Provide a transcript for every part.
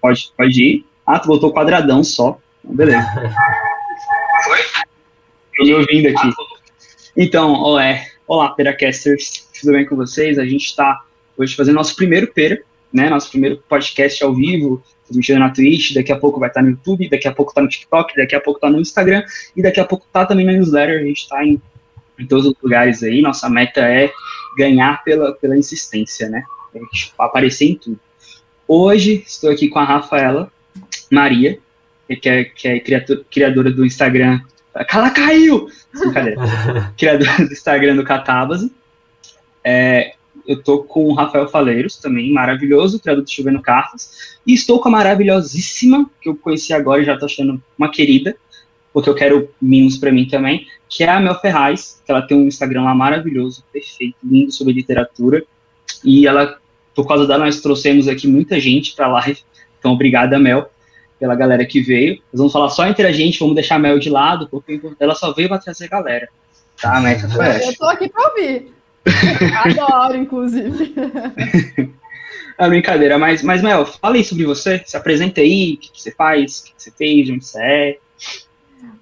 Pode, pode ir. Ah, tu botou quadradão só. Beleza. Foi? Tô me ouvindo aqui. Então, olá, olá, Peracasters. Tudo bem com vocês? A gente está hoje fazendo nosso primeiro Pera, né? Nosso primeiro podcast ao vivo, transmitindo na Twitch, daqui a pouco vai estar no YouTube, daqui a pouco tá no TikTok, daqui a pouco tá no Instagram e daqui a pouco tá também na newsletter. A gente está em, em todos os lugares aí. Nossa meta é ganhar pela, pela insistência, né? Aparecer em tudo. Hoje estou aqui com a Rafaela Maria, que é, que é criadora do Instagram. Cala caiu! Criadora do Instagram do Catábase. É, eu tô com o Rafael Faleiros, também maravilhoso, criador do Chovendo Cartas. E estou com a maravilhosíssima, que eu conheci agora e já tô achando uma querida, porque eu quero mimos para mim também, que é a Mel Ferraz, que ela tem um Instagram lá maravilhoso, perfeito, lindo sobre literatura. E ela, por causa dela, nós trouxemos aqui muita gente para live. Então, obrigada, Mel pela galera que veio. Nós vamos falar só entre a gente, vamos deixar a Mel de lado, porque ela só veio para trazer galera. Tá, essa. Eu tô aqui para ouvir. Adoro, inclusive. É brincadeira, mas, mas Mel, fala aí sobre você, se apresenta aí, o que, que você faz, o que, que você fez, onde você é.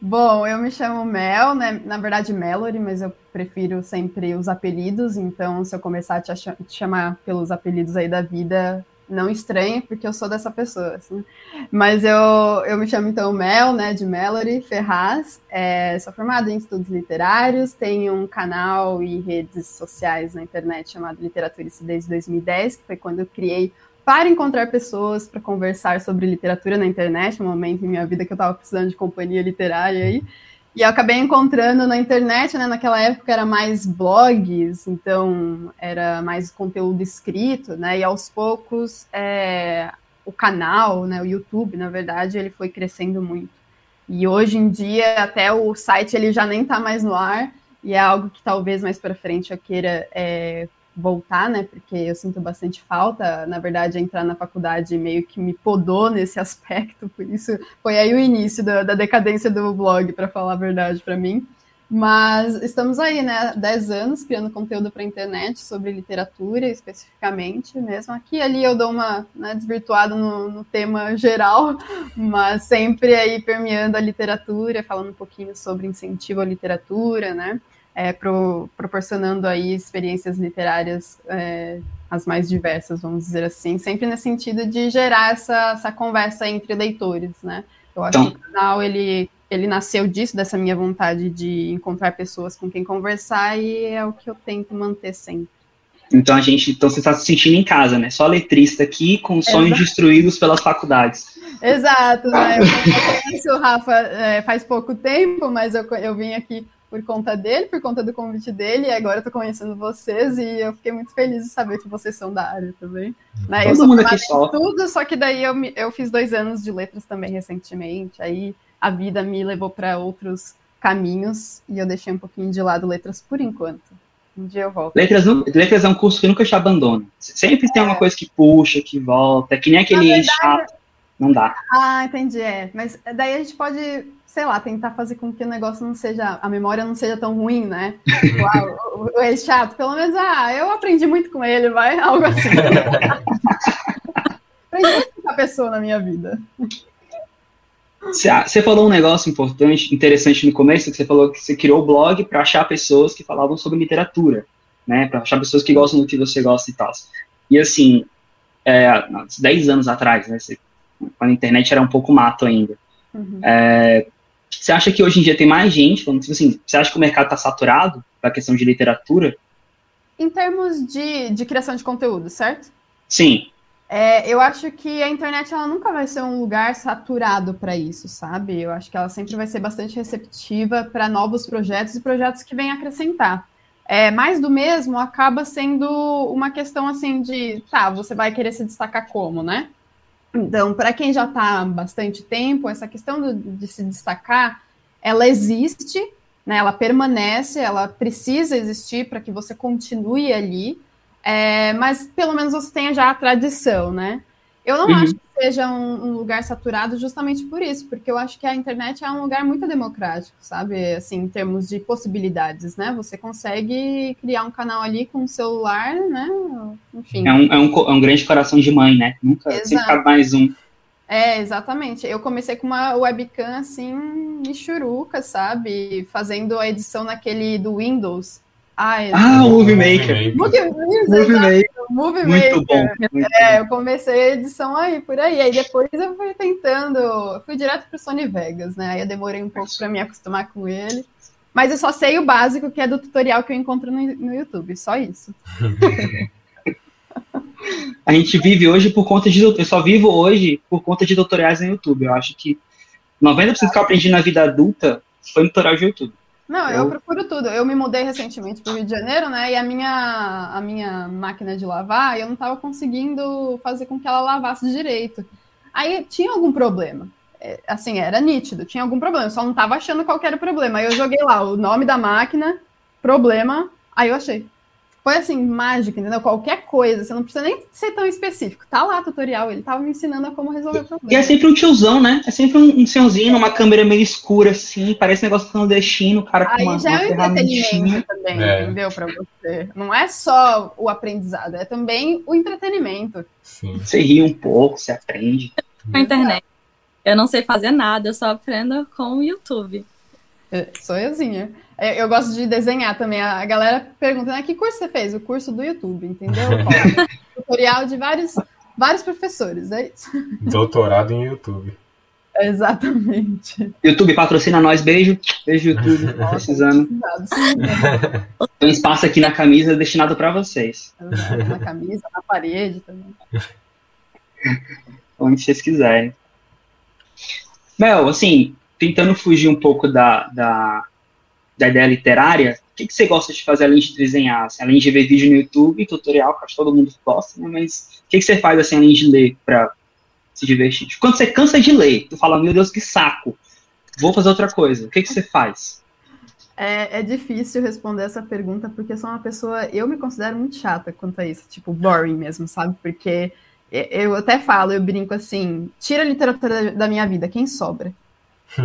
Bom, eu me chamo Mel, né? Na verdade, Melody, mas eu prefiro sempre os apelidos. Então, se eu começar a te, te chamar pelos apelidos aí da vida, não estranhe, porque eu sou dessa pessoa. Assim. Mas eu, eu me chamo então Mel, né, de Melody Ferraz. É, sou formada em estudos literários, tenho um canal e redes sociais na internet chamado Literaturice desde 2010, que foi quando eu criei para encontrar pessoas para conversar sobre literatura na internet, um momento em minha vida que eu estava precisando de companhia literária aí. E eu acabei encontrando na internet, né? Naquela época era mais blogs, então era mais conteúdo escrito, né? E aos poucos é, o canal, né? O YouTube, na verdade, ele foi crescendo muito. E hoje em dia até o site ele já nem está mais no ar e é algo que talvez mais para frente eu queira é, voltar, né? Porque eu sinto bastante falta. Na verdade, entrar na faculdade meio que me podou nesse aspecto, por isso foi aí o início da, da decadência do blog, para falar a verdade para mim. Mas estamos aí, né? 10 anos criando conteúdo para a internet sobre literatura especificamente mesmo. Aqui ali eu dou uma né, desvirtuada no, no, tema geral, mas sempre aí permeando a literatura, falando um pouquinho sobre incentivo à literatura, né? É, pro, proporcionando aí experiências literárias é, as mais diversas, vamos dizer assim, sempre no sentido de gerar essa, essa conversa entre leitores, né? Eu acho então, que o canal, ele, ele nasceu disso, dessa minha vontade de encontrar pessoas com quem conversar, e é o que eu tento manter sempre. Então a gente, então você está se sentindo em casa, né? Só letrista aqui, com sonhos Exato. destruídos pelas faculdades. Exato, né? Eu conheço o Rafa é, faz pouco tempo, mas eu, eu vim aqui por conta dele, por conta do convite dele, e agora eu tô conhecendo vocês e eu fiquei muito feliz de saber que vocês são da área também. Né? Todo mundo aqui só. Tudo, só que daí eu, eu fiz dois anos de letras também recentemente, aí a vida me levou para outros caminhos e eu deixei um pouquinho de lado letras por enquanto. Um dia eu volto. Letras, letras é um curso que nunca te abandona. Sempre é. tem uma coisa que puxa, que volta, é que nem aquele verdade, chato. Não dá. Ah, entendi. É. Mas daí a gente pode sei lá, tentar fazer com que o negócio não seja, a memória não seja tão ruim, né? Uau, o, é chato, pelo menos, ah, eu aprendi muito com ele, vai, algo assim. aprendi muito com a pessoa na minha vida. Você falou um negócio importante, interessante no começo, que você falou que você criou o blog para achar pessoas que falavam sobre literatura, né? Para achar pessoas que gostam do que você gosta e tal. E assim, é, 10 anos atrás, né? Você, quando a internet era um pouco mato ainda. Uhum. É, você acha que hoje em dia tem mais gente? Tipo assim, você acha que o mercado está saturado da questão de literatura? Em termos de, de criação de conteúdo, certo? Sim. É, eu acho que a internet ela nunca vai ser um lugar saturado para isso, sabe? Eu acho que ela sempre vai ser bastante receptiva para novos projetos e projetos que vêm acrescentar. É, mais do mesmo acaba sendo uma questão assim de, tá, você vai querer se destacar como, né? Então, para quem já está há bastante tempo, essa questão do, de se destacar, ela existe, né, ela permanece, ela precisa existir para que você continue ali, é, mas pelo menos você tenha já a tradição, né? Eu não uhum. acho que seja um, um, lugar saturado justamente por isso, porque eu acho que a internet é um lugar muito democrático, sabe? Assim, em termos de possibilidades, né? Você consegue criar um canal ali com um celular, né? Enfim. É um, é um, é um grande coração de mãe, né? Nunca Exato. sempre cabe mais um. É, exatamente. Eu comecei com uma webcam assim, michuruca, sabe? Fazendo a edição naquele do Windows. Ah, é... ah o Movie Maker. Movie, Movie Maker. Movie muito Maker. Bom, muito é, bom. eu comecei a edição aí, por aí. Aí depois eu fui tentando, fui direto pro Sony Vegas, né? Aí eu demorei um pouco para me acostumar com ele. Mas eu só sei o básico, que é do tutorial que eu encontro no, no YouTube, só isso. a gente vive hoje por conta de. Eu só vivo hoje por conta de tutoriais no YouTube. Eu acho que 90% que eu aprendi na vida adulta foi no tutorial de YouTube. Não, eu, eu procuro tudo. Eu me mudei recentemente para o Rio de Janeiro, né? E a minha, a minha máquina de lavar, eu não estava conseguindo fazer com que ela lavasse direito. Aí tinha algum problema. É, assim, era nítido, tinha algum problema. Eu só não estava achando qual era o problema. Aí eu joguei lá o nome da máquina, problema, aí eu achei foi assim, mágica, entendeu? Qualquer coisa, você não precisa nem ser tão específico. Tá lá tutorial, ele tava me ensinando a como resolver o problema. E é sempre um tiozão, né? É sempre um, um senhorzinho, uma câmera meio escura, assim, parece um negócio clandestino, o cara com Aí uma, já é um entretenimento também, é. entendeu? Pra você. Não é só o aprendizado, é também o entretenimento. Sim. Você ri um pouco, você aprende. Com a internet. Eu não sei fazer nada, eu só aprendo com o YouTube. É, sou euzinha. É, eu gosto de desenhar também. A galera pergunta, né, que curso você fez? O curso do YouTube, entendeu? Tutorial de vários, vários professores, é isso. Doutorado em YouTube. Exatamente. YouTube patrocina nós, beijo. Beijo, YouTube. Nossa, precisando. Tem um espaço aqui na camisa destinado para vocês. Na camisa, na parede também. Onde vocês quiserem. Mel, assim, tentando fugir um pouco da, da, da ideia literária, o que, que você gosta de fazer além de desenhar? Assim, além de ver vídeo no YouTube, tutorial, que acho que todo mundo gosta, né? mas o que, que você faz assim, além de ler para se divertir? Quando você cansa de ler, tu fala, meu Deus, que saco, vou fazer outra coisa, o que, que você faz? É, é, difícil responder essa pergunta porque sou uma pessoa, eu me considero muito chata quanto a isso, tipo, boring mesmo, sabe? Porque eu até falo, eu brinco assim, tira a literatura da minha vida, quem sobra?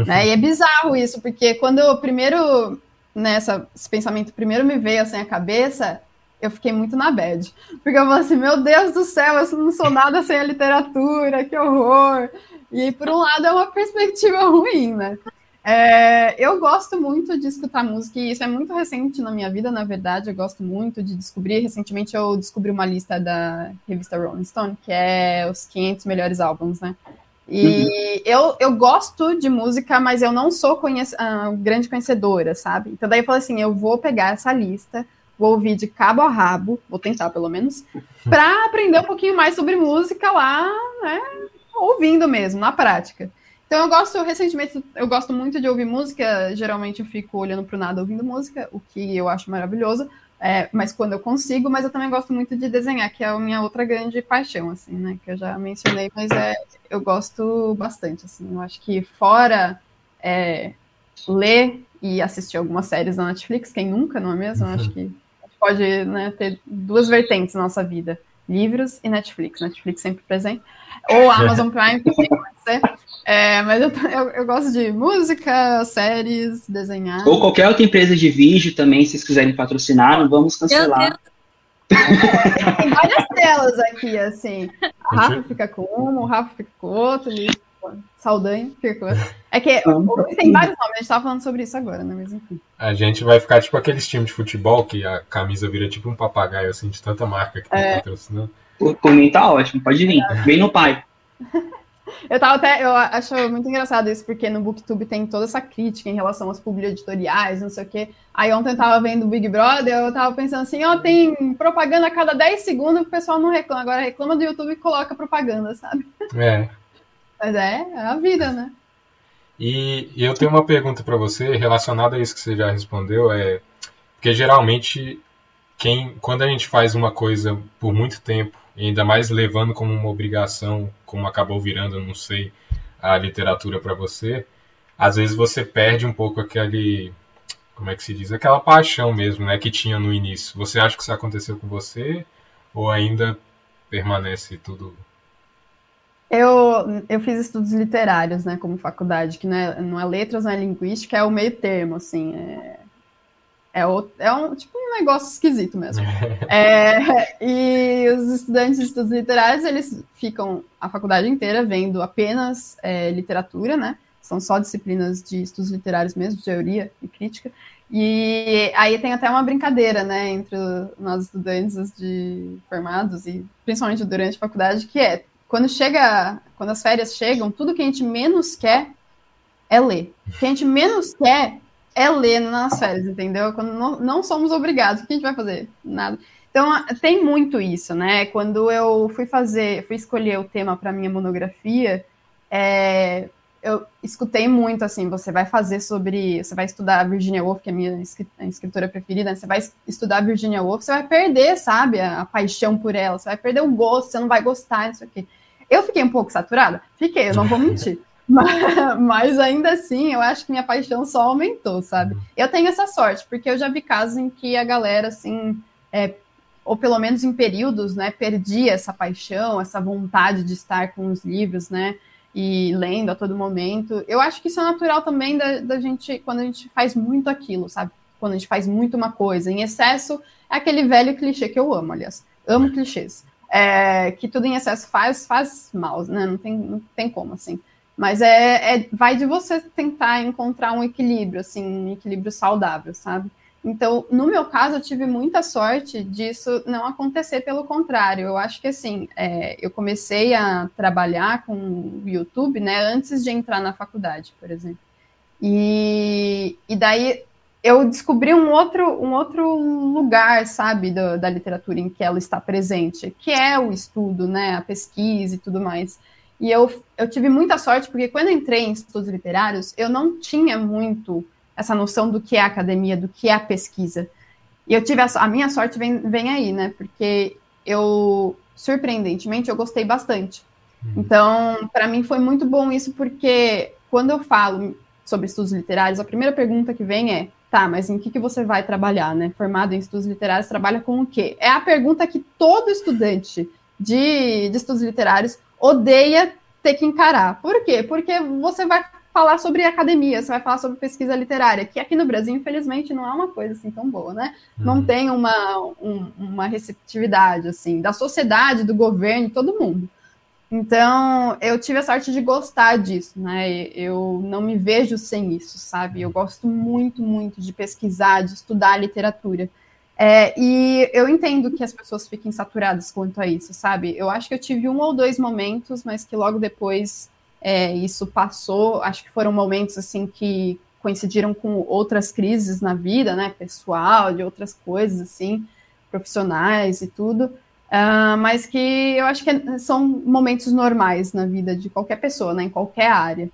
Né? E é bizarro isso, porque quando eu primeiro, né, esse pensamento primeiro me veio assim à cabeça, eu fiquei muito na bad. Porque eu falei assim, meu Deus do céu, eu não sou nada sem a literatura, que horror. E por um lado é uma perspectiva ruim, né? É, eu gosto muito de escutar música, e isso é muito recente na minha vida, na verdade. Eu gosto muito de descobrir. Recentemente eu descobri uma lista da revista Rolling Stone, que é os 500 melhores álbuns, né? E uhum. eu, eu gosto de música, mas eu não sou conhece, uh, grande conhecedora, sabe? Então daí eu falei assim, eu vou pegar essa lista, vou ouvir de cabo a rabo, vou tentar pelo menos, para aprender um pouquinho mais sobre música lá, né? Ouvindo mesmo, na prática. Então eu gosto, recentemente, eu gosto muito de ouvir música, geralmente eu fico olhando para o nada ouvindo música, o que eu acho maravilhoso, é, mas quando eu consigo, mas eu também gosto muito de desenhar, que é a minha outra grande paixão, assim, né? Que eu já mencionei, mas é, eu gosto bastante, assim. Eu acho que fora é, ler e assistir algumas séries na Netflix, quem nunca, não é mesmo? Eu acho que pode né, ter duas vertentes na nossa vida: livros e Netflix. Netflix sempre presente. Ou Amazon Prime, também pode ser. É, mas eu, eu, eu, gosto de música, séries, desenhar. Ou qualquer outra empresa de vídeo também, se vocês quiserem patrocinar, não vamos cancelar. É, tem várias telas aqui, assim. A Rafa fica com uma, o Rafa fica com outro, e Saldanha fica com outro. É que tem vários nomes, a gente tava falando sobre isso agora, né? Mas enfim. A gente vai ficar tipo aqueles times de futebol que a camisa vira tipo um papagaio, assim, de tanta marca que tem é. patrocinando. Por mim tá ótimo, pode vir. Vem no pai. Eu tava até, eu acho muito engraçado isso, porque no Booktube tem toda essa crítica em relação aos editoriais, não sei o quê. Aí ontem eu tava vendo o Big Brother, eu tava pensando assim, ó, oh, tem propaganda a cada 10 segundos, o pessoal não reclama. Agora reclama do YouTube e coloca propaganda, sabe? É. Mas é, é a vida, né? E, e eu tenho uma pergunta para você relacionada a isso que você já respondeu, é porque geralmente quem quando a gente faz uma coisa por muito tempo ainda mais levando como uma obrigação, como acabou virando, não sei, a literatura para você, às vezes você perde um pouco aquele, como é que se diz, aquela paixão mesmo, né, que tinha no início. Você acha que isso aconteceu com você ou ainda permanece tudo? Eu, eu fiz estudos literários, né, como faculdade, que não é, não é letras, não é linguística, é o meio termo, assim, é É, o, é um tipo um negócio esquisito mesmo. é, e os estudantes de estudos literários, eles ficam a faculdade inteira vendo apenas é, literatura, né? São só disciplinas de estudos literários mesmo, teoria e crítica. E aí tem até uma brincadeira, né, entre nós estudantes de formados e principalmente durante a faculdade, que é quando chega, quando as férias chegam, tudo que a gente menos quer é ler. O que a gente menos quer é ler nas férias, entendeu? Quando não, não somos obrigados, o que a gente vai fazer? Nada. Então, tem muito isso, né? Quando eu fui fazer, fui escolher o tema para minha monografia, é, eu escutei muito assim, você vai fazer sobre, você vai estudar a Virginia Woolf, que é a minha escritora preferida, né? você vai estudar a Virginia Woolf, você vai perder, sabe, a, a, paixão por ela, você vai perder o gosto, você não vai gostar disso aqui. Eu fiquei um pouco saturada? Fiquei, eu não vou mentir. Mas, mas, ainda assim, eu acho que minha paixão só aumentou, sabe? Eu tenho essa sorte, porque eu já vi casos em que a galera, assim, é, ou pelo menos em períodos, né, perdia essa paixão, essa vontade de estar com os livros, né? e lendo a todo momento. Eu acho que isso é natural também da, da gente, quando a gente faz muito aquilo, sabe? Quando a gente faz muito uma coisa. Em excesso, é aquele velho clichê que eu amo, aliás. Amo clichês. É, que tudo em excesso faz, faz mal, né? Não tem, não tem como, assim. Mas é, é, vai de você tentar encontrar um equilíbrio, assim, um equilíbrio saudável, sabe? Então, no meu caso, eu tive muita sorte disso não acontecer, pelo contrário. Eu acho que, assim, é, eu comecei a trabalhar com o YouTube, né, antes de entrar na faculdade, por exemplo. E, e daí eu descobri um outro, um outro lugar, sabe, do, da literatura em que ela está presente, que é o estudo, né, a pesquisa e tudo mais. E eu, eu tive muita sorte, porque quando entrei em estudos literários, eu não tinha muito essa noção do que é a academia, do que é a pesquisa. E eu tive a, a minha sorte vem, vem aí, né? Porque eu, surpreendentemente, eu gostei bastante. Uhum. Então, para mim foi muito bom isso, porque quando eu falo sobre estudos literários, a primeira pergunta que vem é: tá, mas em que, que você vai trabalhar, né? Formado em estudos literários, trabalha com o quê? É a pergunta que todo estudante de, de estudos literários odeia ter que encarar. Por quê? Porque você vai falar sobre academia, você vai falar sobre pesquisa literária, que aqui no Brasil, infelizmente, não é uma coisa assim tão boa, né? Uhum. Não tem uma, um, uma receptividade, assim, da sociedade, do governo, todo mundo. Então, eu tive a sorte de gostar disso, né? Eu não me vejo sem isso, sabe? Eu gosto muito, muito de pesquisar, de estudar literatura. É, e eu entendo que as pessoas fiquem saturadas quanto a isso, sabe? Eu acho que eu tive um ou dois momentos, mas que logo depois é, isso passou, acho que foram momentos assim que coincidiram com outras crises na vida, né, pessoal, de outras coisas assim, profissionais e tudo, uh, mas que eu acho que são momentos normais na vida de qualquer pessoa, né, em qualquer área.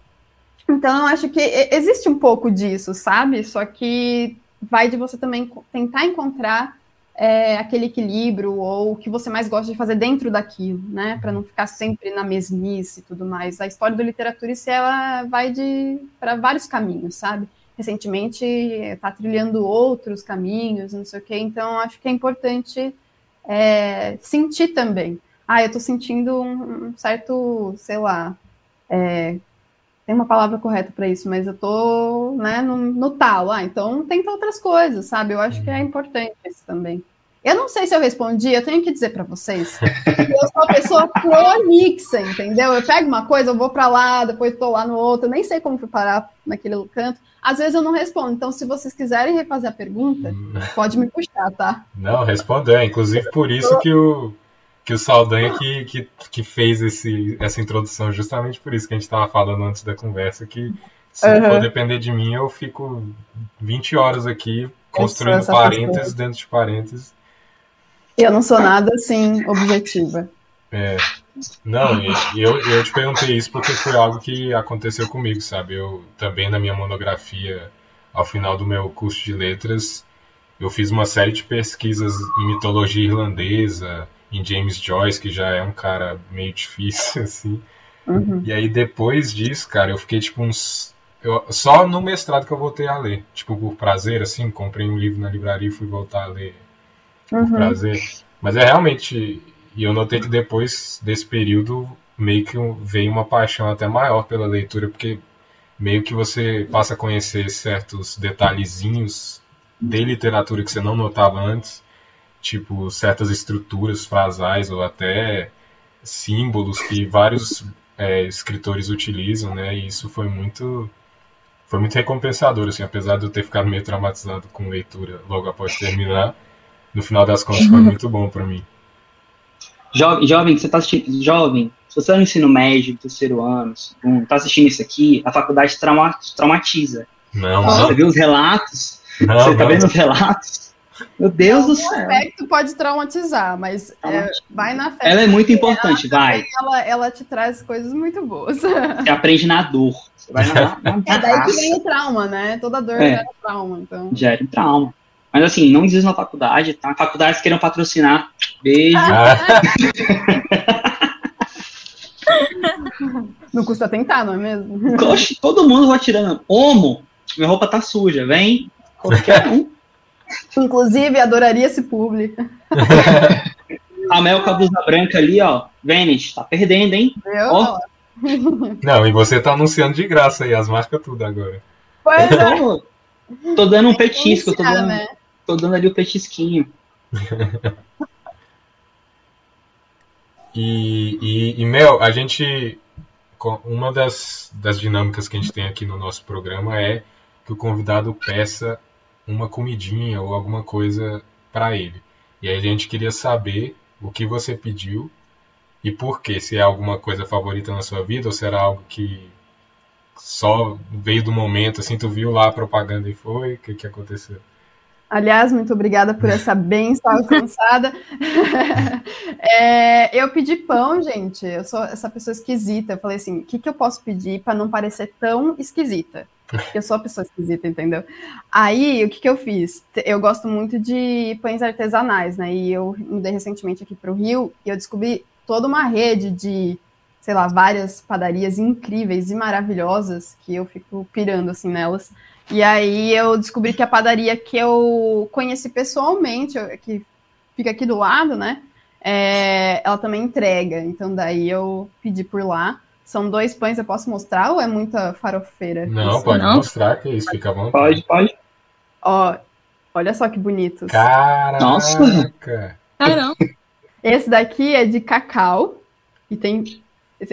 Então, eu acho que existe um pouco disso, sabe? Só que vai de você também tentar encontrar é, aquele equilíbrio ou o que você mais gosta de fazer dentro daquilo, né? Para não ficar sempre na mesmice e tudo mais. A história da literatura, isso ela vai de para vários caminhos, sabe? Recentemente está trilhando outros caminhos, não sei o quê. Então, acho que é importante é, sentir também. Ah, eu estou sentindo um, certo, sei lá, é, tem uma palavra correta para isso, mas eu tô, né, no, no tal. Ah, então tenta outras coisas, sabe? Eu acho que é importante isso também. Eu não sei se eu respondi, eu tenho que dizer para vocês. Eu sou uma pessoa prolixa, entendeu? Eu pego uma coisa, eu vou para lá, depois estou lá no outro, nem sei como preparar naquele canto. Às vezes eu não respondo. Então, se vocês quiserem refazer a pergunta, hum. pode me puxar, tá? Não, respondeu. Inclusive por isso que o, que o Saldanha que, que, que fez esse, essa introdução, justamente por isso que a gente estava falando antes da conversa, que se uhum. for depender de mim, eu fico 20 horas aqui construindo parênteses dentro de parênteses. Eu não sou nada assim objetiva. É. Não, e eu, eu te perguntei isso porque foi algo que aconteceu comigo, sabe? Eu também na minha monografia, ao final do meu curso de letras, eu fiz uma série de pesquisas em mitologia irlandesa, em James Joyce, que já é um cara meio difícil, assim. Uhum. E aí depois disso, cara, eu fiquei tipo uns. Eu, só no mestrado que eu voltei a ler. Tipo, por prazer, assim, comprei um livro na livraria e fui voltar a ler uhum. por prazer. Mas é realmente. E eu notei que depois desse período meio que veio uma paixão até maior pela leitura, porque meio que você passa a conhecer certos detalhezinhos de literatura que você não notava antes, tipo certas estruturas frasais ou até símbolos que vários é, escritores utilizam, né? E isso foi muito foi muito recompensador, assim, apesar de eu ter ficado meio traumatizado com leitura logo após terminar, no final das contas foi muito bom para mim. Jovem, jovem, você tá assistindo, jovem, se você é no ensino médio, terceiro ano, segundo, tá assistindo isso aqui, a faculdade trauma, traumatiza. Não, Você não. viu os relatos? não, você tá não. vendo os relatos? Meu Deus do O céu. aspecto pode traumatizar, mas é, vai na fé. Ela é muito importante, vai. Ela, ela te traz coisas muito boas. Você aprende na dor. Você vai na, na, É daí que vem o trauma, né? Toda dor É. gera trauma, então. Gera um trauma. Mas assim, não desista na faculdade, tá? Faculdades queiram patrocinar. Beijo. Ah, Não custa tentar, não é mesmo? Oxe, todo mundo vai tirando. Homo, minha roupa tá suja. Vem. Qualquer um. Inclusive, adoraria esse público. A Mel com a blusa branca ali, ó. Vênus, tá perdendo, hein? Viu? Ó. não, e você tá anunciando de graça aí as marcas tudo agora. Pois é. Tô, tô dando um petisco, tô dando, né? tô dando ali o petisquinho. E, e, e, Mel, a gente. Uma das, das dinâmicas que a gente tem aqui no nosso programa é que o convidado peça uma comidinha ou alguma coisa para ele. E aí a gente queria saber o que você pediu e por quê. Se é alguma coisa favorita na sua vida ou será algo que só veio do momento, assim, tu viu lá a propaganda e foi? O que, que aconteceu? Aliás, muito obrigada por essa bênção alcançada. É, eu pedi pão, gente. Eu sou essa pessoa esquisita. Eu falei assim: o que, que eu posso pedir para não parecer tão esquisita? Eu sou a pessoa esquisita, entendeu? Aí, o que, que eu fiz? Eu gosto muito de pães artesanais, né? E eu mudei recentemente aqui para o Rio e eu descobri toda uma rede de, sei lá, várias padarias incríveis e maravilhosas que eu fico pirando assim nelas. E aí eu descobri que a padaria que eu conheci pessoalmente, que fica aqui do lado, né? é, ela também entrega. Então daí eu pedi por lá. São dois pães, eu posso mostrar ou é muita farofeira? Não, Isso. pode não? mostrar que isso, fica vontade. Pode, pode. Ó, olha só que bonitos. Caraca! Nossa. Caramba. Esse daqui é de cacau e tem.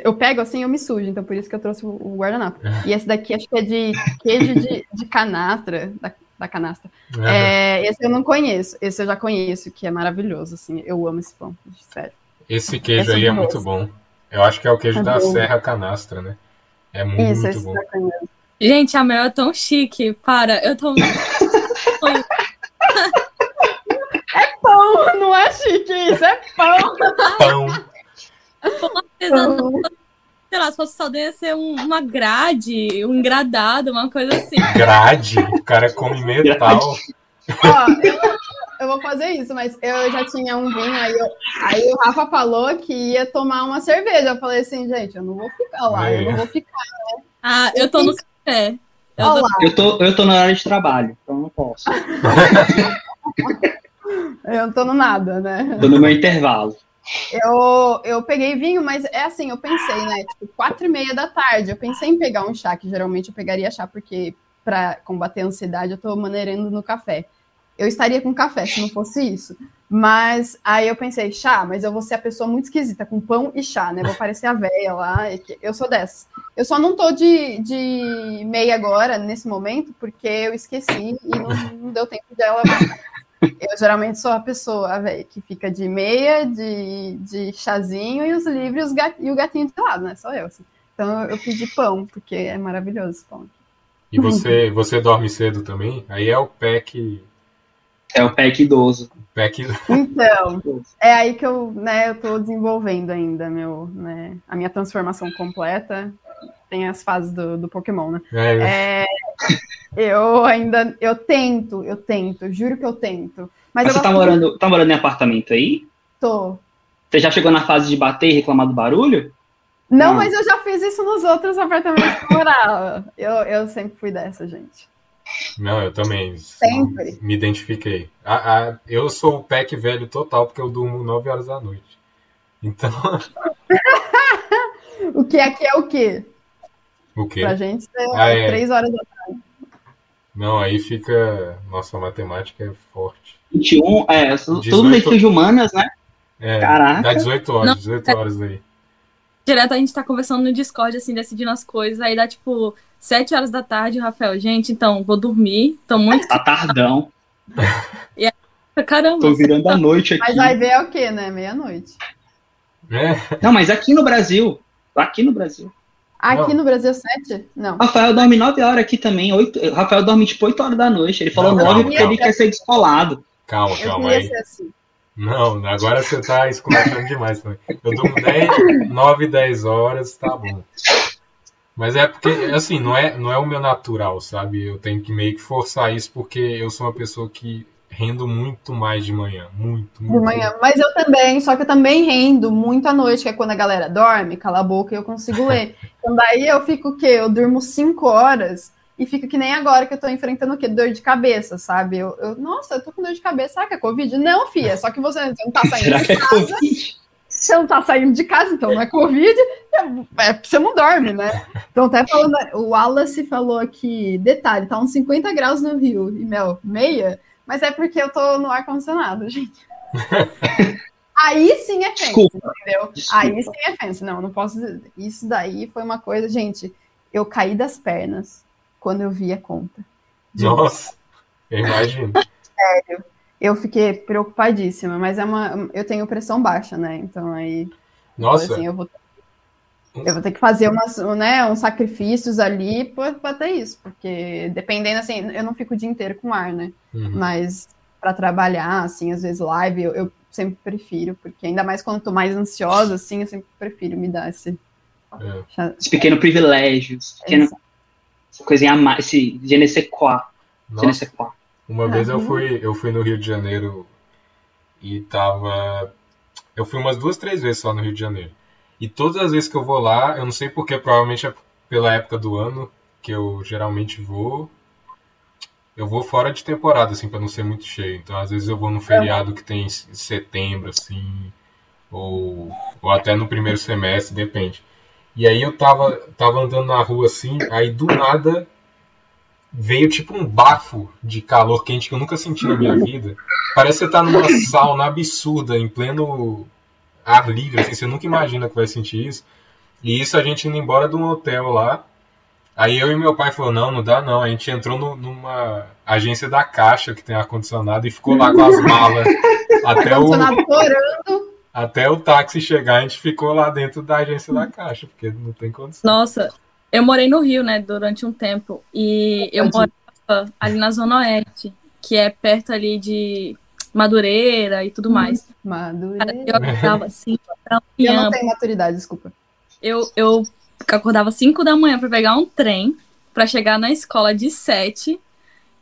Eu pego assim e eu me sujo, então por isso que eu trouxe o guardanapo. E esse daqui acho que é de queijo de, de canastra, da, da canastra. É, esse eu não conheço, esse eu já conheço, que é maravilhoso, assim. Eu amo esse pão, sério. Esse queijo Essa aí é é muito bom. Eu acho que é o queijo É da. Serra Canastra, né? É muito, Isso, bom. conheço. Gente, a Mel é tão chique. Para, eu tô. Pão, não é chique isso, é pão. Pão. artesanal. Sei lá, se fosse só ia ser um- uma grade, um engradado, uma coisa assim. Grade. O cara come metal. Ó, eu, eu vou fazer isso, mas eu já tinha um vinho, aí, eu- aí o Rafa falou que ia tomar uma cerveja. Eu falei assim, gente, eu não vou ficar lá, eu não vou ficar. Ah, eu tô no café. Eu tô- Eu tô, eu tô na área de trabalho, então não posso. eu não tô no nada, né? Tô no meu intervalo. Eu, eu peguei vinho, mas é assim, eu pensei, né? Tipo, quatro e meia da tarde. Eu pensei em pegar um chá, que geralmente eu pegaria chá, porque para combater a ansiedade eu tô maneirando no café. Eu estaria com café se não fosse isso. Mas aí eu pensei, chá, mas eu vou ser a pessoa muito esquisita, com pão e chá, né? Vou parecer a véia lá. que- Eu sou dessas. Eu só não tô de, de meia agora, nesse momento, porque eu esqueci e não, não deu tempo dela eu geralmente sou a pessoa, velho, que fica de meia, de, de chazinho e os livros e o gatinho de lado, né? Sou eu. assim. Então eu, pedi pão, porque é maravilhoso esse pão. E você, você dorme cedo também? Aí é o pack. É o PEC idoso. pack Então, é aí que eu, né, eu tô desenvolvendo ainda meu, né, a minha transformação completa. Tem as fases do, do Pokémon, né? é, É, eu ainda, eu tento, eu tento, juro que eu tento. Mas, Mas eu você tá morando, tá morando em apartamento aí? muito. Você já chegou na fase de bater e reclamar do barulho? Não, Hum. mas eu já fiz isso nos outros apartamentos que eu morava. Eu, eu sempre fui dessa, gente. Não, eu também. Sempre. Me identifiquei. A, a- eu sou o pack velho total, porque eu durmo 9 horas da noite. Então, O que aqui é o quê? o quê? Pra gente é Ah, é. três horas da Não, aí fica. Nossa, a matemática é forte. 21, é, 18... tudo leitura de humanas, né? É, Caraca. Dá 18 horas, 18 horas aí. Direto a gente tá conversando no Discord, assim, decidindo as coisas, aí dá tipo 7 horas da tarde, Rafael, gente, então, vou dormir, tô muito. Tá tardão. e aí, caramba. Tô virando a noite aqui. Mas vai ver é o quê, né? Meia-noite. É. Não, mas aqui no Brasil. Aqui no Brasil. Aqui não. no Brasil, 7? Não. Rafael dorme 9 horas aqui também. 8... Rafael dorme tipo 8 horas da noite. Ele falou 9 porque ele quer ser descolado. Calma, calma aí. Assim. Não, agora você tá esculachando demais também. Eu durmo 10, 9, 10 horas, tá bom. Mas é porque, assim, não é, não é o meu natural, sabe? Eu tenho que meio que forçar isso porque eu sou uma pessoa que rendo muito mais de manhã. Muito, muito. De manhã. Mas eu também, só que eu também rendo muito à noite, que é quando a galera dorme, cala a boca e eu consigo ler. Então daí eu fico o quê? Eu durmo 5 horas e fica que nem agora que eu tô enfrentando o quê? Dor de cabeça, sabe? Eu, eu, nossa, eu tô com dor de cabeça, será que é Covid? Não, filha, só que você, você não tá saindo será de casa. É você não tá saindo de casa, então não é Covid, é, é, você não dorme, né? Então, até falando, o Wallace falou aqui, detalhe, tá uns 50 graus no Rio, e, Mel, meia, mas é porque eu tô no ar-condicionado, gente. Aí sim é fence, Desculpa. entendeu? Desculpa. Aí sim é fence. Não, não posso dizer. Isso daí foi uma coisa, gente, eu caí das pernas quando eu vi a conta. Nossa, eu imagino. Sério. Eu fiquei preocupadíssima, mas é uma. Eu tenho pressão baixa, né? Então aí. Nossa. Assim, eu vou, eu vou ter que fazer umas, né, uns sacrifícios ali para ter isso, porque dependendo, assim, eu não fico o dia inteiro com ar, né? Uhum. Mas para trabalhar, assim, às vezes live, eu, eu, sempre prefiro, porque ainda mais quando eu tô mais ansiosa, assim, eu sempre prefiro me dar esse. É. Esse pequeno privilégios, pequeno, essa coisinha a mais, esse je ne sais quoi. Je ne sais quoi. Uma vez eu fui, eu fui no Rio de Janeiro e tava. Eu fui umas duas, três vezes só no Rio de Janeiro. E todas as vezes que eu vou lá, eu não sei porque, provavelmente é pela época do ano que eu geralmente vou. Eu vou fora de temporada, assim, para não ser muito cheio. Então, às vezes eu vou no feriado que tem em setembro, assim, ou, ou até no primeiro semestre, depende. E aí eu tava, tava andando na rua assim, aí do nada veio tipo um bafo de calor quente que eu nunca senti na minha vida. Parece que você tá numa sauna absurda, em pleno ar livre, assim, você nunca imagina que vai sentir isso. E isso a gente indo embora de um hotel lá. Aí eu e meu pai falou, não, não dá não. A gente entrou no, numa agência da Caixa que tem ar-condicionado e ficou lá com as malas até o até o táxi chegar, a gente ficou lá dentro da agência da Caixa, porque não tem condição. Nossa, eu morei no Rio, né, durante um tempo. E eu morava ali na Zona Oeste, que é perto ali de Madureira e tudo mais. Madureira. Eu acordava assim, Eu não tenho maturidade, desculpa. Eu, eu acordava 5 da manhã para pegar um trem para chegar na escola de 7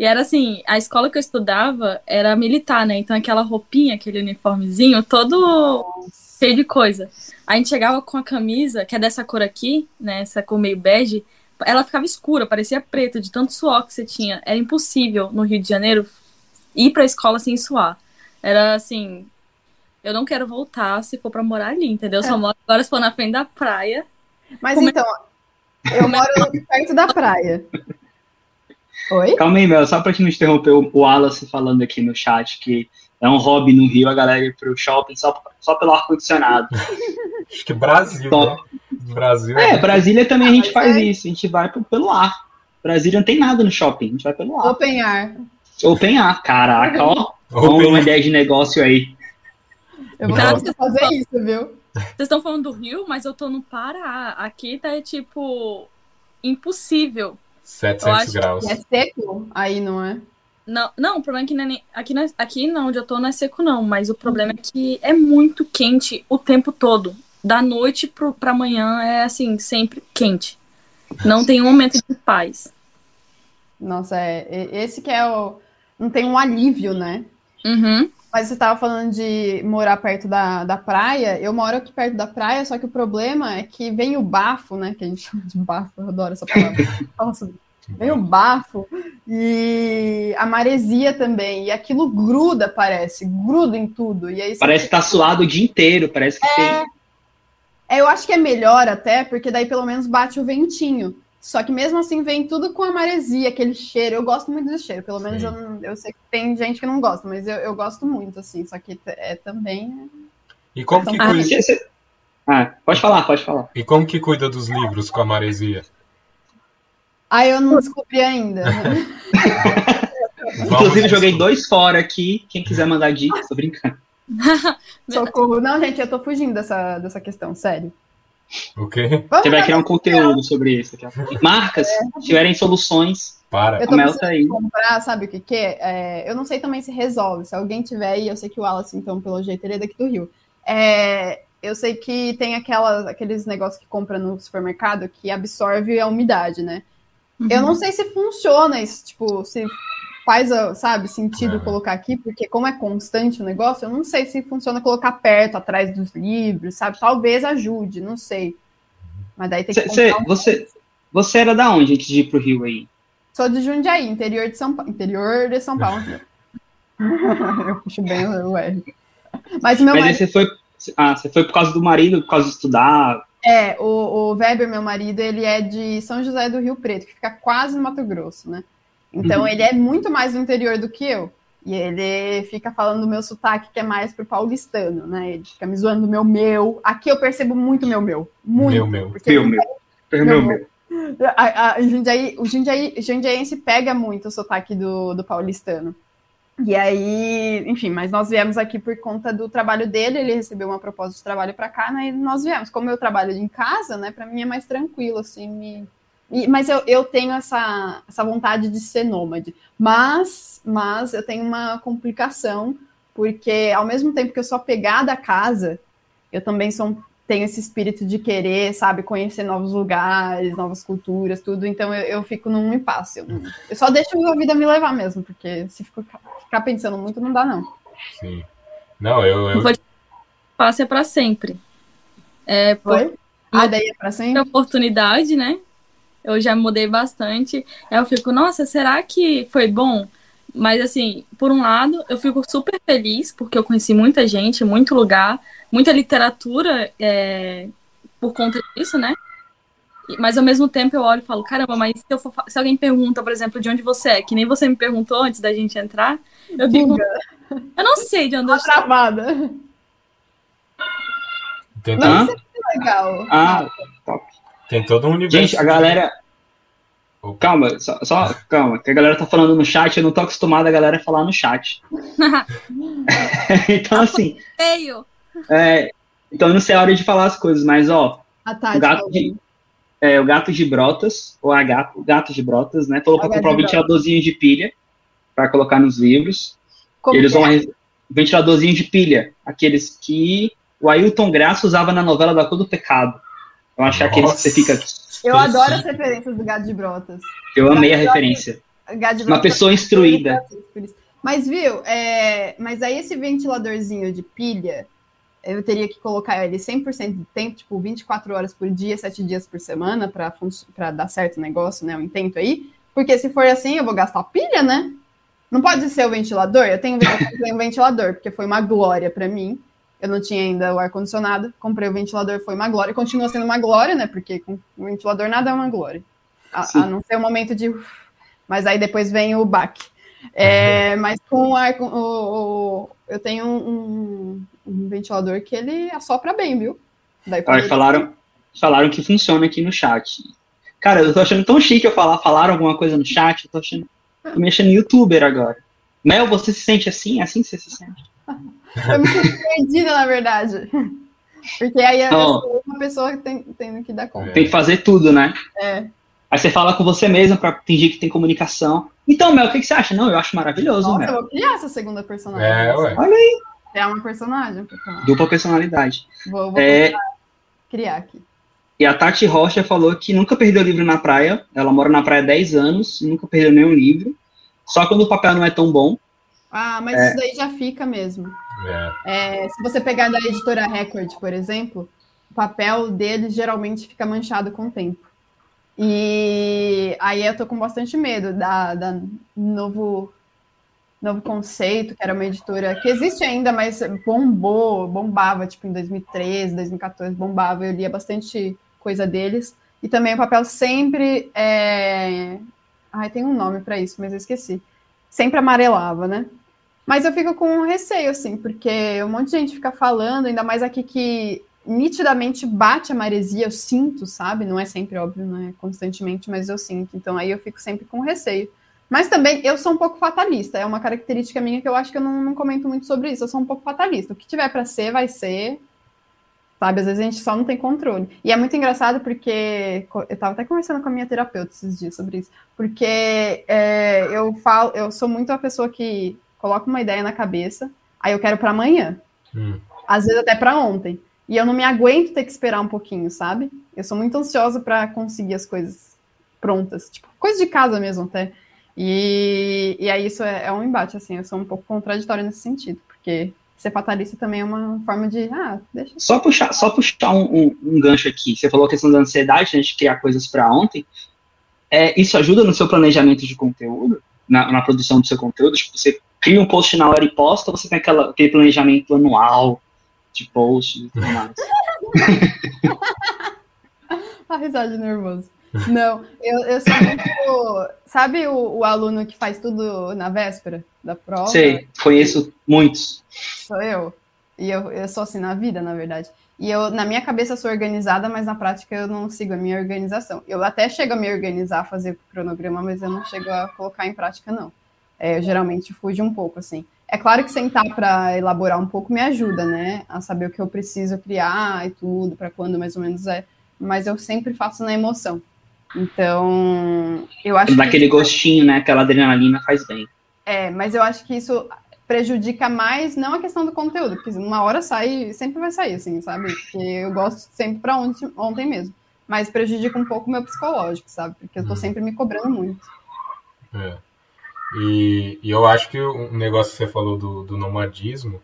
e era assim, a escola que eu estudava era militar, né? Então aquela roupinha, aquele uniformezinho, todo cheio de coisa. A gente chegava com a camisa, que é dessa cor aqui, né? Essa cor meio bege, ela ficava escura, parecia preta, de tanto suor que você tinha. Era impossível no Rio de Janeiro ir pra escola sem suar. Era assim, eu não quero voltar se for para morar ali, entendeu? Eu só é. moro agora se for na frente da praia. Mas Como então, eu moro perto da praia. Oi? Calma aí, Mel, só pra te não interromper o Wallace falando aqui no chat que é um hobby no Rio a galera ir pro shopping só, só pelo ar-condicionado. Acho que Brasil, né? Brasil. É, Brasília também a gente faz é. isso, a gente vai pelo ar. Brasília não tem nada no shopping, a gente vai pelo ar. Open ar. Open ar, caraca, ó. Vamos uma ideia de negócio aí. Eu vou Nossa. fazer isso, viu? Vocês estão falando do Rio, mas eu tô no Pará. Aqui tá, tipo, impossível 700 graus. É seco aí, não é? Não, não, o problema é que não é aqui, não, é, aqui não, onde eu tô não é seco, não. Mas o problema é que é muito quente o tempo todo. Da noite pro, pra manhã é assim, sempre quente. Não tem um momento de paz. Nossa, é, esse que é o. Não tem um alívio, né? Uhum. Mas você estava falando de morar perto da, da praia. Eu moro aqui perto da praia, só que o problema é que vem o bafo, né? Que a gente chama de bafo, eu adoro essa palavra. Nossa, vem o bafo e a maresia também. E aquilo gruda, parece, gruda em tudo. E aí parece que tá suado o dia inteiro, parece que é... tem. É, eu acho que é melhor até, porque daí pelo menos bate o ventinho. Só que mesmo assim vem tudo com a maresia, aquele cheiro. Eu gosto muito do cheiro, pelo menos eu, eu, sei que tem gente que não gosta, mas eu, eu gosto muito, assim. Só que é também. E como que cuida. Ah, pode falar, pode falar. E como que cuida dos livros com a maresia? Ah, eu não descobri ainda. Inclusive, joguei dois fora aqui. Quem quiser mandar dicas, tô brincando. Socorro. Não, gente, eu tô fugindo dessa, dessa questão, sério. O quê? Você vai criar um conteúdo sobre isso. Marcas, é. se tiverem soluções, para. Eu tô Mel tá aí. comprar, sabe o que que é? é? Eu não sei também se resolve. Se alguém tiver aí, eu sei que o Wallace, então, pelo jeito, ele é daqui do Rio. É, eu sei que tem aquelas, aqueles negócios que compra no supermercado que absorve a umidade, né? Uhum. Eu não sei se funciona isso, tipo, se faz, sabe, sentido uhum. colocar aqui, porque como é constante o negócio, eu não sei se funciona colocar perto, atrás dos livros, sabe? Talvez ajude, não sei. Mas daí tem que cê, um... você, você era da onde antes de ir pro Rio aí? Sou de Jundiaí, interior de São Paulo. Interior de São Paulo. eu puxo bem o R. Mas meu Mas marido... você foi. Ah, você foi por causa do marido, por causa de estudar? É, o, o Weber, meu marido, ele é de São José do Rio Preto, que fica quase no Mato Grosso, né? Então uhum. ele é muito mais do interior do que eu. E ele fica falando do meu sotaque, que é mais pro paulistano, né? Ele fica me zoando do meu meu. Aqui eu percebo muito meu meu. Muito. Meu meu. Meu meu. Meu meu. meu. A, a, Jundiaí, o Jundiaí, Jundiaense pega muito o sotaque do, do paulistano. E aí, enfim, mas nós viemos aqui por conta do trabalho dele, ele recebeu uma proposta de trabalho para cá, né? E nós viemos. Como eu trabalho em casa, né? Para mim é mais tranquilo, assim, me... E, mas eu, eu tenho essa, essa vontade de ser nômade. Mas, mas eu tenho uma complicação, porque ao mesmo tempo que eu sou apegada à casa, eu também sou tenho esse espírito de querer, sabe, conhecer novos lugares, novas culturas, tudo. Então eu, eu fico num impasse. Eu, eu, só deixo a vida me levar mesmo, porque se ficar, ficar pensando muito, não dá, não. Sim. Não, eu. eu... Impasse é para sempre. É, por... Ah, daí é para sempre? oportunidade, né? Eu já mudei bastante. Aí eu fico, nossa, será que foi bom? Mas, assim, por um lado, eu fico super feliz, porque eu conheci muita gente, muito lugar, muita literatura é, por conta disso, né? Mas ao mesmo tempo eu olho e falo, caramba, mas se, for, se, alguém pergunta, por exemplo, de onde você é, que nem você me perguntou antes da gente entrar, eu fico. Eu não sei de onde Uma eu estou. travada. Tem Mas isso é legal. Ah. Tem todo um universo. Gente, a galera. Calma, só, só, calma, que a galera tá falando no chat, eu não tô acostumado a galera falar no chat. então, assim. Feio. É, então não sei a hora de falar as coisas, mas ó. A Tati, o gato de, é, o gato de brotas, ou a gato, o gato de brotas, né? Falou para comprar um ventiladorzinho de pilha para colocar nos livros. Como eles vão é? ventiladorzinho de pilha, aqueles que o Ailton Graça usava na novela da Cor do Pecado. Eu acho que aqueles que você fica. Eu adoro as referências do gato de brotas. Eu amei a referência. Uma pessoa instruída. Mas viu, é... mas aí esse ventiladorzinho de pilha, eu teria que colocar ele 100% do tempo, tipo 24 horas por dia, 7 dias por semana, para dar certo o negócio, né? O intento aí. Porque se for assim, eu vou gastar pilha, né? Não pode ser o ventilador. Eu tenho, eu tenho um ventilador, porque foi uma glória para mim. Eu não tinha ainda o ar-condicionado. Comprei o ventilador, foi uma glória. Continua sendo uma glória, né? Porque com o ventilador nada é uma glória. A, a não ser o um momento de. Mas aí depois vem o baque. É, mas com o ar. Com, o, o, eu tenho um, um ventilador que ele assopra bem, viu? Daí ah, falaram, falaram que funciona aqui no chat. Cara, eu tô achando tão chique eu falar, falaram alguma coisa no chat, eu tô achando. Tô me achando youtuber agora. Mel, você se sente assim? É assim você se sente? eu me sinto perdida, na verdade. Porque aí é oh. uma pessoa que tem, tem que dar conta. Tem que fazer tudo, né? É. Aí você fala com você mesmo para fingir que tem comunicação. Então, Mel, o que, que, você acha? Não, eu acho maravilhoso, Nossa, Mel. eu vou criar essa segunda personagem. É, ué. Olha aí. É uma personagem. Dupla personalidade. Vou, vou é... criar aqui. E a Tati Rocha falou que nunca perdeu livro na praia. Ela mora na praia há 10 anos, nunca perdeu nenhum livro. Só quando o papel não é tão bom. Ah, mas é... isso daí já fica mesmo. É. É, se você pegar da editora Record, por exemplo, o papel deles geralmente fica manchado com o tempo. E aí eu tô com bastante medo da, da novo Novo Conceito, que era uma editora que existe ainda, mas bombou, bombava, tipo, em 2013, 2014, bombava, eu lia bastante coisa deles. E também o papel sempre é... Ai, tem um nome para isso, mas eu esqueci. Sempre amarelava, né? Mas eu fico com receio, assim, porque um monte de gente fica falando, ainda mais aqui que nitidamente bate a maresia, eu sinto, sabe? Não é sempre óbvio, não é constantemente, mas eu sinto. Então aí eu fico sempre com receio. Mas também eu sou um pouco fatalista, é uma característica minha que eu acho que eu não, não comento muito sobre isso. Eu sou um pouco fatalista. O que tiver para ser, vai ser. Sabe, às vezes a gente só não tem controle. E é muito engraçado porque eu estava até conversando com a minha terapeuta esses dias sobre isso. Porque é, eu falo, eu sou muito a pessoa que coloca uma ideia na cabeça, aí eu quero para amanhã. Hum. Às vezes até para ontem. E eu não me aguento ter que esperar um pouquinho, sabe? Eu sou muito ansiosa para conseguir as coisas prontas, tipo, coisa de casa mesmo até. E, e aí isso é, é, um embate, assim, eu sou um pouco contraditória nesse sentido, porque ser fatalista também é uma forma de, ah, deixa... Só puxar, só puxar um, um, um gancho aqui, você falou a questão da ansiedade, né, de criar coisas para ontem, é, isso ajuda no seu planejamento de conteúdo, na, na, produção do seu conteúdo, tipo, você cria um post na hora e posta, ou você tem aquela, aquele planejamento anual, de post e tudo mais. a risada de nervoso. Não, eu, eu sou muito. Sabe o, o, aluno que faz tudo na véspera da prova? Sei, conheço muitos. Sou eu. E eu, eu sou assim na vida, na verdade. E eu, na minha cabeça, sou organizada, mas na prática eu não sigo a minha organização. Eu até chego a me organizar, fazer cronograma, mas eu não chego a colocar em prática, não. É, eu geralmente fujo um pouco, assim. É claro que sentar para elaborar um pouco me ajuda, né? A saber o que eu preciso criar e tudo, para quando mais ou menos é. Mas eu sempre faço na emoção. Então, eu acho Daquele que... gostinho, né? Aquela adrenalina faz bem. É, mas eu acho que isso prejudica mais, não a questão do conteúdo, porque uma hora sai, sempre vai sair, assim, sabe? Porque eu gosto sempre para ontem, ontem mesmo. Mas prejudica um pouco o meu psicológico, sabe? Porque eu tô uhum. sempre me cobrando muito. É. E, e, eu acho que o negócio que você falou do, do nomadismo,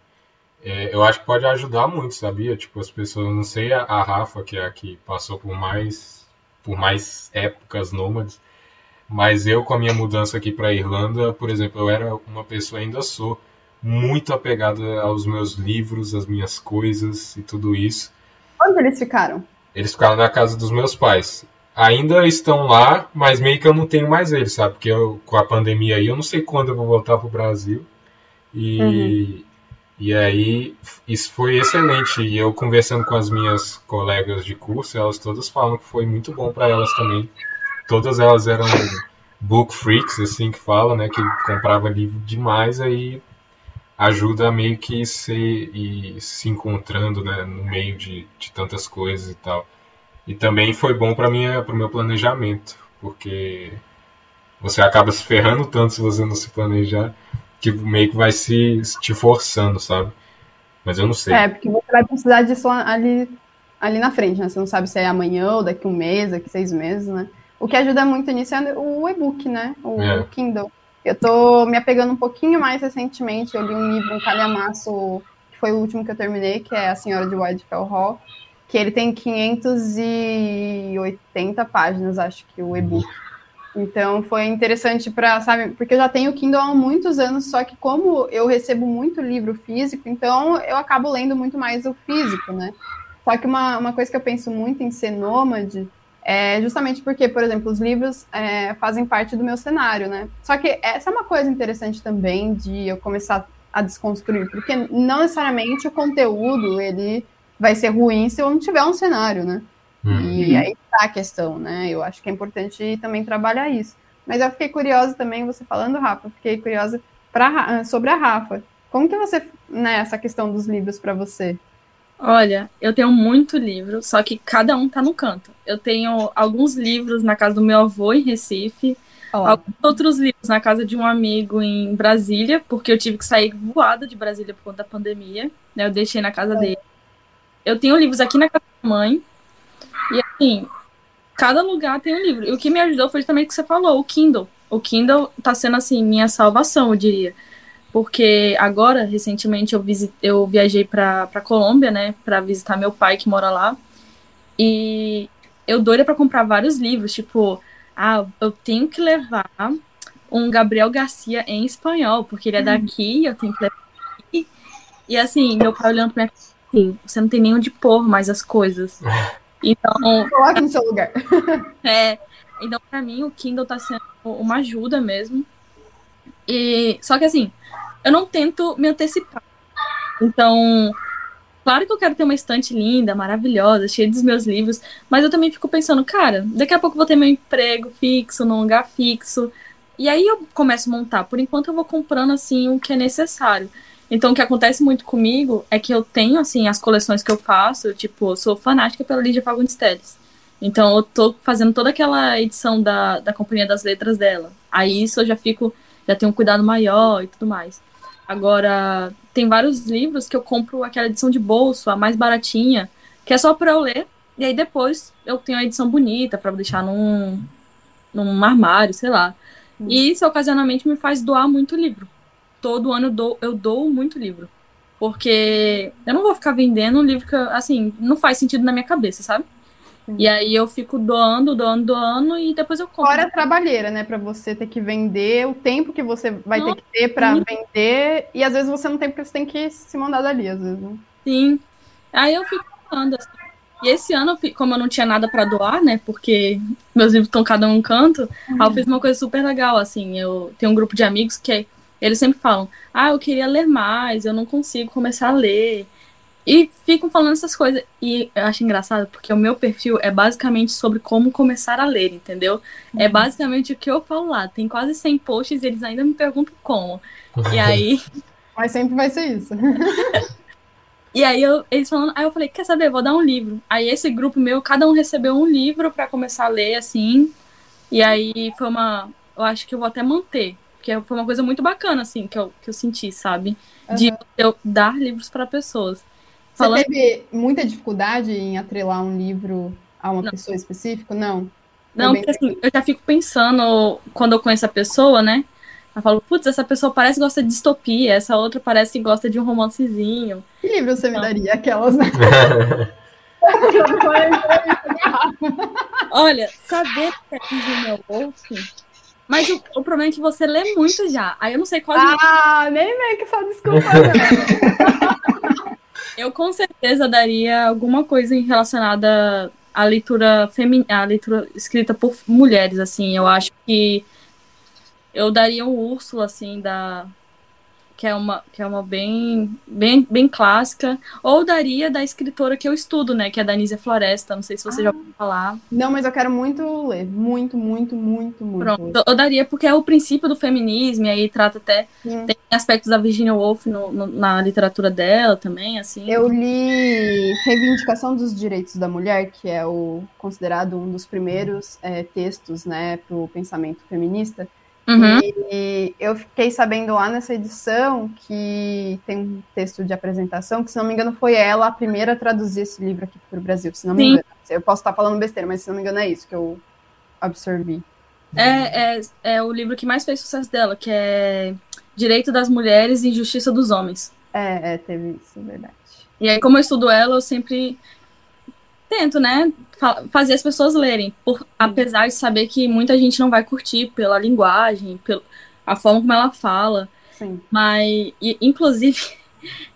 é, eu acho que pode ajudar muito, sabia? Tipo, as pessoas, não sei a, a Rafa, que é a que passou por mais, por mais épocas nômades, mas eu com a minha mudança aqui para Irlanda, por exemplo, eu era uma pessoa, ainda sou, muito apegada aos meus livros, às minhas coisas e tudo isso. Onde eles ficaram? Eles ficaram na casa dos meus pais ainda estão lá, mas meio que eu não tenho mais eles, sabe? Porque eu, com a pandemia aí, eu não sei quando eu vou voltar pro Brasil. E, uhum. e aí, isso foi excelente. E eu conversando com as minhas colegas de curso, elas todas falam que foi muito bom para elas também. Todas elas eram book freaks, assim que fala, né? Que comprava livro demais, aí ajuda meio que ser e se encontrando né, no meio de, de tantas coisas e tal. E também foi bom para o meu planejamento, porque você acaba se ferrando tanto se você não se planejar, que meio que vai se te forçando, sabe? Mas eu não sei. É, porque você vai precisar disso ali, ali na frente, né? Você não sabe se é amanhã ou daqui um mês, daqui seis meses, né? O que ajuda muito nisso é o e-book, né? O é. Kindle. Eu tô me apegando um pouquinho mais recentemente. Eu li um livro, um calhamaço, que foi o último que eu terminei, que é A Senhora de Whitefell Hall que ele tem 580 páginas, acho que o e-book. Então foi interessante para, sabe, porque eu já tenho Kindle há muitos anos, só que como eu recebo muito livro físico, então eu acabo lendo muito mais o físico, né? Só que uma, uma coisa que eu penso muito em ser nômade é justamente porque, por exemplo, os livros é, fazem parte do meu cenário, né? Só que essa é uma coisa interessante também de eu começar a desconstruir, porque não necessariamente o conteúdo, ele vai ser ruim se eu não tiver um cenário, né? Uhum. E aí tá a questão, né? Eu acho que é importante também trabalhar isso. Mas eu fiquei curiosa também, você falando, Rafa, fiquei curiosa pra, sobre a Rafa. Como que você, né, essa questão dos livros para você? Olha, eu tenho muito livro, só que cada um tá no canto. Eu tenho alguns livros na casa do meu avô em Recife, Olá. alguns outros livros na casa de um amigo em Brasília, porque eu tive que sair voada de Brasília por conta da pandemia, né? Eu deixei na casa dele eu tenho livros aqui na casa da mãe. E assim, cada lugar tem um livro. E o que me ajudou foi também o que você falou, o Kindle. O Kindle tá sendo assim minha salvação, eu diria. Porque agora, recentemente, eu, visit, eu viajei para pra Colômbia, né, para visitar meu pai que mora lá. E eu doida para comprar vários livros, tipo, ah, eu tenho que levar um Gabriel Garcia em espanhol, porque ele é daqui, eu tenho que levar aqui. E assim, meu pai olhando pra minha assim, você não tem nem onde pôr mais as coisas. Então. Coloque no seu lugar. É. Então, pra mim, o Kindle tá sendo uma ajuda mesmo. E, só que assim, eu não tento me antecipar. Então, claro que eu quero ter uma estante linda, maravilhosa, cheia dos meus livros, mas eu também fico pensando, cara, daqui a pouco eu vou ter meu emprego fixo, num lugar fixo. E aí eu começo a montar. Por enquanto eu vou comprando assim o que é necessário. Então o que acontece muito comigo é que eu tenho assim as coleções que eu faço, tipo, eu sou fanática pela Lídia Fagundes Teles. Então eu tô fazendo toda aquela edição da, da Companhia das Letras dela. Aí isso eu já fico, já tenho um cuidado maior e tudo mais. Agora, tem vários livros que eu compro aquela edição de bolso, a mais baratinha, que é só para eu ler, e aí depois eu tenho a edição bonita para deixar num, num armário, sei lá. Hum. E isso ocasionalmente me faz doar muito livro. Todo ano eu dou, eu dou muito livro. Porque eu não vou ficar vendendo um livro que, assim, não faz sentido na minha cabeça, sabe? E aí eu fico doando, doando, doando e depois eu compro. Fora a trabalheira, né? Pra você ter que vender, o tempo que você vai ter que ter pra sim. vender. E às vezes você não tem porque você tem que se mandar dali, às vezes. Né? Sim. Aí eu fico doando, assim. E esse ano, como eu não tinha nada para doar, né? Porque meus livros estão cada um em um canto, uhum. aí eu fiz uma coisa super legal, assim. Eu tenho um grupo de amigos que eles sempre falam: Ah, eu queria ler mais, eu não consigo começar a ler. E ficam falando essas coisas. E eu acho engraçado, porque o meu perfil é basicamente sobre como começar a ler, entendeu? É uhum. É basicamente o que eu falo lá. Tem quase 100 posts e eles ainda me perguntam como. E aí. Mas sempre vai ser isso. e aí eu, eles falando, aí eu falei, quer saber, vou dar um livro. Aí esse grupo meu, cada um recebeu um livro para começar a ler, assim. E aí foi uma. Eu acho que eu vou até manter. Porque foi uma coisa muito bacana, assim, que eu, que eu senti, sabe? De uhum. eu dar livros para pessoas. Falando... Você teve muita dificuldade em atrelar um livro a uma não. pessoa específica? Não. Não, porque assim, eu já fico pensando, quando eu conheço a pessoa, né? Eu falo, putz, essa pessoa parece que gosta de distopia, essa outra parece que gosta de um romancezinho. Que livro você então... me daria? Aquelas, né? Olha, saber que é Virginia Woolf, mas o, o, problema é que você lê muito já. Aí eu não sei qual. Ah, nem meio que só desculpa. Eu com certeza daria alguma coisa relacionada à leitura feminina, à leitura escrita por mulheres, assim. Eu acho que eu daria um Úrsula, assim, da que é uma, que é uma bem, bem, bem clássica, ou daria da escritora que eu estudo, né, que é da Nízia Floresta, não sei se você ah, já ouviu falar. Não, mas eu quero muito ler, muito, muito, muito, muito. Pronto, eu daria porque é o princípio do feminismo, e aí trata até, hum. tem aspectos da Virginia Woolf no, no, na literatura dela também, assim. Eu li Reivindicação dos Direitos da Mulher, que é o considerado um dos primeiros é, textos, né, para o pensamento feminista, Uhum. E eu fiquei sabendo lá nessa edição que tem um texto de apresentação, que se não me engano foi ela a primeira a traduzir esse livro aqui para o Brasil, se não me Sim. engano. Eu posso estar falando besteira, mas se não me engano é isso que eu absorvi. É, é, é o livro que mais fez sucesso dela, que é Direito das Mulheres e Justiça dos Homens. É, é teve isso, é verdade. E aí, como eu estudo ela, eu sempre tento, né, fazer as pessoas lerem, por, apesar de saber que muita gente não vai curtir pela linguagem, pela a forma como ela fala. Sim. Mas, e, inclusive,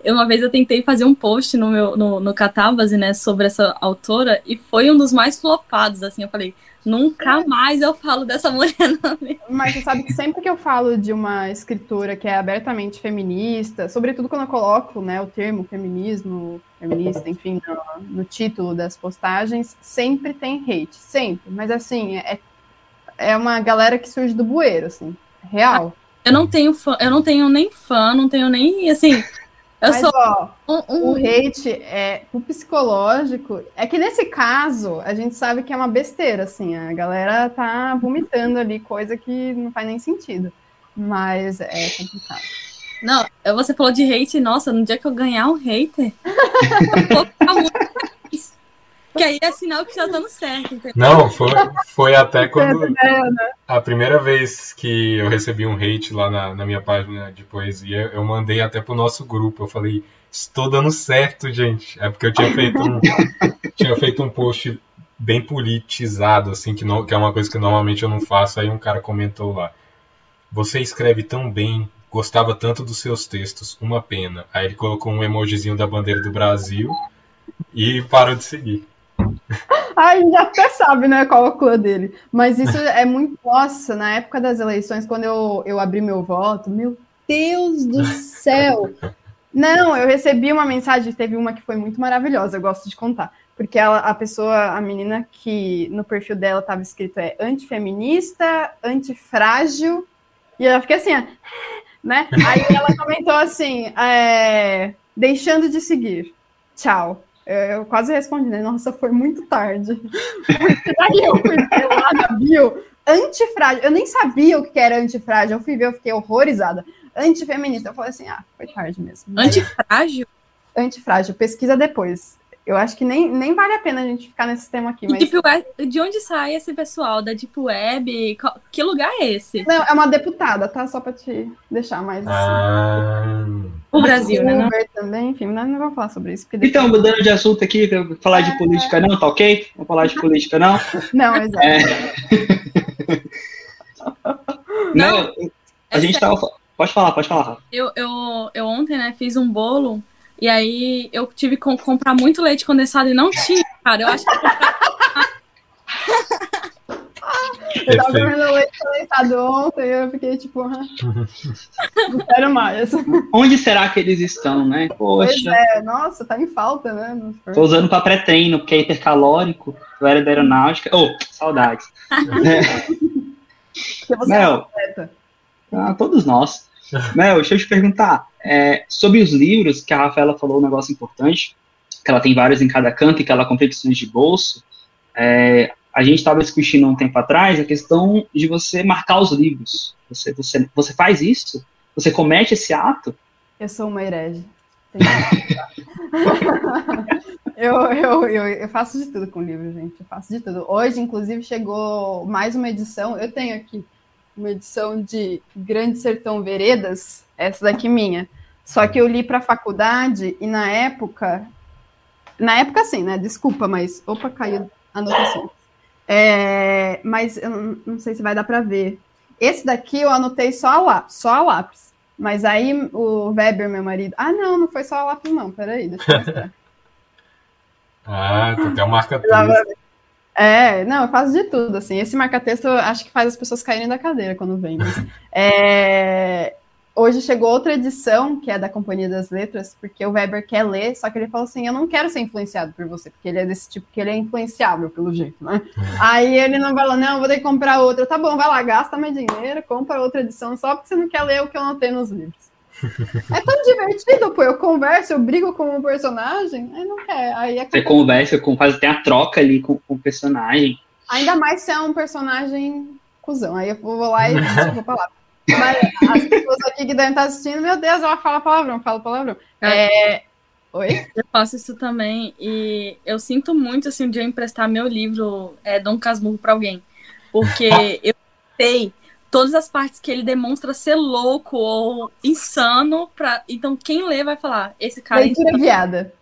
uma vez eu tentei fazer um post no meu no, no Catarse, né, sobre essa autora, e foi um dos mais flopados, assim, eu falei, Nunca mais eu falo dessa mulher. Não. Mas você sabe que sempre que eu falo de uma escritora que é abertamente feminista, sobretudo quando eu coloco né, o termo feminismo, feminista, enfim, no, no título das postagens, sempre tem hate, sempre. Mas assim, é, é uma galera que surge do bueiro, assim, real. Eu não tenho fã, eu não tenho nem fã, não tenho nem assim. Eu Mas, sou ó, um, um... o hate é o psicológico. É que nesse caso, a gente sabe que é uma besteira, assim. A galera tá vomitando ali coisa que não faz nem sentido. Mas é complicado. Não, você falou de hate, nossa, no dia que eu ganhar um hater, eu vou ficar muito que aí é sinal que já tá dando certo, entendeu? Não, foi, foi até quando. A primeira vez que eu recebi um hate lá na, na minha página de poesia, eu mandei até pro nosso grupo. Eu falei, estou dando certo, gente. É porque eu tinha feito um, tinha feito um post bem politizado, assim, que, não, que é uma coisa que normalmente eu não faço. Aí um cara comentou lá. Você escreve tão bem, gostava tanto dos seus textos, uma pena. Aí ele colocou um emojizinho da bandeira do Brasil e parou de seguir. a gente até sabe, né, qual é o clã dele. Mas isso é muito. Nossa, na época das eleições, quando eu, eu abri meu voto, meu Deus do céu! Não, eu recebi uma mensagem, teve uma que foi muito maravilhosa, eu gosto de contar. Porque ela, a pessoa, a menina que no perfil dela estava escrito é antifeminista, antifrágil, e eu fiquei assim, né? Aí ela comentou assim, é, deixando de seguir, tchau. Eu quase respondi, né? Nossa, foi muito tarde. Porque daí eu fui lá na bio, antifrágil. Eu nem sabia o que era antifrágil. Eu fui ver, eu fiquei horrorizada. Antifeminista. Eu falei assim, ah, foi tarde mesmo. Antifrágil? Antifrágil. Pesquisa depois. Eu acho que nem, nem vale a pena a gente ficar nesse tema aqui. Mas... Deep Web, de onde sai esse pessoal da Deep Web? Que lugar é esse? Não, é uma deputada, tá? Só pra te deixar mais. Ah. O Brasil, né? Uber também, enfim, não, não vamos falar sobre isso. Depois... Então, mudando de assunto aqui, falar de política não, tá ok? Vamos falar de política não? Não, exato. É... não, não, a gente tava. Pode falar, pode falar. Eu, eu, eu ontem, né, fiz um bolo e aí eu tive que comprar muito leite condensado e não tinha, cara. Eu acho que eu Eu tava comendo leite condensado ontem e eu fiquei tipo, não quero mais. Onde será que eles estão, né? Poxa. Pois é, nossa, tá em falta, né? Tô usando pra pré-treino, porque é hipercalórico, eu era da aeronáutica. Oh, saudades. Porque você Mel, é ah, todos nós. Mel, deixa eu te perguntar. É, sobre os livros, que a Rafaela falou um negócio importante, que ela tem vários em cada canto e que ela compra edições de bolso. É, a gente estava discutindo um tempo atrás a questão de você marcar os livros. Você, você, você faz isso? Você comete esse ato? Eu sou uma herege. eu, eu, eu, eu, faço de tudo com livro, gente. Eu faço de tudo. Hoje, inclusive, chegou mais uma edição. Eu tenho aqui uma edição de Grande Sertão Veredas, essa daqui minha. Só que eu li para a faculdade e na época. Na época, sim, né? Desculpa, mas. Opa, caiu a anotação. É, mas eu não, sei se vai dar para ver. Esse daqui eu anotei só a lápis, só a lápis. Mas aí o Weber, meu marido. Ah, não, não foi só a lápis, não. Peraí, deixa eu mostrar. ah, tem uma marca É, não, eu faço de tudo, assim. Esse marca-texto acho que faz as pessoas caírem da cadeira quando vem. Mas, é, hoje chegou outra edição, que é da Companhia das Letras, porque o Weber quer ler, só que ele falou assim: Eu não quero ser influenciado por você, porque ele é desse tipo que ele é influenciável, pelo jeito, né? Uhum. Aí ele não falou: Não, vou ter que comprar outra. Tá bom, vai lá, gasta mais dinheiro, compra outra edição, só porque você não quer ler o que eu não tenho nos livros. É tão divertido, pô. Eu converso, eu brigo com um personagem, aí não quer. Aí é você conversa, com, faz, tem a troca ali com, com o personagem. Ainda mais se é um personagem cuzão. Aí eu vou lá e desculpa a palavra. Mas as pessoas aqui que devem estar assistindo, meu Deus, ela fala palavrão, fala palavrão. É. é... Oi? Eu faço isso também e eu sinto muito assim um dia eu emprestar meu livro é, Dom Casmurro para alguém, porque eu sei todas as partes que ele demonstra ser louco ou insano para então quem lê vai falar esse cara Leitura é guiada.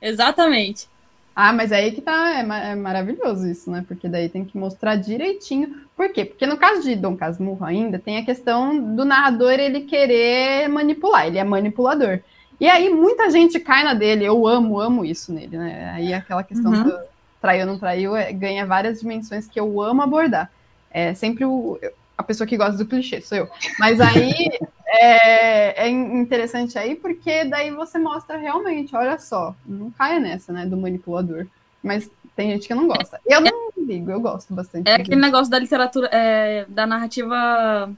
Exatamente. Ah, mas aí que tá, é, é, maravilhoso isso, né? Porque daí tem que mostrar direitinho. Por quê? Porque no caso de Dom Casmurro ainda, tem a questão do narrador ele querer manipular, ele é manipulador. E aí muita gente cai na dele, eu amo, amo isso nele, né? Aí aquela questão uhum. do traiu ou não traiu é, ganha várias dimensões que eu amo abordar. É sempre o, a pessoa que gosta do clichê, sou eu. Mas aí é, é, interessante aí, porque daí você mostra realmente, olha só, não caia nessa, né, do manipulador. Mas tem gente que não gosta. Eu não ligo, eu gosto bastante. É aquele negócio da literatura, é, da narrativa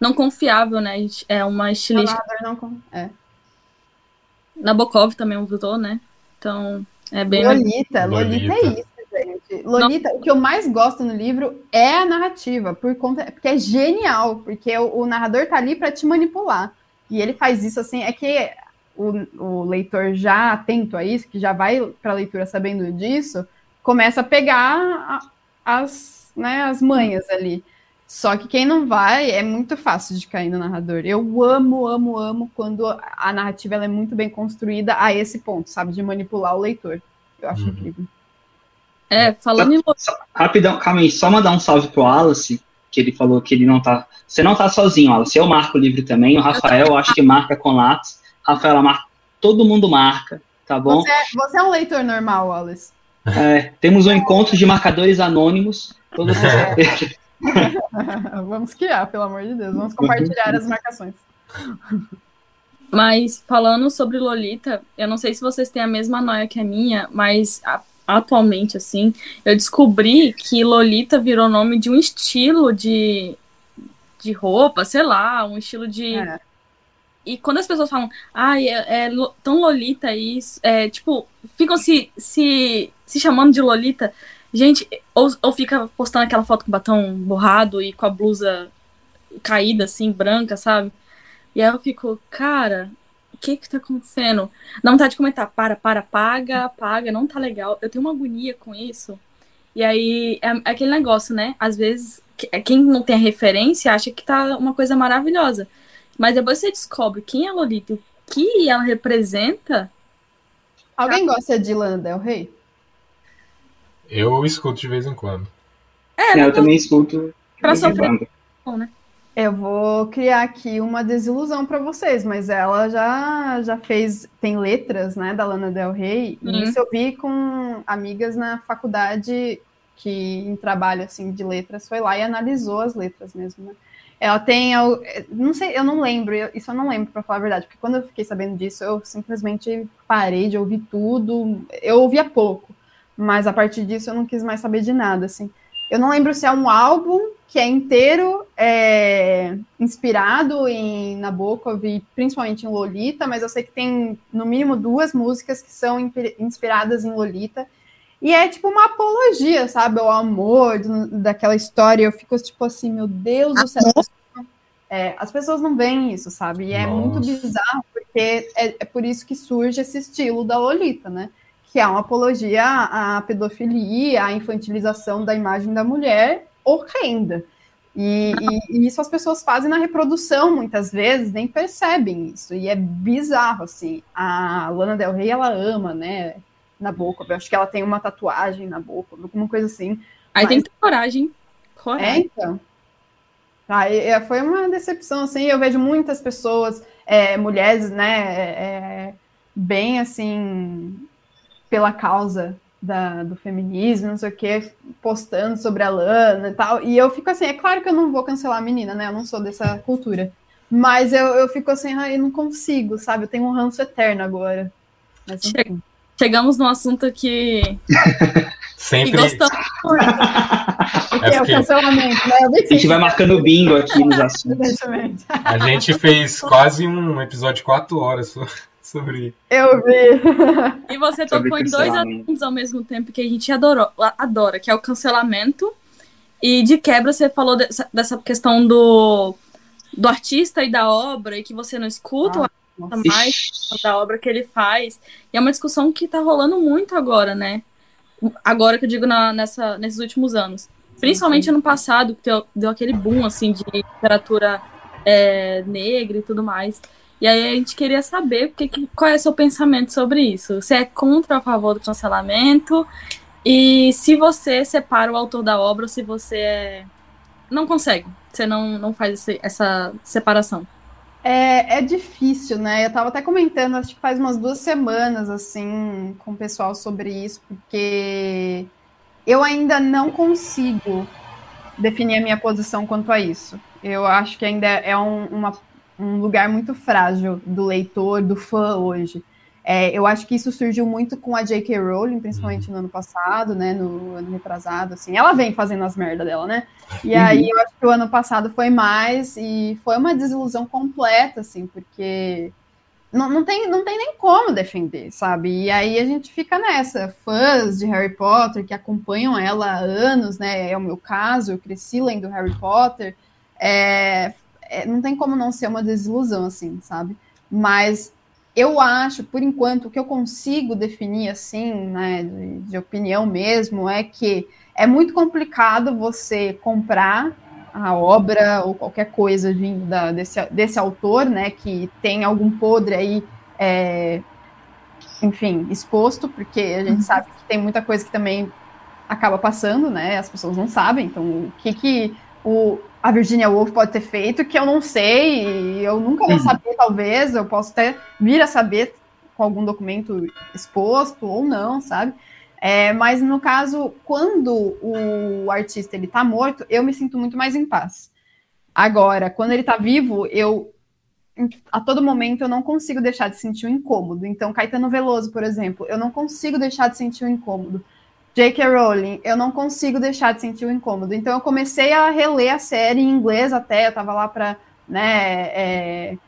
não confiável, né? É uma estilística. Não, é. Nabokov também usou, né? Então, é bem. Lolita, Lolita, Lolita é isso Lolita, não. o que eu mais gosto no livro é a narrativa, por conta, porque é genial, porque o, o narrador tá ali para te manipular. E ele faz isso assim, é que o, o leitor já atento a isso, que já vai para a leitura sabendo disso, começa a pegar a, as, né, as manhas ali. Só que quem não vai é muito fácil de cair no narrador. Eu amo, amo, amo quando a narrativa é muito bem construída a esse ponto, sabe? De manipular o leitor. Eu acho uhum. incrível. É, falando só, em. Só, rapidão, calma aí, só mandar um salve pro Wallace, que ele falou que ele não tá. Você não tá sozinho, Wallace. Eu marco o livro também. O Rafael, acho que marca com lápis. Rafaela marca. Todo mundo marca, tá bom? Você é, você é um leitor normal, Wallace. É, temos um encontro de marcadores anônimos. Toda é. Vamos criar, pelo amor de Deus. Vamos compartilhar as marcações. Mas falando sobre Lolita, eu não sei se vocês têm a mesma noia que a minha, mas a, atualmente, assim, eu descobri que Lolita virou nome de um estilo de, de roupa, sei lá, um estilo de. É. E quando as pessoas falam, ai, ah, é, é, tão Lolita isso, é, tipo, ficam se, se, se chamando de Lolita, gente, ou, ou fica postando aquela foto com o batom borrado e com a blusa caída, assim, branca, sabe? E aí eu fico, cara, o que que tá acontecendo? Dá vontade de comentar, para, para, paga, paga, não tá legal. Eu tenho uma agonia com isso. E aí é, é aquele negócio, né? Às vezes, é, quem não tem a referência acha que tá uma coisa maravilhosa. Mas depois você descobre quem é a Lolita, o que ela representa. Alguém gosta de Lana Del Rey? Eu escuto de vez em quando. É, eu também escuto. Pra sofrer. Bom, né? Eu vou criar aqui uma desilusão para vocês, mas ela já, já fez, tem letras, né, da Lana Del Rey, e uhum. isso eu vi com amigas na faculdade que em trabalho, assim, de letras, foi lá e analisou as letras mesmo, né. Ela tem, não sei, eu não lembro, isso eu não lembro para falar a verdade, porque quando eu fiquei sabendo disso, eu simplesmente parei de ouvir tudo, eu ouvia pouco, mas a partir disso eu não quis mais saber de nada, assim. Eu não lembro se é um álbum que é inteiro é, inspirado em Nabokov e principalmente em Lolita, mas eu sei que tem no mínimo duas músicas que são inspiradas em Lolita. E é tipo uma apologia, sabe? O amor daquela história. Eu fico tipo assim, meu Deus do céu. É, as pessoas não veem isso, sabe? E é Nossa. muito bizarro, porque é, é por isso que surge esse estilo da Lolita, né? que é uma apologia à pedofilia, à infantilização da imagem da mulher horrenda. E, e, e, isso as pessoas fazem na reprodução, muitas vezes, nem percebem isso. E é bizarro, assim. A Lana Del Rey, ela ama, né? Na boca. Eu acho que ela tem uma tatuagem na boca, alguma coisa assim. Aí Mas... tem que ter coragem. Coragem. É, então. Ah, foi uma decepção, assim. Eu vejo muitas pessoas, é, mulheres, né? É, bem, assim pela causa da, do feminismo, não sei o que, postando sobre a Lana e tal. E eu fico assim, é claro que eu não vou cancelar a menina, né? Eu não sou dessa cultura. Mas eu, eu fico assim, ai, eu não consigo, sabe? Eu tenho um ranço eterno agora. Mas, che Chegamos num assunto que. Sempre. Que gostamos muito. é, o cancelamento, né? A gente vai marcando bingo aqui nos assuntos. A gente fez quase um episódio de quatro horas sobre. Eu vi. E você tocou em dois assuntos ao mesmo tempo que a gente adorou, adora, que é o cancelamento. E de quebra você falou dessa, dessa questão do, do artista e da obra, e que você não escuta ah, o artista mais da obra que ele faz. E é uma discussão que tá rolando muito agora, né? Agora que eu digo na, nessa, nesses últimos anos. Principalmente ano passado, que deu, deu aquele boom assim de literatura é, negra e tudo mais. E aí a gente queria saber que, qual é o seu pensamento sobre isso. Você é contra ou a favor do cancelamento? E se você separa o autor da obra ou se você é... não consegue, você não, não faz esse, essa separação. É, é difícil, né? Eu estava até comentando, acho que faz umas duas semanas, assim, com o pessoal sobre isso, porque eu ainda não consigo definir a minha posição quanto a isso. Eu acho que ainda é um, uma um lugar muito frágil do leitor, do fã hoje. É, eu acho que isso surgiu muito com a J.K. Rowling, principalmente no ano passado, né, no ano retrasado, assim. Ela vem fazendo as merdas dela, né? E uhum. aí eu acho que o ano passado foi mais e foi uma desilusão completa, assim, porque não, não, tem, não tem nem como defender, sabe? E aí a gente fica nessa. Fãs de Harry Potter que acompanham ela há anos, né? É o meu caso, eu cresci lendo Harry Potter. É, é, não tem como não ser uma desilusão, assim, sabe? Mas eu acho, por enquanto, o que eu consigo definir, assim, né, de, de opinião mesmo, é que é muito complicado você comprar a obra ou qualquer coisa vindo da, desse, desse autor, né, que tem algum podre aí, é, enfim, exposto, porque a gente uhum. sabe que tem muita coisa que também acaba passando, né, as pessoas não sabem, então o que que o, a Virginia Woolf pode ter feito, que eu não sei, eu nunca vou uhum. saber, talvez, eu posso até vir a saber com algum documento exposto ou não, sabe? É, mas no caso, quando o artista ele tá morto, eu me sinto muito mais em paz. Agora, quando ele tá vivo, eu a todo momento eu não consigo deixar de sentir o um incômodo. Então, Caetano Veloso, por exemplo, eu não consigo deixar de sentir o um incômodo. J.K. Rowling, eu não consigo deixar de sentir o incômodo. Então, eu comecei a reler a série em inglês até, eu tava lá para né, é,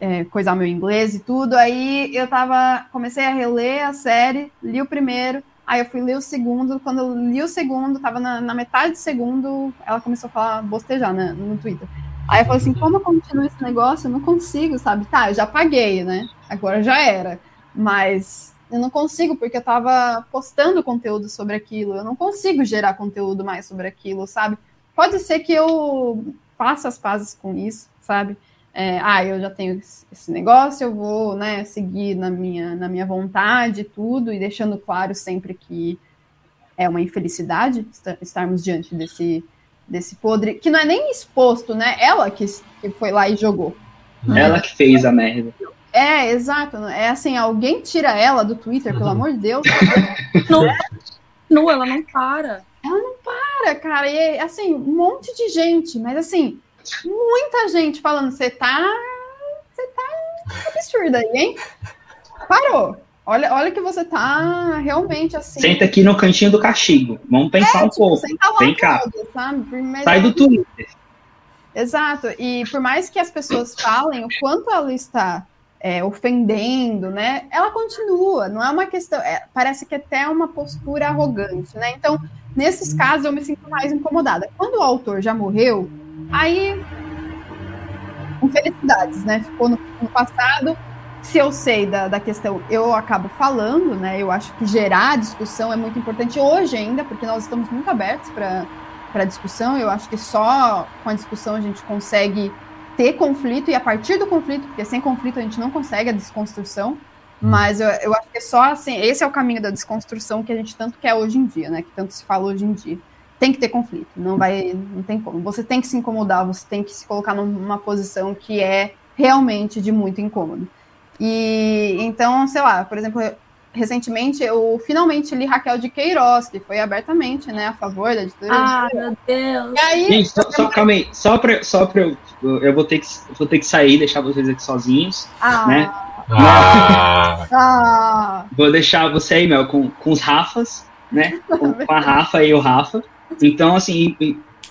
é, coisar meu inglês e tudo. Aí eu tava, comecei a reler a série, li o primeiro, aí eu fui ler o segundo. Quando eu li o segundo, tava na, na metade do segundo, ela começou a falar, bostejar né, no Twitter. Aí eu falei assim, como eu continuo esse negócio? Eu não consigo, sabe? Tá, eu já paguei, né? Agora já era. Mas eu não consigo, porque eu tava postando conteúdo sobre aquilo. Eu não consigo gerar conteúdo mais sobre aquilo, sabe? Pode ser que eu faça as pazes com isso, sabe? É, ah, eu já tenho esse negócio, eu vou, né, seguir na minha, na minha vontade tudo, e deixando claro sempre que é uma infelicidade estarmos diante desse, desse podre, que não é nem exposto, né? Ela que, que foi lá e jogou. Ela que fez a merda. É, exato. É assim, alguém tira ela do Twitter, pelo amor de Deus. não, não, ela não para. Ela não para, cara. E assim, um monte de gente, mas assim, muita gente falando, você tá. Você tá absurda aí, hein? Parou. Olha, olha que você tá realmente assim. Senta aqui no cantinho do castigo. Vamos pensar é, um tipo, pouco. Vem cá. Todo, Sai do Twitter. Exato. E por mais que as pessoas falem o quanto ela está é, ofendendo, né? Ela continua. Não é uma questão. É, parece que é até uma postura arrogante, né? Então, nesses casos, eu me sinto mais incomodada. Quando o autor já morreu, aí. Infelicidades, né? Ficou no, no passado se eu sei da, da questão, eu acabo falando, né? Eu acho que gerar discussão é muito importante hoje ainda, porque nós estamos muito abertos para discussão. Eu acho que só com a discussão a gente consegue ter conflito, e a partir do conflito, porque sem conflito a gente não consegue a desconstrução. Mas eu, eu acho que é só assim, esse é o caminho da desconstrução que a gente tanto quer hoje em dia, né? Que tanto se fala hoje em dia. Tem que ter conflito, não vai, não tem como. Você tem que se incomodar, você tem que se colocar numa posição que é realmente de muito incômodo. E então, sei lá, por exemplo, recentemente eu finalmente li Raquel de Queiroz, que foi abertamente, né, a favor da ditadura. Ah, meu Deus. E aí, Gente, só, só, calma aí, só pra, só pra eu, eu vou ter que, vou ter que sair, deixar vocês aqui sozinhos, ah. né? Ah. ah. Vou deixar você aí, Mel, com, com os Rafas, né? Com, com a Rafa e o Rafa. Então, assim,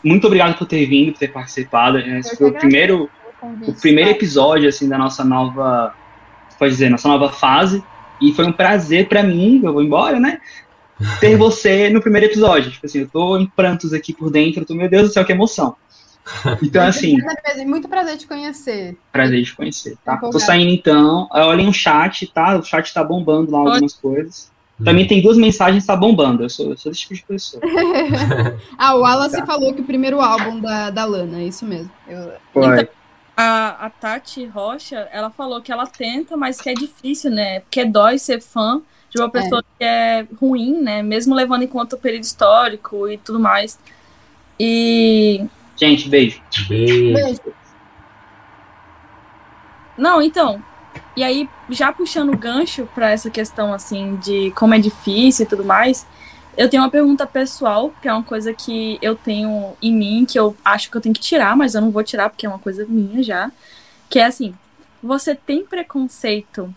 muito obrigado por ter vindo, por ter participado. Esse foi o primeiro, o primeiro episódio, assim, da nossa nova pode dizer, nossa nova fase. E foi um prazer para mim, eu vou embora, né? Ter você no primeiro episódio. Tipo assim, eu tô em prantos aqui por dentro, eu tô, meu Deus do céu, que emoção. Então, assim. Muito prazer te conhecer. Prazer te conhecer, tá? Tô saindo então. Olhem o chat, tá? O chat tá bombando lá algumas coisas. Pra mim tem duas mensagens tá bombando. Eu sou, eu sou desse tipo de pessoa. ah, o Wallace tá. falou que o primeiro álbum da, da Lana, é isso mesmo. Eu... Foi. Então, a, a Tati Rocha, ela falou que ela tenta, mas que é difícil, né? Porque dói ser fã de uma pessoa é. que é ruim, né? Mesmo levando em conta o período histórico e tudo mais. E. Gente, beijo. Beijo. beijo. Não, então. E aí, já puxando o gancho para essa questão, assim, de como é difícil e tudo mais, eu tenho uma pergunta pessoal, que é uma coisa que eu tenho em mim, que eu acho que eu tenho que tirar, mas eu não vou tirar porque é uma coisa minha já. Que é assim: você tem preconceito.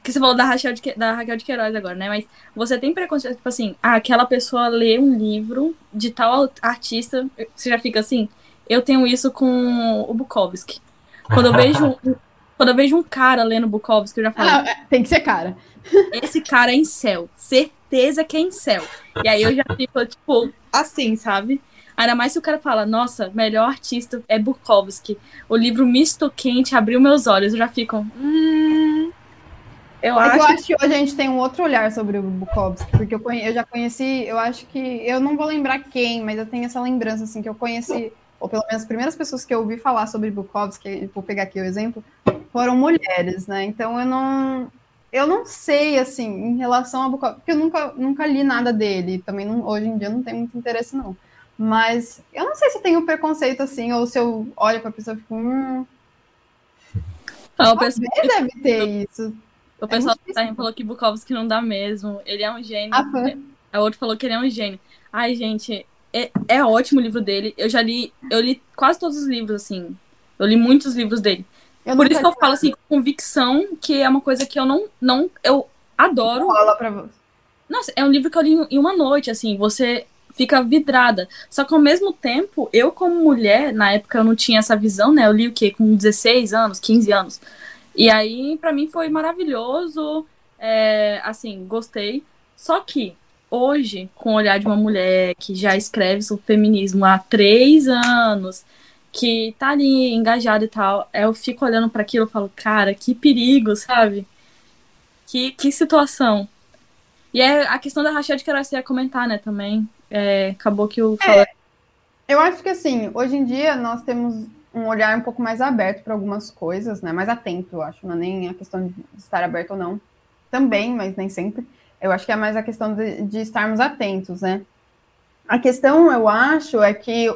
Que você falou da Raquel, de, da Raquel de Queiroz agora, né? Mas você tem preconceito, tipo assim, ah, aquela pessoa lê um livro de tal artista, você já fica assim. Eu tenho isso com o Bukowski. Quando eu vejo, quando eu vejo um cara lendo Bukowski, eu já falo. Ah, é, tem que ser cara. Esse cara é em céu. Certeza que é em céu. E aí eu já fico, tipo, assim, sabe? Ainda mais se o cara fala, nossa, melhor artista é Bukowski. O livro Misto Quente abriu meus olhos. Eu já fico. Hum, eu, é acho... eu acho que hoje a gente tem um outro olhar sobre o Bukowski, porque eu, conhe... eu já conheci, eu acho que. Eu não vou lembrar quem, mas eu tenho essa lembrança, assim, que eu conheci, ou pelo menos as primeiras pessoas que eu ouvi falar sobre Bukowski, vou pegar aqui o exemplo, foram mulheres, né? Então eu não eu não sei, assim, em relação a Bukowski, porque eu nunca, nunca li nada dele, também não, hoje em dia não tenho muito interesse, não. Mas eu não sei se tenho preconceito, assim, ou se eu olho pra pessoa e fico, hum... Ah, o pessoal deve ter isso. O pessoal é da falou que Bukowski não dá mesmo, ele é um gênio. Ah, foi? A outro falou que ele é um gênio. Ai, gente, é, é ótimo o livro dele. Eu já li, eu li quase todos os livros, assim. Eu li muitos livros dele. Eu Por isso que eu falo assim, com convicção, que é uma coisa que eu não. não eu adoro. Fala pra você. Nossa, é um livro que eu li em uma noite, assim. Você fica vidrada. Só que ao mesmo tempo, eu como mulher, na época eu não tinha essa visão, né? Eu li o quê? Com 16 anos, 15 anos. E aí, para mim, foi maravilhoso. É, assim, gostei. Só que hoje, com o olhar de uma mulher que já escreve sobre feminismo há três anos, que tá ali engajada e tal, eu fico olhando para aquilo e falo, cara, que perigo, sabe? Que, que situação. E é a questão da Rachel que eu ia comentar, né, também. É, acabou que o. É, eu acho que assim, hoje em dia nós temos um olhar um pouco mais aberto para algumas coisas, né? Mais atento, eu acho. Não é nem a questão de estar aberto ou não. Também, mas nem sempre. Eu acho que é mais a questão de, de estarmos atentos, né? A questão, eu acho, é que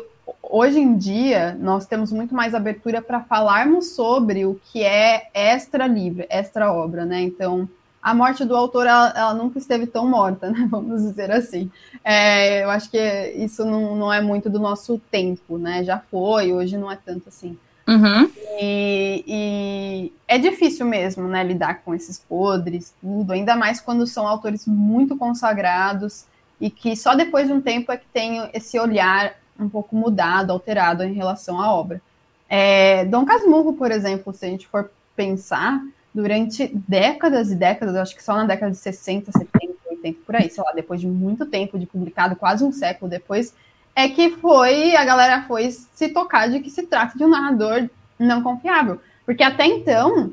hoje em dia nós temos muito mais abertura para falarmos sobre o que é extra livre, extra obra, né? Então, a morte do autor ela, ela, nunca esteve tão morta, né? Vamos dizer assim. É, eu acho que isso não, não, é muito do nosso tempo, né? Já foi, hoje não é tanto assim. Uhum. E, e, é difícil mesmo, né? Lidar com esses podres, tudo, ainda mais quando são autores muito consagrados e que só depois de um tempo é que tem esse olhar um pouco mudado, alterado em relação à obra. É, Dom Casmurro, por exemplo, se a gente for pensar, durante décadas e décadas, acho que só na década de 60, 70, 80, por aí, sei lá, depois de muito tempo de publicado, quase um século depois, é que foi, a galera foi se tocar de que se trata de um narrador não confiável. Porque até então,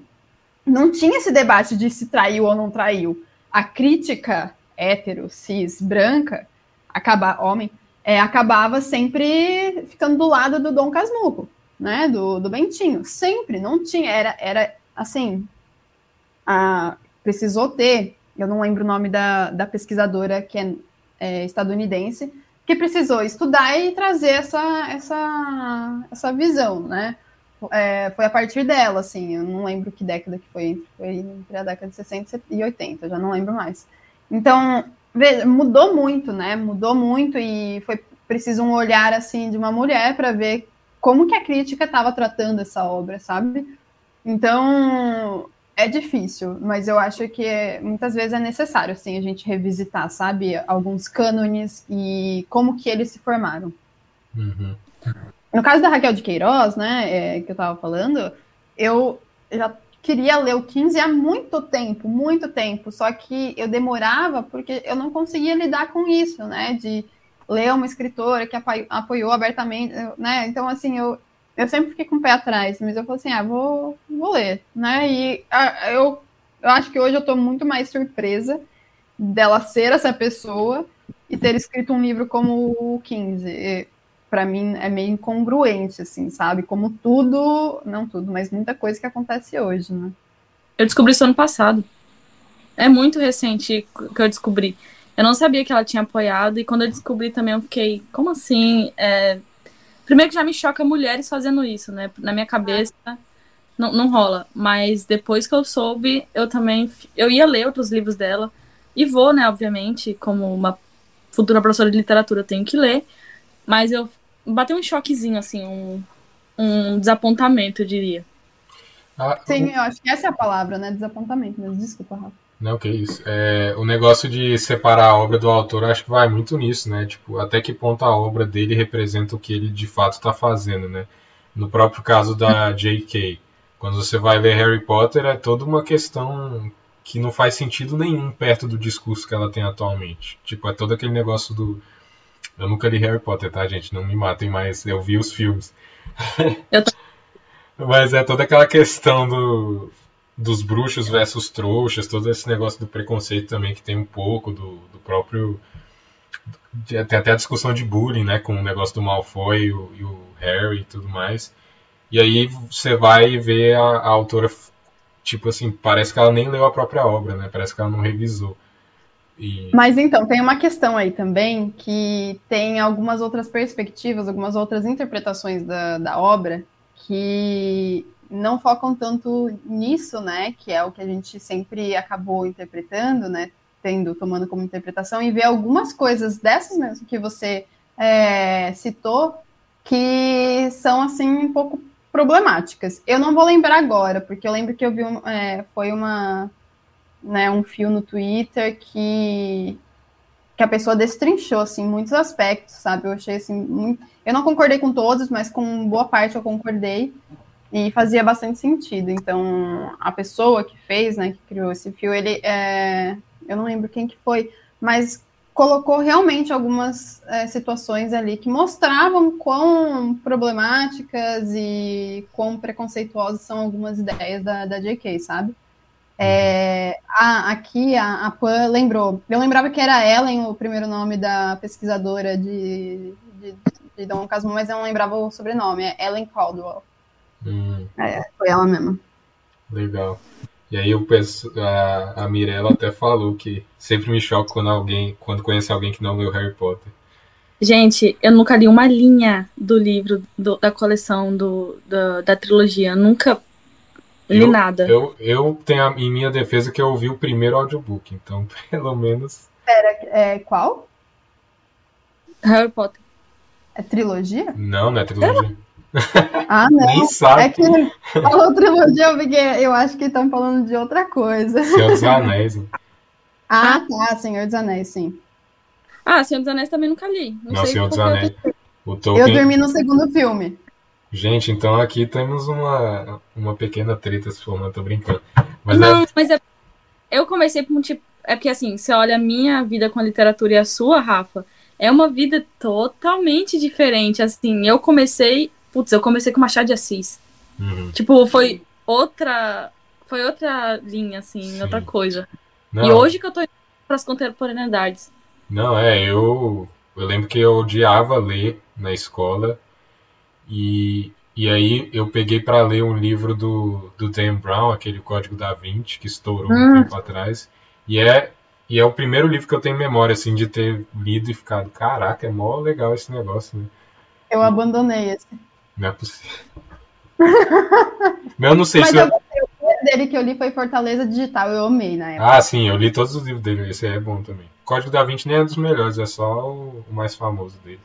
não tinha esse debate de se traiu ou não traiu. A crítica hétero, cis, branca, acaba, homem, é, acabava sempre ficando do lado do Dom Casmurro, né, do, do Bentinho. Sempre, não tinha, era, era assim, a, precisou ter, eu não lembro o nome da, da pesquisadora que é, é, estadunidense, que precisou estudar e trazer essa, essa, essa visão, né? É, foi a partir dela, assim, eu não lembro que década que foi, foi entre a década de 60 e 80, já não lembro mais. Então, mudou muito, né? Mudou muito e foi preciso um olhar, assim, de uma mulher para ver como que a crítica estava tratando essa obra, sabe? Então, é difícil, mas eu acho que é, muitas vezes é necessário, assim, a gente revisitar, sabe, alguns cânones e como que eles se formaram. Uhum. No caso da Raquel de Queiroz, né, é, que eu tava falando, eu já queria ler o 15 há muito tempo, muito tempo, só que eu demorava porque eu não conseguia lidar com isso, né, de ler uma escritora que apoiou abertamente, né, então, assim, eu, eu sempre fiquei com o pé atrás, mas eu falei assim, ah, vou, vou ler, né? E eu, eu acho que hoje eu tô muito mais surpresa dela ser essa pessoa e ter escrito um livro como o 15. Para mim é meio incongruente, assim, sabe? Como tudo, não tudo, mas muita coisa que acontece hoje, né? Eu descobri isso ano passado. É muito recente que eu descobri. Eu não sabia que ela tinha apoiado, e quando eu descobri também eu fiquei, como assim? É, Primeiro que já me choca mulheres fazendo isso, né? Na minha cabeça não, não rola. Mas depois que eu soube, eu também. Eu ia ler outros livros dela. E vou, né, obviamente, como uma futura professora de literatura, eu tenho que ler. Mas eu bateu um choquezinho, assim, um, um desapontamento, eu diria. Ah, Sim, eu acho que essa é a palavra, né? Desapontamento mesmo. Desculpa, Rafa. Não, que isso. É, o negócio de separar a obra do autor, acho que vai muito nisso, né? Tipo, até que ponto a obra dele representa o que ele de fato está fazendo, né? No próprio caso da J.K., quando você vai ler Harry Potter, é toda uma questão que não faz sentido nenhum perto do discurso que ela tem atualmente. Tipo, é todo aquele negócio do. Eu nunca li Harry Potter, tá, gente? Não me matem, mas eu vi os filmes. Eu tô... mas é toda aquela questão do dos bruxos versus trouxas, todo esse negócio do preconceito também que tem um pouco do, do próprio. Tem até a discussão de bullying, né? Com o negócio do Malfoy e o, e o Harry e tudo mais. E aí você vai ver a, a, autora, tipo assim, parece que ela nem leu a própria obra, né? Parece que ela não revisou. Mas então, tem uma questão aí também que tem algumas outras perspectivas, algumas outras interpretações da, da obra que não focam tanto nisso, né? Que é o que a gente sempre acabou interpretando, né? tendo, tomando como interpretação, e ver algumas coisas dessas mesmo que você é, citou, que são, assim, um pouco problemáticas. Eu não vou lembrar agora, porque eu lembro que eu vi, é, foi uma, né, um fio no Twitter que que a pessoa destrinchou assim muitos aspectos, sabe? Eu achei assim muito... eu não concordei com todos, mas com boa parte eu concordei e fazia bastante sentido. Então, a pessoa que fez, né, que criou esse fio, ele é... eu não lembro quem que foi, mas colocou realmente algumas é, situações ali que mostravam quão problemáticas e quão preconceituosas são algumas ideias da, da JK, sabe? É, a, aqui a, a Pan lembrou. Eu lembrava que era Ellen o primeiro nome da pesquisadora de, de, de Dom Casmurro, mas eu não lembrava o sobrenome. É Ellen Caldwell. Hum. É, foi ela mesma. Legal. E aí eu penso, a, a Mirella até falou que sempre me choca quando alguém, quando conhece alguém que não leu Harry Potter. Gente, eu nunca li uma linha do livro do, da coleção do, da, da trilogia. Nunca Li nada. Eu, eu tenho a, em minha defesa que eu ouvi o primeiro audiobook, então pelo menos. Pera, é, qual? Harry Potter. É trilogia? Não, não é trilogia. Ah, não. Nem sabe. É que falou trilogia, porque eu acho que estão falando de outra coisa. Senhor dos Anéis. Ah, tá, Senhor dos Anéis, sim. Ah, Senhor dos Anéis também nunca li. Não, não Senhor dos Anéis. Eu, Tolkien... eu dormi no segundo filme. Gente, então aqui temos uma, uma pequena treta se for, não tô brincando. Mas não, é... mas é, eu comecei por um tipo. É porque assim, você olha a minha vida com a literatura e a sua, Rafa, é uma vida totalmente diferente. Assim, eu comecei. Putz, eu comecei com Machado de Assis. Uhum. Tipo, foi outra. Foi outra linha, assim, Sim. outra coisa. Não. E hoje que eu tô indo pras contemporaneidades. Não, é, eu. Eu lembro que eu odiava ler na escola. E, e aí eu peguei para ler um livro do, do Dan Brown, aquele Código da Vinci, que estourou hum. um tempo atrás. E é, e é o primeiro livro que eu tenho memória, assim, de ter lido e ficado, caraca, é mó legal esse negócio, né? Eu abandonei esse. Não é possível. eu não sei Mas se eu... O dele que eu li foi Fortaleza Digital, eu amei na época. Ah, sim, eu li todos os livros dele, esse é bom também. Código da Vinci nem é dos melhores, é só o, o mais famoso dele.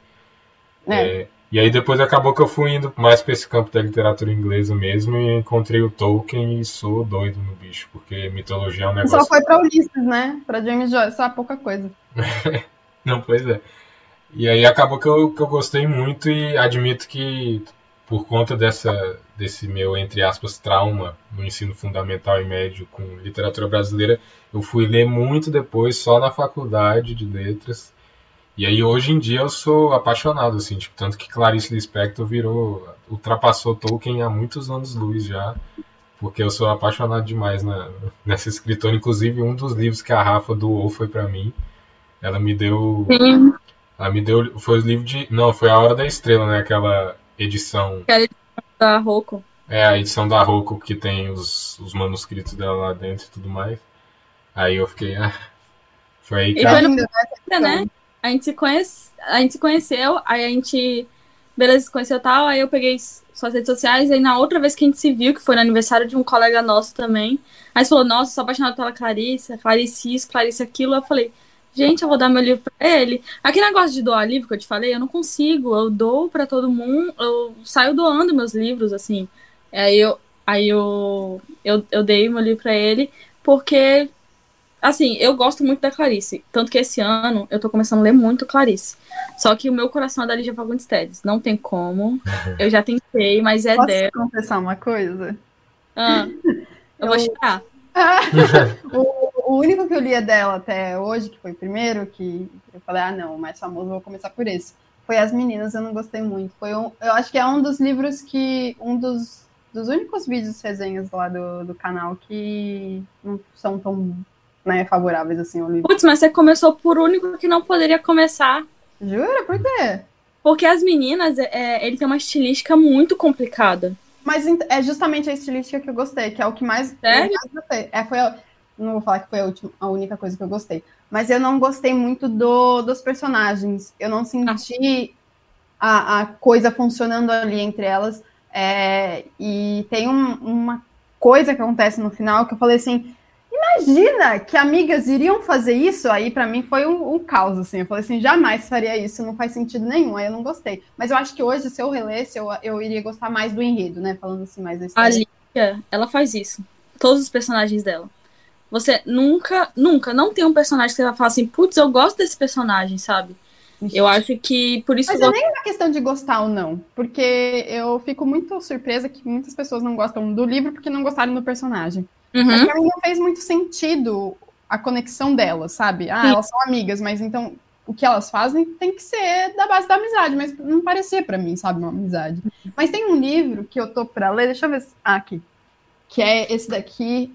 É. é. E aí depois acabou que eu fui indo mais para esse campo da literatura inglesa mesmo e encontrei o Tolkien e sou doido no bicho, porque mitologia é um negócio... Só foi para Ulisses, né? Para James Joyce, só pouca coisa. Não, pois é. E aí acabou que eu, que eu gostei muito e admito que por conta dessa, desse meu, entre aspas, trauma no ensino fundamental e médio com literatura brasileira, eu fui ler muito depois, só na faculdade de letras, e aí hoje em dia eu sou apaixonado, assim, tipo, tanto que Clarice Lispector virou, ultrapassou Tolkien há muitos anos luz já, porque eu sou apaixonado demais na, nessa escritora, inclusive um dos livros que a Rafa doou foi para mim. Ela me deu Sim. Ela me deu foi o livro de, não, foi a Hora da Estrela, né, aquela edição. Aquela edição da Rocco. É, a edição da Rocco que tem os, os manuscritos dela lá dentro e tudo mais. Aí eu fiquei, ah, foi aí que e a... foi né? A gente se conhece, a gente se conheceu, aí a gente, beleza, se conheceu tal, aí eu peguei suas redes sociais, aí na outra vez que a gente se viu, que foi no aniversário de um colega nosso também, aí você falou, nossa, sou apaixonado pela Clarice, Clarice isso, Clarice aquilo, eu falei, gente, eu vou dar meu livro pra ele. Aquele negócio de doar livro que eu te falei, eu não consigo, eu dou para todo mundo, eu saio doando meus livros, assim. Aí eu, aí eu, eu, eu dei meu livro para ele, porque Assim, eu gosto muito da Clarice. Tanto que esse ano eu tô começando a ler muito Clarice. Só que o meu coração é da Lígia Fagundes Tedes. Não tem como. Eu já tentei, mas é Posso dela. Posso confessar uma coisa? Ah, eu, eu vou chorar. o, o, único que eu lia dela até hoje, que foi o primeiro, que eu falei, ah, não, o mais famoso, vou começar por esse. Foi As Meninas, eu não gostei muito. Foi um, eu acho que é um dos livros que. Um dos, dos únicos vídeos resenhas lá do, do canal que não são tão né, favoráveis assim ao livro. Putz, mas você começou por único que não poderia começar. Jura? Por quê? Porque as meninas, é, ele tem uma estilística muito complicada. Mas é justamente a estilística que eu gostei, que é o que mais, Sério? mais gostei. É, foi não vou falar que foi a, última, a única coisa que eu gostei. Mas eu não gostei muito do, dos personagens. Eu não senti ah. a, a coisa funcionando ali entre elas. É, e tem um, uma coisa que acontece no final que eu falei assim: imagina que amigas iriam fazer isso? Aí para mim foi um, um, caos, assim. Eu falei assim, jamais faria isso, não faz sentido nenhum. Aí eu não gostei. Mas eu acho que hoje, se eu relesse, eu, eu iria gostar mais do enredo, né? Falando assim mais da história. A Lígia, ela faz isso. Todos os personagens dela. Você nunca, nunca, não tem um personagem que você vai falar assim, putz, eu gosto desse personagem, sabe? Eu acho que por isso. Mas é nem uma questão de gostar ou não, porque eu fico muito surpresa que muitas pessoas não gostam do livro porque não gostaram do personagem. Uhum. Mas pra mim não fez muito sentido a conexão delas, sabe? Ah, Sim. elas são amigas, mas então o que elas fazem tem que ser da base da amizade, mas não parecia para mim, sabe, uma amizade. Mas tem um livro que eu tô para ler, deixa eu ver, ah, aqui, que é esse daqui,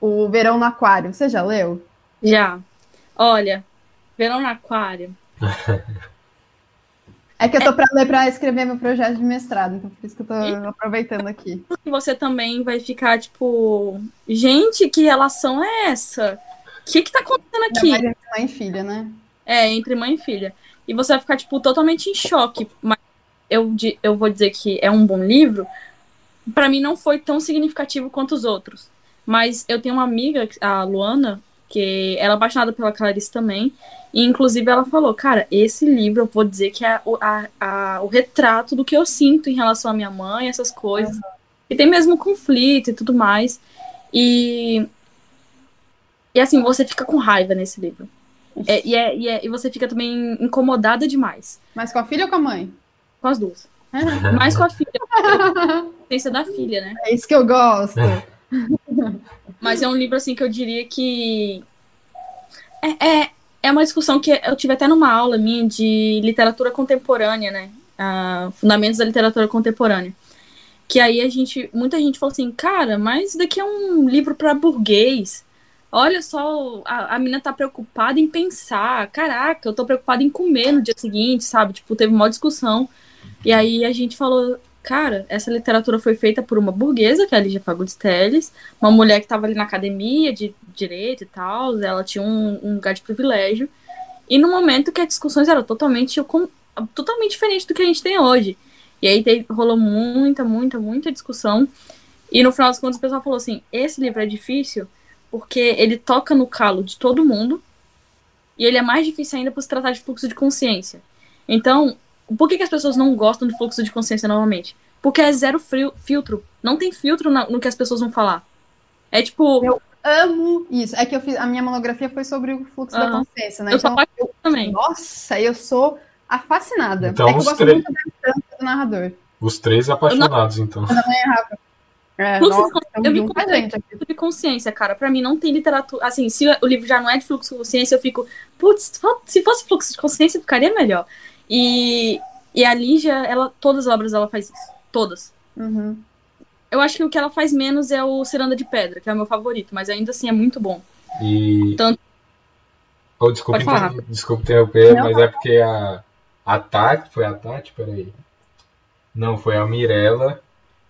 o Verão no Aquário. Você já leu? Já. Olha, Verão no Aquário é que eu tô para ler para escrever meu projeto de mestrado, então por isso que eu tô aproveitando aqui. Você também vai ficar tipo, gente, que relação é essa? O que que tá acontecendo aqui? entre mãe e filha, né? É, entre mãe e filha. E você vai ficar, tipo, totalmente em choque. Mas eu, eu vou dizer que é um bom livro. Para mim não foi tão significativo quanto os outros. Mas eu tenho uma amiga, a Luana, que ela é apaixonada pela Clarice também. E, inclusive, ela falou: Cara, esse livro eu vou dizer que é a, a, o retrato do que eu sinto em relação à minha mãe, essas coisas. Uhum. E tem mesmo conflito e tudo mais. E. E assim, você fica com raiva nesse livro. É, e, é, e, é, e você fica também incomodada demais. Mas com a filha ou com a mãe? Com as duas. Uhum. Mais com a filha. Pensa da filha, né? É isso que eu gosto. Mas é um livro, assim, que eu diria que. É, é, é uma discussão que eu tive até numa aula minha de literatura contemporânea, né? Uh, Fundamentos da Literatura Contemporânea. Que aí a gente. Muita gente falou assim, cara, mas daqui é um livro para burguês. Olha só, a, a menina tá preocupada em pensar. Caraca, eu tô preocupada em comer no dia seguinte, sabe? Tipo, teve uma discussão. E aí a gente falou, cara, essa literatura foi feita por uma burguesa, que é a Lígia Fagundes Telles, uma mulher que estava ali na academia de direito e tal, ela tinha um, um, lugar de privilégio, e no momento que as discussões eram totalmente, totalmente diferentes do que a gente tem hoje. E aí teve, rolou muita, muita, muita discussão, e no final das contas o pessoal falou assim, esse livro é difícil porque ele toca no calo de todo mundo, e ele é mais difícil ainda por se tratar de fluxo de consciência. Então, por que, que, as pessoas não gostam de fluxo de consciência novamente? Porque é zero frio, filtro. Não tem filtro na, no que as pessoas vão falar. É tipo. Eu amo isso. É que eu fiz. A minha monografia foi sobre o fluxo da consciência, né? Eu então, sou também. Nossa, eu sou a fascinada. Então, é que eu gosto três... muito da do narrador. Os três apaixonados, não... então. É, fluxo nossa, de eu vi com fluxo de consciência, cara. Pra mim não tem literatura. Assim, se o livro já não é de fluxo de consciência, eu fico. Putz, se fosse fluxo de consciência, ficaria melhor. E, e a Lígia, ela, todas as obras ela faz isso. Todas. Uhum. Eu acho que o que ela faz menos é o Ciranda de Pedra, que é o meu favorito, mas ainda assim é muito bom. E. Tanto... Oh, desculpa, inter... desculpa interromper, mas é porque a, a Tati, foi a Tati? Peraí. Não, foi a Mirella,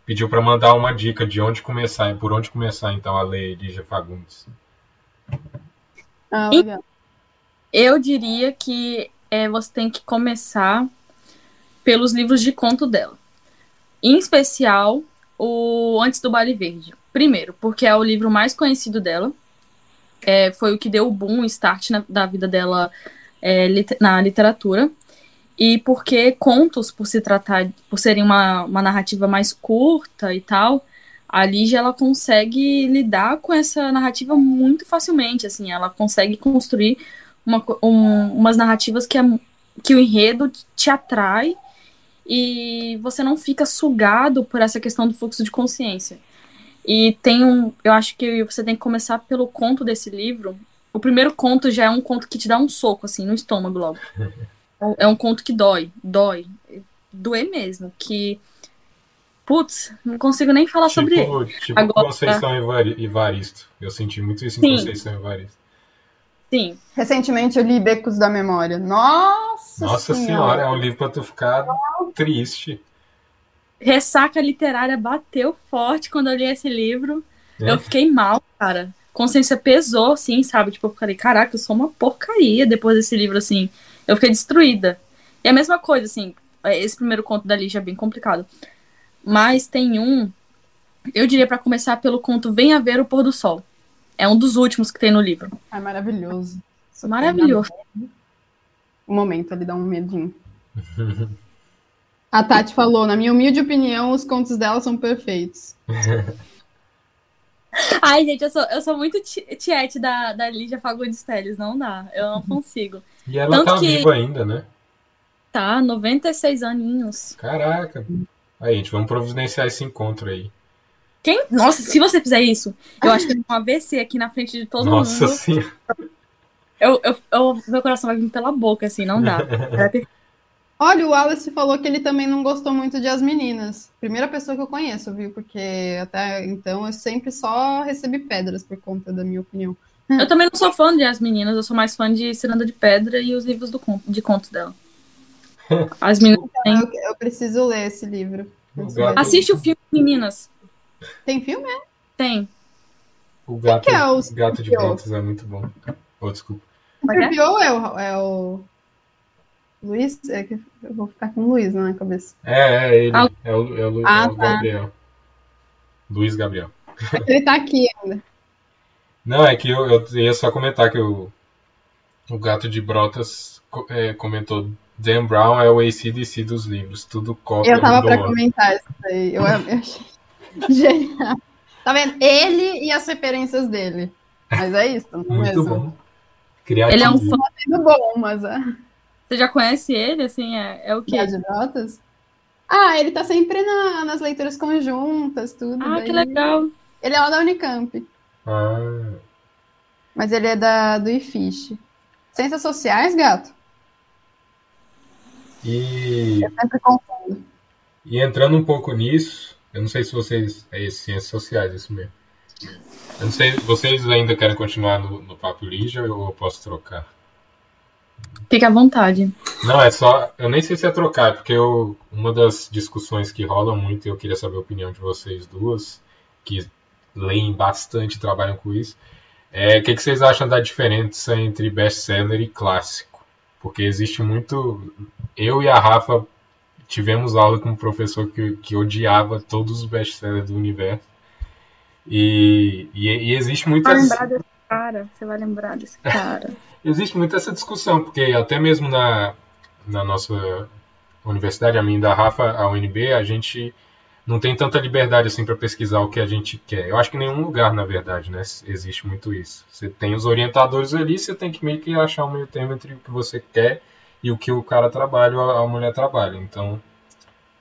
pediu para mandar uma dica de onde começar, por onde começar então a ler Lígia Fagundes. Ah, legal. Eu diria que é, você tem que começar pelos livros de conto dela. Em especial, o Antes do Baile Verde. Primeiro, porque é o livro mais conhecido dela. É, foi o que deu o boom, o start na, da vida dela é, lit na literatura. E porque contos, por se tratar, por serem uma, uma narrativa mais curta e tal, a Lígia ela consegue lidar com essa narrativa muito facilmente, assim, ela consegue construir uma, um, umas narrativas que, é, que o enredo te atrai e você não fica sugado por essa questão do fluxo de consciência. E tem um. Eu acho que você tem que começar pelo conto desse livro. O primeiro conto já é um conto que te dá um soco, assim, no estômago logo. É um conto que dói, dói. Doer mesmo. Que. Putz, não consigo nem falar tipo, sobre ele. Tipo Agora, Conceição Evaristo. Eu senti muito isso em sim. Conceição Evaristo. Sim. Recentemente eu li Becos da Memória. Nossa, Nossa senhora. senhora, é um livro pra tu ficar triste. Ressaca literária bateu forte quando eu li esse livro. É. Eu fiquei mal, cara. Consciência pesou, assim, sabe? Tipo, eu falei, caraca, eu sou uma porcaria depois desse livro, assim. Eu fiquei destruída. E a mesma coisa, assim, esse primeiro conto da Lígia é bem complicado. Mas tem um, eu diria para começar pelo conto Venha Ver o Pôr do Sol É um dos últimos que tem no livro. É maravilhoso. Maravilhoso. Um momento ali dá um medinho. A Tati falou, na minha humilde opinião, os contos dela são perfeitos. Ai, gente, eu sou, eu sou muito tiete da, da Lígia Fagundes Telles, não dá, eu não consigo. E ela Tanto tá que... viva ainda, né? Tá, 96 aninhos. Caraca. Aí, gente, vamos providenciar esse encontro aí. Quem? Nossa, se você fizer isso, eu acho que tem um AVC aqui na frente de todo Nossa mundo. Nossa senhora. Eu, eu, eu, meu coração vai vir pela boca, assim, não dá. Olha, o Wallace falou que ele também não gostou muito de As Meninas. Primeira pessoa que eu conheço, viu? Porque até então eu sempre só recebi pedras por conta da minha opinião. Eu também não sou fã de As Meninas, eu sou mais fã de Ciranda de Pedra e os livros do, de contos dela. As Meninas. Então, eu, eu, preciso ler esse livro. Assiste o filme Meninas. Tem filme? É? Tem. O gato, é o gato de Brotas é muito bom. Oh, desculpa. O Scorpio é o, é o Luiz? É que eu vou ficar com o Luiz na cabeça. É, é ele. Ah, é o, é o, ah, é o tá. Gabriel. Luiz Gabriel. Ele tá aqui ainda. Não, é que eu, eu ia só comentar que o, o gato de Brotas é, comentou Dan Brown é o ACDC dos livros, tudo cópia Eu tava pra comentar isso aí, eu, eu achei genial. Tá vendo? Ele e as referências dele. Mas é isso, não é Muito mesmo? bom. Criativo. Ele é um fã. Muito bom, mas... É. Você já conhece ele, assim, é, é o quê? De notas? Ah, ele tá sempre na, nas leituras conjuntas, tudo. Ah, daí. que legal. Ele é lá da Unicamp. Ah. Mas ele é da, do IFISH. Ciências sociais, gato? E... Eu sempre confundo. E entrando um pouco nisso, eu não sei se vocês... É isso, ciências sociais, isso mesmo. Eu não sei, vocês ainda querem continuar no, no Papo Lígia ou eu posso trocar? Fique à vontade. Não, é só. Eu nem sei se é trocar, porque eu, uma das discussões que rolam muito, e eu queria saber a opinião de vocês duas, que leem bastante e trabalham com isso, é o que, que vocês acham da diferença entre best-seller e clássico? Porque existe muito. Eu e a Rafa tivemos aula com um professor que, que odiava todos os best-sellers do universo. E, e, e existe muitas. Vai lembrar desse cara, você vai lembrar desse cara existe muito essa discussão, porque até mesmo na, na nossa universidade, a minha da Rafa, a UNB, a gente não tem tanta liberdade assim para pesquisar o que a gente quer. Eu acho que em nenhum lugar, na verdade, né, existe muito isso. Você tem os orientadores ali, você tem que meio que achar um meio termo entre o que você quer e o que o cara trabalha a mulher trabalha. Então,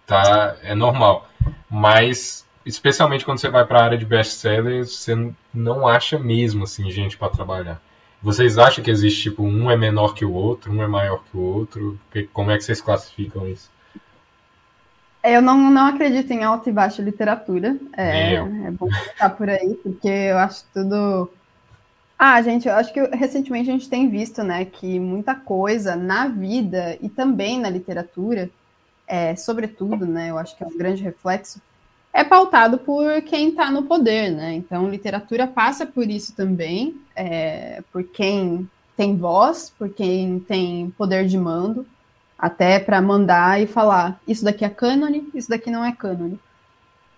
tá, é normal. Mas especialmente quando você vai para a área de best-seller, você não acha mesmo assim gente para trabalhar. Vocês acham que existe, tipo, um é menor que o outro, um é maior que o outro? Como é que vocês classificam isso? Eu não, não acredito em alta e baixa literatura. É, é bom ficar por aí, porque eu acho tudo. Ah, gente, eu acho que recentemente a gente tem visto, né, que muita coisa na vida e também na literatura, é, sobretudo, né, eu acho que é um grande reflexo, é pautado por quem está no poder, né? Então, literatura passa por isso também, é, por quem tem voz, por quem tem poder de mando, até para mandar e falar: isso daqui é cânone, isso daqui não é cânone.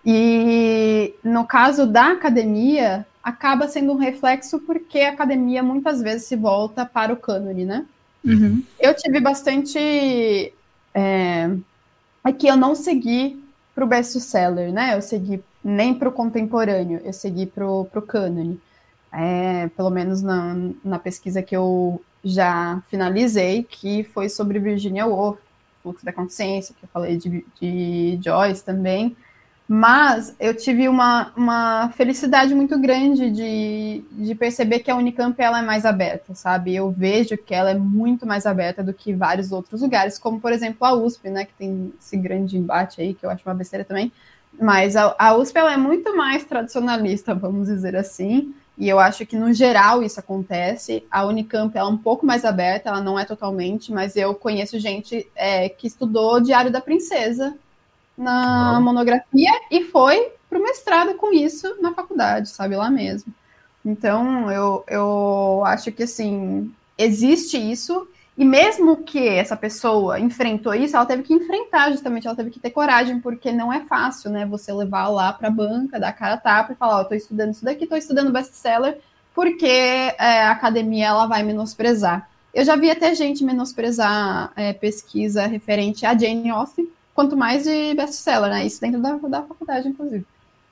E no caso da academia, acaba sendo um reflexo porque a academia muitas vezes se volta para o cânone, né? Uhum. Eu tive bastante. É, aqui eu não segui para o best-seller, né? Eu segui nem para o contemporâneo, eu segui para o cânone. É, pelo menos na, na pesquisa que eu já finalizei, que foi sobre Virginia Woolf, Fluxo da Consciência, que eu falei de, de Joyce também. Mas eu tive uma, uma felicidade muito grande de, de perceber que a Unicamp ela é mais aberta, sabe? Eu vejo que ela é muito mais aberta do que vários outros lugares, como por exemplo a USP, né? Que tem esse grande embate aí, que eu acho uma besteira também. Mas a, a USP ela é muito mais tradicionalista, vamos dizer assim. E eu acho que no geral isso acontece. A Unicamp ela é um pouco mais aberta, ela não é totalmente, mas eu conheço gente é, que estudou Diário da Princesa na monografia e foi para o mestrado com isso na faculdade, sabe, lá mesmo. Então, eu, eu acho que, assim, existe isso, e mesmo que essa pessoa enfrentou isso, ela teve que enfrentar, justamente, ela teve que ter coragem, porque não é fácil, né, você levar lá para a banca, dar cara a tapa e falar, ó, oh, tô estudando isso daqui, tô estudando best-seller, porque é, a academia ela vai menosprezar. Eu já vi até gente menosprezar é, pesquisa referente a Jane Austen, quanto mais de best-seller, né? Isso dentro da, da faculdade, inclusive.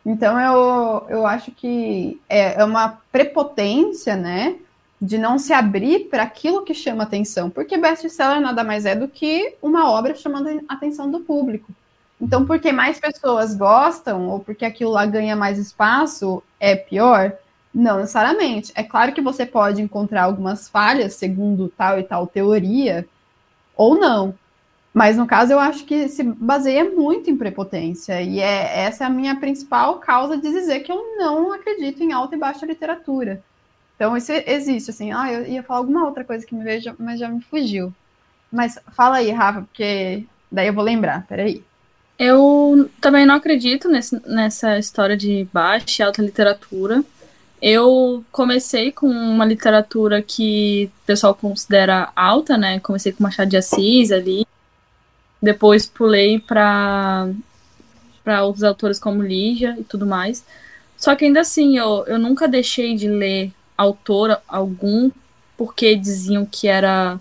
Então, eu, eu acho que é, é uma prepotência, né? De não se abrir para aquilo que chama atenção, porque best-seller nada mais é do que uma obra chamando a atenção do público. Então, porque mais pessoas gostam, ou porque aquilo lá ganha mais espaço, é pior? Não necessariamente. É claro que você pode encontrar algumas falhas, segundo tal e tal teoria, ou não. Mas no caso, eu acho que se baseia muito em prepotência. E é, essa é a minha principal causa de dizer que eu não acredito em alta e baixa literatura. Então, isso existe, assim. Ah, eu ia falar alguma outra coisa que me veja, mas já me fugiu. Mas fala aí, Rafa, porque daí eu vou lembrar. Peraí. Eu também não acredito nesse, nessa história de baixa e alta literatura. Eu comecei com uma literatura que o pessoal considera alta, né? Comecei com Machado de Assis ali. Depois pulei para para outros autores como Lígia e tudo mais. Só que ainda assim, eu, eu nunca deixei de ler autor algum porque diziam que era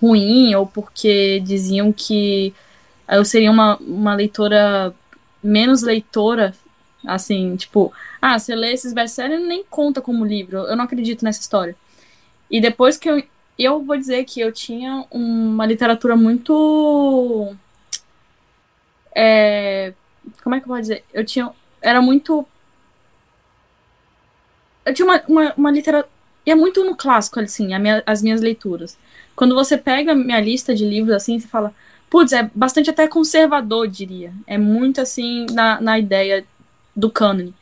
ruim ou porque diziam que eu seria uma, uma leitora menos leitora, assim, tipo, ah, você lê esses best-sellers nem conta como livro. Eu não acredito nessa história. E depois que eu. Eu vou dizer que eu tinha uma literatura muito. É, como é que eu vou dizer? Eu tinha. Era muito. Eu tinha uma, uma, uma literatura. E é muito no clássico, assim, minha, as minhas leituras. Quando você pega minha lista de livros, assim, você fala, putz, é bastante até conservador, diria. É muito, assim, na, na ideia do cânone.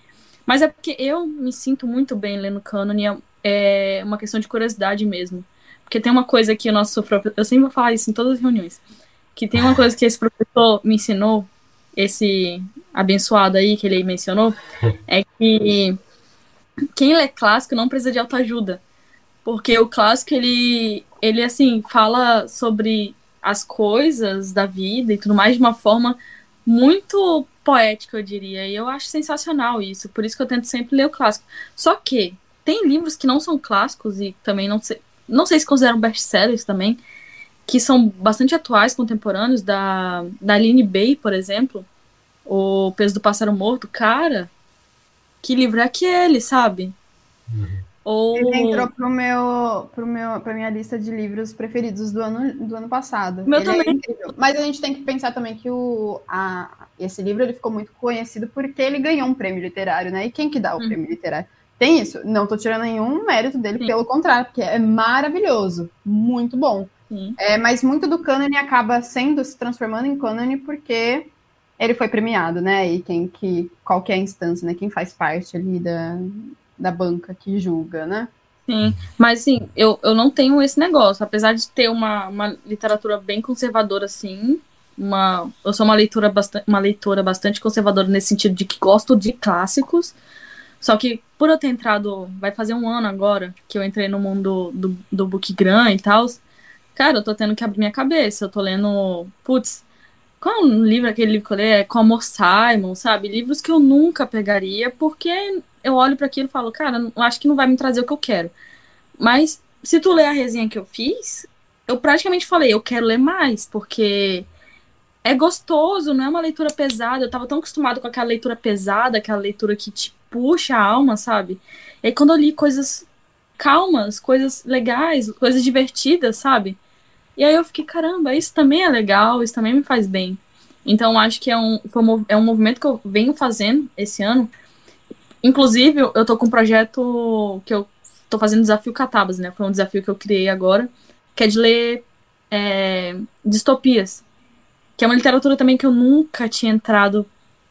Mas é porque eu me sinto muito bem lendo cânone, é, é uma questão de curiosidade mesmo. Porque tem uma coisa que o nosso professor, eu sempre vou falar isso em todas as reuniões, que tem uma coisa que esse professor me ensinou, esse abençoado aí que ele mencionou, é que quem lê clássico não precisa de autoajuda. Porque o clássico, ele, ele assim, fala sobre as coisas da vida e tudo mais de uma forma muito poética, eu diria. E eu acho sensacional isso. Por isso que eu tento sempre ler o clássico. Só que tem livros que não são clássicos e também não não sei se consideram best-sellers também, que são bastante atuais, contemporâneos, da, da Aline Bay, por exemplo. O Peso do Pássaro Morto. Cara, que livro é aquele, sabe? Uhum. Ou... Ele entrou pro meu, pro meu, pra minha lista de livros preferidos do ano, do ano passado. Meu ele é também. É Mas a gente tem que pensar também que o, a, esse livro ele ficou muito conhecido porque ele ganhou um prêmio literário, né? E quem que dá o hum. prêmio literário? Tem isso? Não tô tirando nenhum mérito dele, Sim. pelo contrário, porque é maravilhoso, muito bom. É, mas muito do cânone acaba sendo, se transformando em cânone porque ele foi premiado, né? E quem que, qualquer é instância, né? Quem faz parte ali da, da banca que julga, né? Sim, mas assim, eu, eu não tenho esse negócio. Apesar de ter uma, uma literatura bem conservadora, assim, uma, eu sou uma leitura, bastante, uma leitora bastante conservadora nesse sentido de que gosto de clássicos. Só que por eu ter entrado, vai fazer um ano agora que eu entrei no mundo do, do book gran e tal, cara, eu tô tendo que abrir minha cabeça. Eu tô lendo, putz, qual é um livro, aquele livro que eu li? É Como Simon, sabe? Livros que eu nunca pegaria porque eu olho para aquilo e falo, cara, acho que não vai me trazer o que eu quero. Mas se tu ler a resenha que eu fiz, eu praticamente falei, eu quero ler mais, porque é gostoso, não é uma leitura pesada. Eu tava tão acostumado com aquela leitura pesada, aquela leitura que te puxa a alma, sabe? E aí quando eu li coisas calmas, coisas legais, coisas divertidas, sabe? E aí eu fiquei, caramba, isso também é legal, isso também me faz bem. Então acho que é um, um, é um movimento que eu venho fazendo esse ano Inclusive, eu tô com um projeto que eu tô fazendo desafio Catabas, né? Foi um desafio que eu criei agora, que é de ler é, distopias. Que é uma literatura também que eu nunca tinha entrado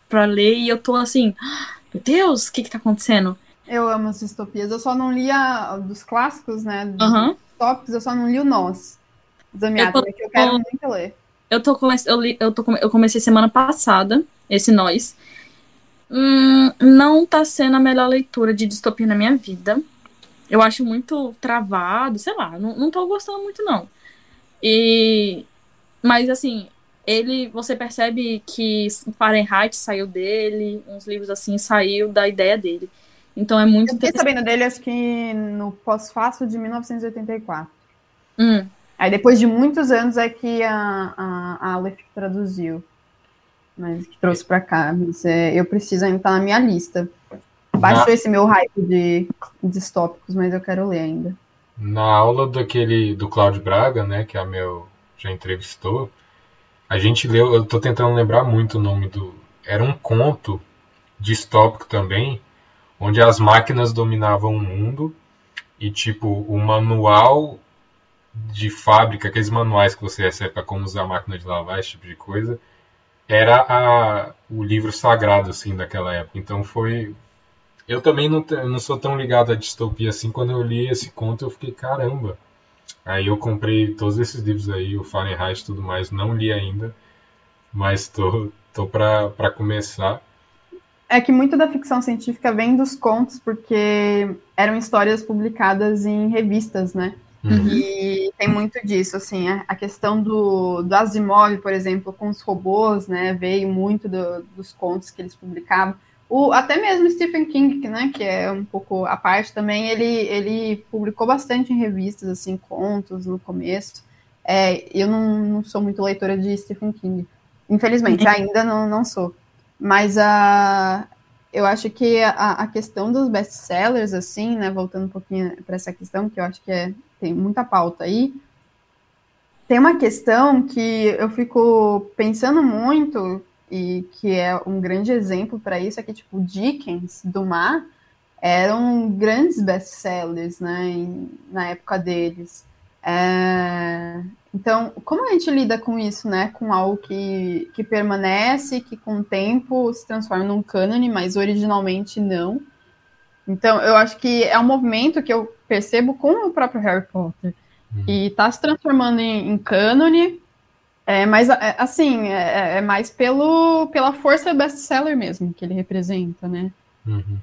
para ler e eu tô assim, ah, meu Deus, o que que tá acontecendo? Eu amo as distopias. Eu só não li a, dos clássicos, né? Dos uhum. tópicos, eu só não li o Nós. Zamiata, que eu quero muito ler. Eu, tô, eu, li, eu, tô, eu comecei semana passada, esse Nós. Hum, não tá sendo a melhor leitura de distopia na minha vida. Eu acho muito travado, sei lá, não, não tô gostando muito, não. E. Mas assim, ele. Você percebe que Fahrenheit saiu dele, uns livros assim, saiu da ideia dele. Então é muito Eu fiquei sabendo dele, acho que no pós-fácil de 1984. Hum. Aí depois de muitos anos é que a, a, a Aleph traduziu. Mas que trouxe pra cá. Mas, é, eu preciso ainda estar na minha lista. Baixou Na- esse meu hype de distópicos, mas eu quero ler ainda. Na aula daquele do Cláudio Braga, né, que a Mel já entrevistou, a gente leu, eu tô tentando lembrar muito o nome do, era um conto distópico também, onde as máquinas dominavam o mundo e tipo o manual de fábrica, aqueles manuais que você recebe para como usar a máquina de lavar, esse tipo de coisa, era a, o livro sagrado assim daquela época. Então foi eu também não, não sou tão ligado à distopia assim. Quando eu li esse conto, eu fiquei, caramba. Aí eu comprei todos esses livros aí, o Fahrenheit e tudo mais. Não li ainda, mas tô, tô pra, pra começar. É que muito da ficção científica vem dos contos, porque eram histórias publicadas em revistas, né? Uhum. E tem muito disso, assim, a- a questão do, do Asimov, por exemplo, com os robôs, né, veio muito do- dos contos que eles publicavam. O, até mesmo Stephen King, que, né, que é um pouco a parte também, ele, ele publicou bastante em revistas, assim, contos no começo. É, eu não, não sou muito leitora de Stephen King, infelizmente, ainda não, não sou. Mas a, eu acho que a, a questão dos best-sellers, assim, né, voltando um pouquinho para essa questão, que eu acho que é, tem muita pauta aí, tem uma questão que eu fico pensando muito, e que é um grande exemplo para isso, é que, tipo, Dickens, Dumas, eram grandes best-sellers, né, em- na época deles. É, Então, como a gente lida com isso, né? Com algo que, que permanece, que com o tempo se transforma num cânone, mas originalmente não. Então, eu acho que é um movimento que eu percebo com o próprio Harry Potter. Uhum. E tá se transformando em, em cânone, é, mas, é, assim, é, é mais pelo, pela força best-seller mesmo que ele representa, né? Uhum.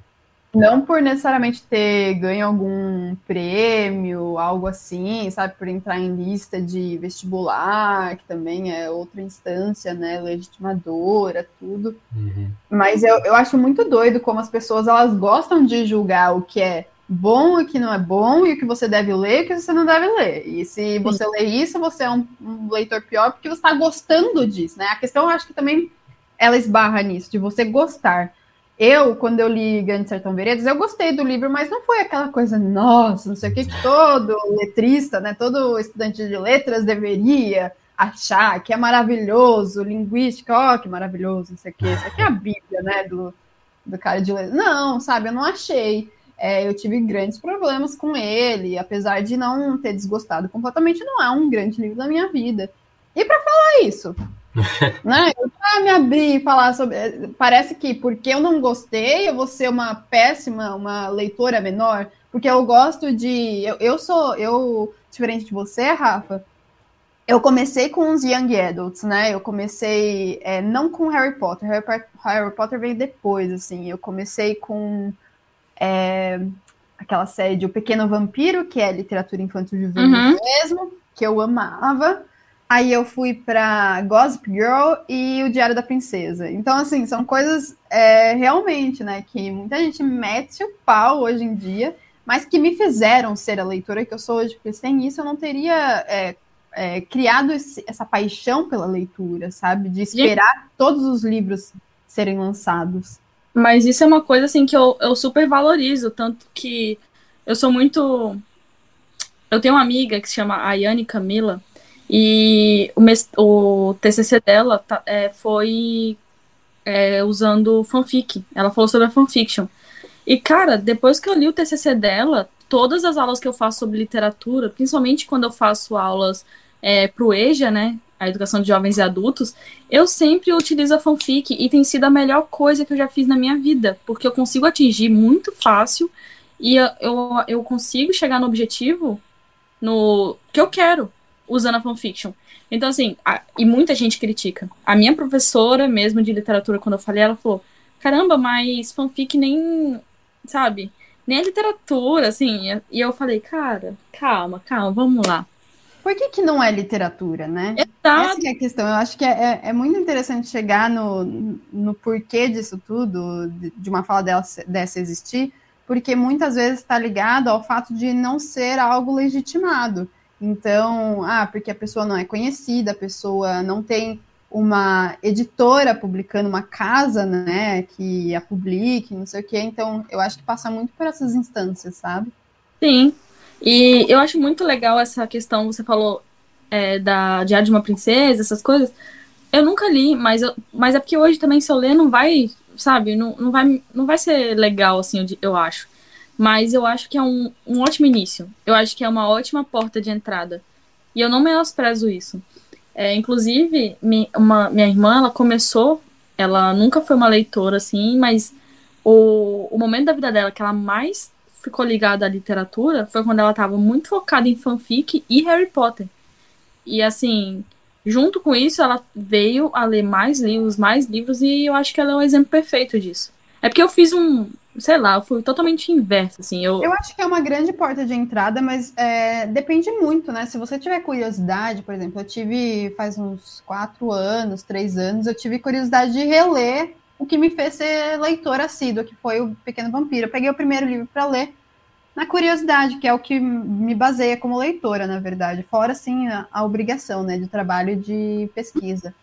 Não por necessariamente ter ganho algum prêmio, algo assim, sabe? Por entrar em lista de vestibular, que também é outra instância, né? Legitimadora, tudo. Uhum. Mas eu, eu acho muito doido como as pessoas elas gostam de julgar o que é bom e o que não é bom, e o que você deve ler e o que você não deve ler. E se você lê isso, você é um, um leitor pior porque você está gostando disso, né? A questão, eu acho que também ela esbarra nisso, de você gostar. Eu, quando eu li Grande Sertão Veredas, eu gostei do livro, mas não foi aquela coisa, nossa, não sei o que, que todo letrista, né, todo estudante de letras deveria achar que é maravilhoso, linguística, ó, que maravilhoso, não sei o que, isso aqui é a Bíblia, né, do, do cara de letras. Não, sabe, eu não achei. É, eu tive grandes problemas com ele, apesar de não ter desgostado completamente, não é um grande livro da minha vida. E para falar isso, né? Eu já me abrir e falar sobre. Parece que porque eu não gostei, eu vou ser uma péssima, uma leitora menor, porque eu gosto de. Eu, eu sou. Eu, diferente de você, Rafa, eu comecei com os Young Adults, né? Eu comecei é, não com Harry Potter. Harry, Potter. Harry Potter veio depois, assim. Eu comecei com é, aquela série de O Pequeno Vampiro, que é literatura infantil juvenil Uhum. mesmo, que eu amava. Aí eu fui para Gossip Girl e o Diário da Princesa. Então, assim, são coisas é, realmente, né, que muita gente mete o pau hoje em dia, mas que me fizeram ser a leitora que eu sou hoje, porque sem isso eu não teria é, é, criado esse- essa paixão pela leitura, sabe? De esperar todos os livros serem lançados. Mas isso é uma coisa assim que eu, eu super valorizo, tanto que eu sou muito. Eu tenho uma amiga que se chama Ayane Camila, e o, mes- o TCC dela tá- é, foi é, usando fanfic. Ela falou sobre a fanfiction. E, cara, depois que eu li o TCC dela, todas as aulas que eu faço sobre literatura, principalmente quando eu faço aulas é, pro EJA, né? A Educação de Jovens e Adultos, eu sempre utilizo a fanfic e tem sido a melhor coisa que eu já fiz na minha vida, porque eu consigo atingir muito fácil e eu, eu, consigo chegar no objetivo no que eu quero usando a fanfiction. Então, assim, a- e muita gente critica. A minha professora mesmo de literatura, quando eu falei, ela falou: caramba, mas fanfic nem, sabe, nem é literatura, assim. E eu falei, cara, calma, calma, vamos lá. Por que, que não é literatura, né? Exato. Essa é a questão. Eu acho que é, é- é muito interessante chegar no, no porquê disso tudo, de, de uma fala dela, dessa existir, porque muitas vezes está ligado ao fato de não ser algo legitimado. Então, ah, porque a pessoa não é conhecida, a pessoa não tem uma editora publicando uma casa, né, que a publique, não sei o quê. Então, eu acho que passa muito por essas instâncias, sabe? Sim. E eu acho muito legal essa questão, você falou é, da Diário de uma Princesa, essas coisas. Eu nunca li, mas, eu, mas é porque hoje também, se eu ler, não vai, sabe, não, não, vai, não vai ser legal, assim, eu, acho. Mas eu acho que é um, um ótimo início. Eu acho que é uma ótima porta de entrada. E eu não menosprezo isso. É, inclusive, mi, uma, minha irmã, ela começou, ela nunca foi uma leitora, assim, mas o, o momento da vida dela que ela mais ficou ligada à literatura foi quando ela estava muito focada em fanfic e Harry Potter. E assim, junto com isso, ela veio a ler mais livros, mais livros, e eu acho que ela é um exemplo perfeito disso. É porque eu fiz um, sei lá, eu fui totalmente inverso, assim. Eu, eu acho que é uma grande porta de entrada, mas é, depende muito, né? Se você tiver curiosidade, por exemplo, eu tive faz uns quatro anos, três anos, eu tive curiosidade de reler o que me fez ser leitora assídua, que foi o Pequeno Vampiro. Eu peguei o primeiro livro para ler na curiosidade, que é o que me baseia como leitora, na verdade. Fora, sim, a, a obrigação, né, de trabalho de pesquisa.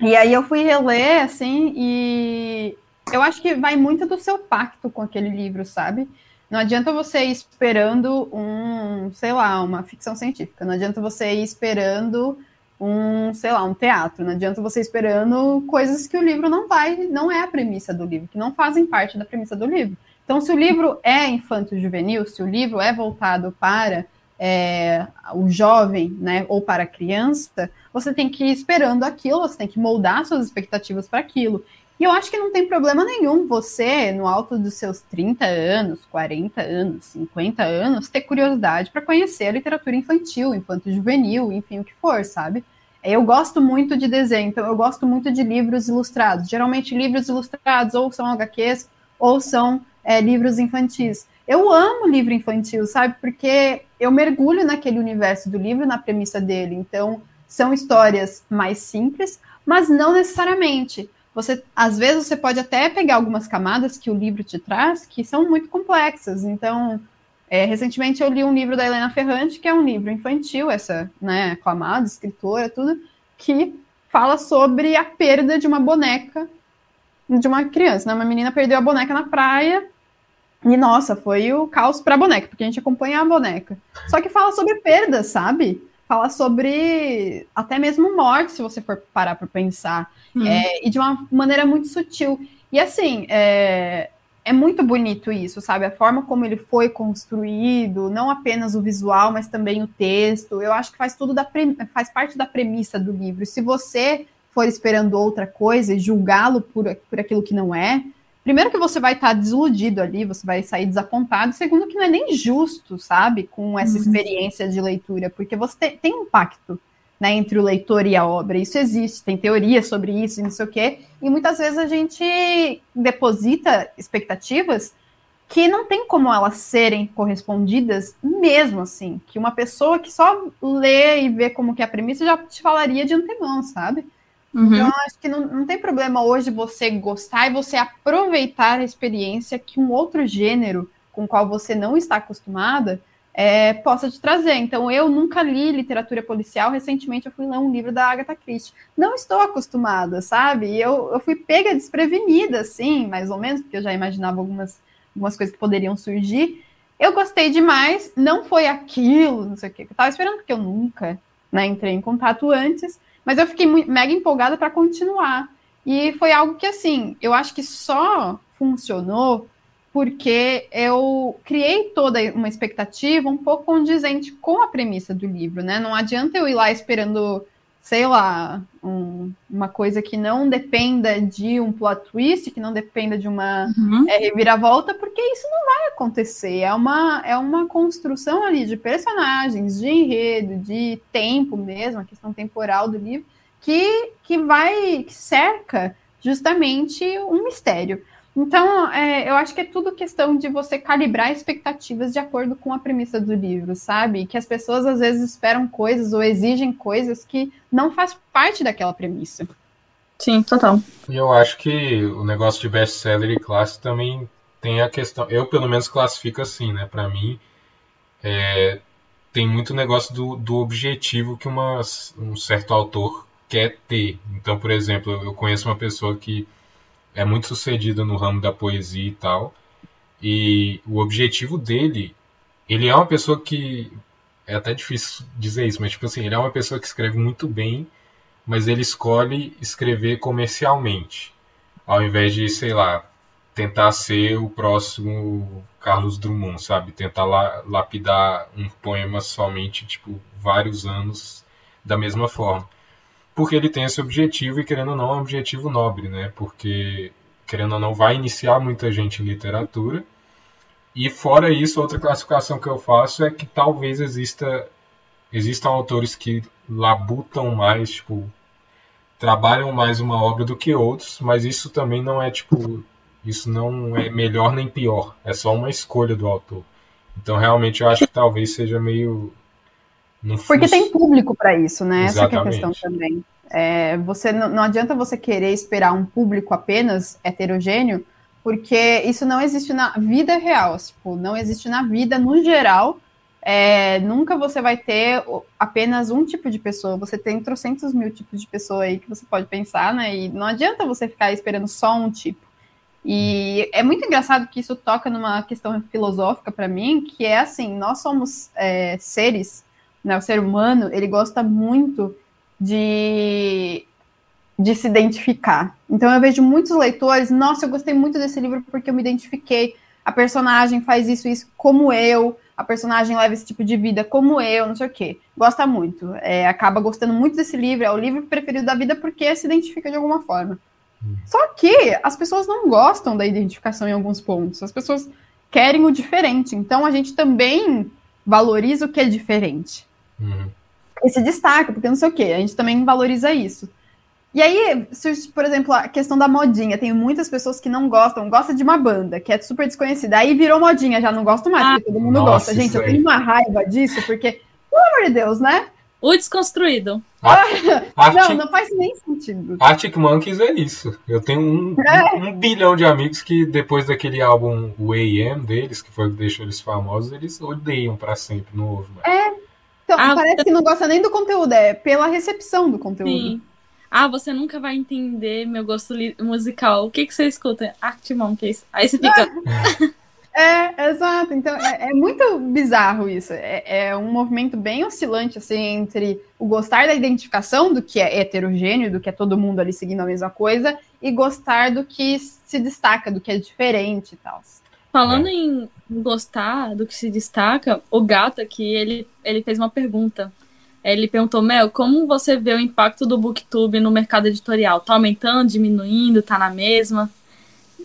E aí eu fui reler, assim, e eu acho que vai muito do seu pacto com aquele livro, sabe? Não adianta você ir esperando um, sei lá, uma ficção científica. Não adianta você ir esperando um, sei lá, um teatro. Não adianta você esperando coisas que o livro não vai, não é a premissa do livro, que não fazem parte da premissa do livro. Então, se o livro é infanto-juvenil, se o livro é voltado para é, o jovem, né, ou para a criança, você tem que ir esperando aquilo, você tem que moldar suas expectativas para aquilo. E eu acho que não tem problema nenhum você, no alto dos seus 30 anos, 40 anos, 50 anos, ter curiosidade para conhecer a literatura infantil, infanto-juvenil, enfim, o que for, sabe? Eu gosto muito de desenho, então eu gosto muito de livros ilustrados. Geralmente, livros ilustrados ou são HQs ou são é, livros infantis. Eu amo livro infantil, sabe? Porque eu mergulho naquele universo do livro, na premissa dele. Então, são histórias mais simples, mas não necessariamente. Você, às vezes, você pode até pegar algumas camadas que o livro te traz que são muito complexas. Então, é, recentemente eu li um livro da Helena Ferrante, que é um livro infantil, essa, né, aclamada, escritora, tudo, que fala sobre a perda de uma boneca de uma criança, né? Uma menina perdeu a boneca na praia e nossa, foi o caos para a boneca, porque a gente acompanha a boneca. Só que fala sobre perda, sabe? Fala sobre até mesmo morte, se você for parar para pensar. Hum. É, e de uma maneira muito sutil. E assim, é, é muito bonito isso, sabe? A forma como ele foi construído, não apenas o visual, mas também o texto. Eu acho que faz tudo da faz parte da premissa do livro. Se você for esperando outra coisa e julgá-lo por, por aquilo que não é, primeiro que você vai estar desiludido ali, você vai sair desapontado, segundo que não é nem justo, sabe, com essa uhum. experiência de leitura, porque você tem, tem um pacto né, entre o leitor e a obra. Isso existe, tem teoria sobre isso e não sei o quê. E muitas vezes a gente deposita expectativas que não tem como elas serem correspondidas mesmo assim. Que uma pessoa que só lê e vê como que é a premissa já te falaria de antemão, sabe? Uhum. Então, acho que não, não tem problema hoje você gostar e você aproveitar a experiência que um outro gênero com o qual você não está acostumada é, possa te trazer. Então, eu nunca li literatura policial. Recentemente, eu fui ler um livro da Agatha Christie. Não estou acostumada, sabe? Eu, eu fui pega desprevenida, assim, mais ou menos, porque eu já imaginava algumas, algumas coisas que poderiam surgir. Eu gostei demais, não foi aquilo, não sei o que. Eu estava esperando, porque eu nunca né, entrei em contato antes. Mas eu fiquei mega empolgada para continuar. E foi algo que, assim, eu acho que só funcionou porque eu criei toda uma expectativa um pouco condizente com a premissa do livro, né? Não adianta eu ir lá esperando sei lá, um, uma coisa que não dependa de um plot twist, que não dependa de uma uhum. é, reviravolta, porque isso não vai acontecer. É uma, é uma construção ali de personagens, de enredo, de tempo mesmo, a questão temporal do livro, que, que vai, que cerca justamente um mistério. Então, é, eu acho que é tudo questão de você calibrar expectativas de acordo com a premissa do livro, sabe? Que as pessoas às vezes esperam coisas ou exigem coisas que não faz parte daquela premissa. Sim, total. E eu acho que o negócio de best-seller e classe também tem a questão, eu pelo menos classifico assim, né? Para mim, é, tem muito negócio do, do objetivo que uma, um certo autor quer ter. Então, por exemplo, eu conheço uma pessoa que é muito sucedida no ramo da poesia e tal, e o objetivo dele, ele é uma pessoa que é até difícil dizer isso, mas tipo assim, ele é uma pessoa que escreve muito bem, mas ele escolhe escrever comercialmente, ao invés de, sei lá, tentar ser o próximo Carlos Drummond, sabe? Tentar la lapidar um poema somente, tipo, vários anos da mesma forma. Porque ele tem esse objetivo e, querendo ou não, é um objetivo nobre, né? Porque, querendo ou não, vai iniciar muita gente em literatura. E, fora isso, outra classificação que eu faço é que talvez exista existam autores que labutam mais, tipo, trabalham mais uma obra do que outros, mas isso também não é, tipo, isso não é melhor nem pior, é só uma escolha do autor. Então, realmente, eu acho que talvez seja meio. Porque tem público para isso, né? Exatamente. Essa é a questão também. É, você não, não adianta você querer esperar um público apenas heterogêneo, porque isso não existe na vida real, tipo, não existe na vida no geral. É, nunca você vai ter apenas um tipo de pessoa, você tem trocentos mil tipos de pessoa aí que você pode pensar, né? E não adianta você ficar esperando só um tipo. E é muito engraçado que isso toca numa questão filosófica para mim, que é assim, nós somos é, seres, né, o ser humano, ele gosta muito de, de se identificar. Então eu vejo muitos leitores, nossa, eu gostei muito desse livro porque eu me identifiquei, a personagem faz isso, isso como eu, a personagem leva esse tipo de vida como eu, não sei o quê. Gosta muito, é, acaba gostando muito desse livro, é o livro preferido da vida porque se identifica de alguma forma. Só que as pessoas não gostam da identificação em alguns pontos. As pessoas querem o diferente. Então a gente também valoriza o que é diferente. Uhum. E se destaca, porque não sei o quê. A gente também valoriza isso. E aí, por exemplo, a questão da modinha. Tem muitas pessoas que não gostam, gostam de uma banda que é super desconhecida. Aí virou modinha, já não gosto mais, porque todo mundo Nossa, gosta. Gente, eu tenho uma raiva disso, porque, pelo amor de Deus, né? O desconstruído. não, não faz nem sentido. Arctic Monkeys é isso. Eu tenho um, é. um, um, bilhão de amigos que depois daquele álbum o AM deles, que foi o que deixou eles famosos, eles odeiam para sempre, não ouve mais. É. Então, ah, parece que não gosta nem do conteúdo, é pela recepção do conteúdo. Sim. Ah, você nunca vai entender meu gosto musical. O que, que você escuta? Arctic Monkeys. Aí você fica. É, exato. Então é, é muito bizarro isso. É, é, um movimento bem oscilante assim entre o gostar da identificação do que é heterogêneo, do que é todo mundo ali seguindo a mesma coisa, e gostar do que se destaca, do que é diferente e tal. Falando é. em gostar do que se destaca, o gato aqui ele, ele fez uma pergunta. Ele perguntou, Mel, como você vê o impacto do Booktube no mercado editorial? Tá aumentando, diminuindo, tá na mesma?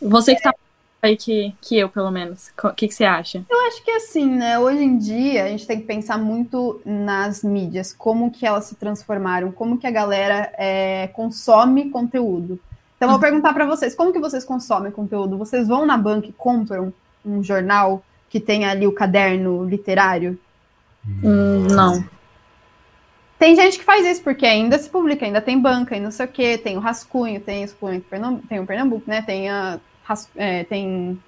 Você que tá aí que, que eu, pelo menos. O que, que você acha? Eu acho que assim, né? Hoje em dia, a gente tem que pensar muito nas mídias, como que elas se transformaram, como que a galera é, consome conteúdo. Então, vou uhum. perguntar para vocês, como que vocês consomem conteúdo? Vocês vão na banca e compram um jornal que tem ali o caderno literário? Hum, não. Tem gente que faz isso, porque ainda se publica, ainda tem banca e não sei o quê, tem o rascunho, tem, tem o Pernambuco, né? Tem a é, tem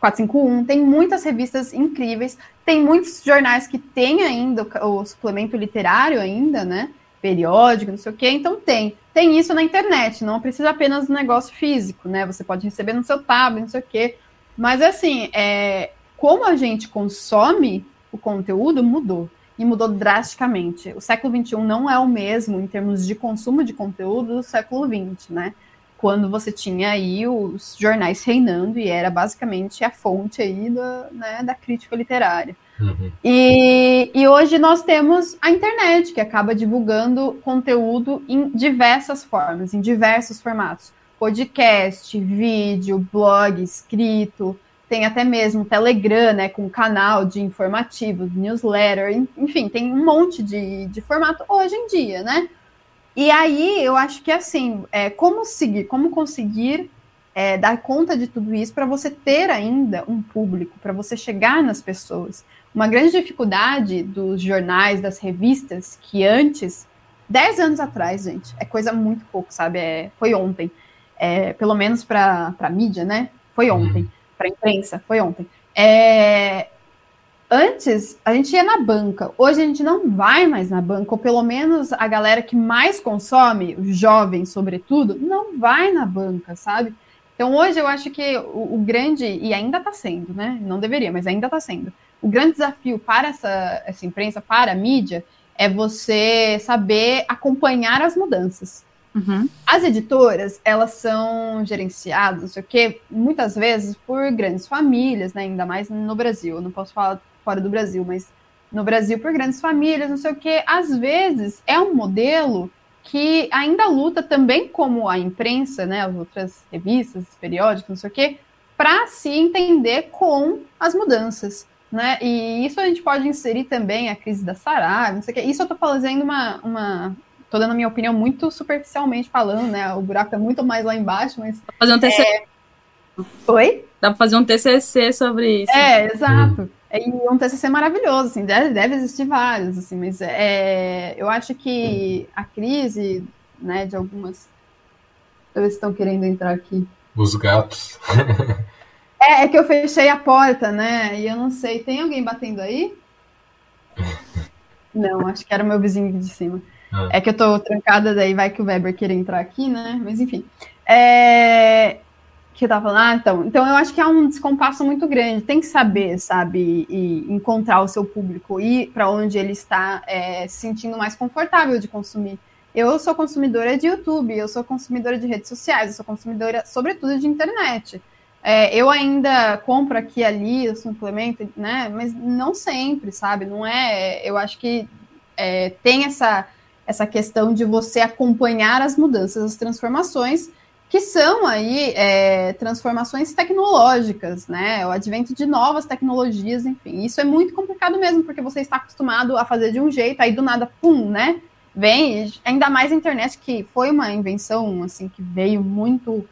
451, tem muitas revistas incríveis, tem muitos jornais que têm ainda o, o suplemento literário ainda, né? Periódico, não sei o quê, então tem. Tem isso na internet, não precisa apenas do negócio físico, né? Você pode receber no seu tablet, não sei o quê. Mas assim, é, como a gente consome o conteúdo mudou. E mudou drasticamente. O século XXI não é o mesmo em termos de consumo de conteúdo do século XX, né? quando você tinha aí os jornais reinando e era basicamente a fonte aí da, né, da crítica literária. Uhum. E, e hoje nós temos a internet, que acaba divulgando conteúdo em diversas formas, em diversos formatos. Podcast, vídeo, blog, escrito, tem até mesmo Telegram, né, com canal de informativo, newsletter, enfim, tem um monte de, de formato hoje em dia, né? E aí eu acho que assim, é, como seguir, como conseguir é, dar conta de tudo isso para você ter ainda um público, para você chegar nas pessoas. Uma grande dificuldade dos jornais, das revistas, que antes, 10 anos atrás, gente, é coisa muito pouco, sabe? É, foi ontem. É, pelo menos para a mídia, né? Foi ontem. para a imprensa, foi ontem. É, antes a gente ia na banca, hoje a gente não vai mais na banca, ou pelo menos a galera que mais consome, os jovens sobretudo, não vai na banca, sabe? Então hoje eu acho que o, o grande, e ainda está sendo, né? Não deveria, mas ainda está sendo. O grande desafio para essa, essa imprensa, para a mídia, é você saber acompanhar as mudanças. Uhum. As editoras, elas são gerenciadas, não sei o quê, muitas vezes por grandes famílias, né? Ainda mais no Brasil. Eu não posso falar fora do Brasil, mas no Brasil por grandes famílias, não sei o quê. Às vezes é um modelo que ainda luta também como a imprensa, né? As outras revistas, periódicos, não sei o quê, para se entender com as mudanças. Né? E isso a gente pode inserir também a crise da Sarah, não sei o quê. Isso eu estou fazendo uma, uma tô dando a minha opinião muito superficialmente falando, né? O buraco é muito mais lá embaixo, mas. Fazer um TCC. É... Oi? Dá para fazer um TCC sobre isso. É, exato. É, e um TCC maravilhoso, assim, deve, deve existir vários, assim, mas é, eu acho que a crise, né, de algumas. Eles estão querendo entrar aqui. Os gatos. é, é que eu fechei a porta, né? E eu não sei, tem alguém batendo aí? Não, acho que era o meu vizinho de cima. Ah. É que eu tô trancada, daí vai que o Weber querer entrar aqui, né? Mas enfim. É... Que eu tava falando, ah, então. Então eu acho que há um descompasso muito grande. Tem que saber, sabe, e encontrar o seu público e para onde ele está é, se sentindo mais confortável de consumir. Eu sou consumidora de YouTube, eu sou consumidora de redes sociais, eu sou consumidora, sobretudo, de internet. É, eu ainda compro aqui e ali o suplemento, né? Mas não sempre, sabe? Não é. Eu acho que é, tem essa essa questão de você acompanhar as mudanças, as transformações, que são aí é, transformações tecnológicas, né? O advento de novas tecnologias, enfim. Isso é muito complicado mesmo, porque você está acostumado a fazer de um jeito, aí do nada, pum, né? Vem, ainda mais a internet, que foi uma invenção, assim, que veio muito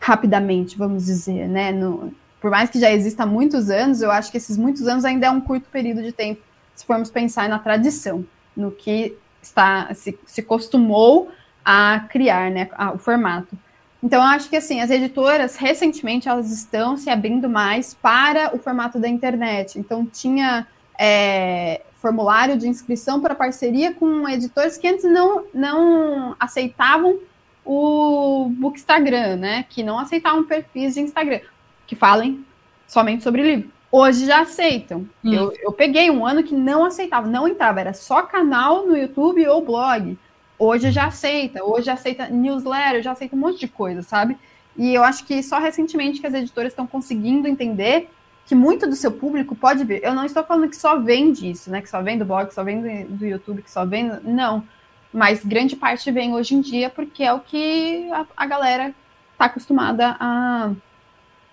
rapidamente, vamos dizer, né? No, por mais que já exista muitos anos, eu acho que esses muitos anos ainda é um curto período de tempo, se formos pensar na tradição, no que está se, se costumou a criar né, a, o formato. Então, eu acho que assim, as editoras recentemente elas estão se abrindo mais para o formato da internet. Então, tinha é, formulário de inscrição para parceria com editores que antes não, não aceitavam o Bookstagram, né? Que não aceitavam perfis de Instagram que falem somente sobre livro. Hoje já aceitam. Hum. Eu, eu peguei um ano que não aceitava, não entrava, era só canal no YouTube ou blog. Hoje já aceita, hoje já aceita newsletter, já aceita um monte de coisa, sabe? E eu acho que só recentemente que as editoras estão conseguindo entender que muito do seu público pode ver. Eu não estou falando que só vem disso, né? Que só vem do blog, que só vem do, do YouTube, que só vem. Não. Mas grande parte vem hoje em dia porque é o que a, a galera está acostumada a,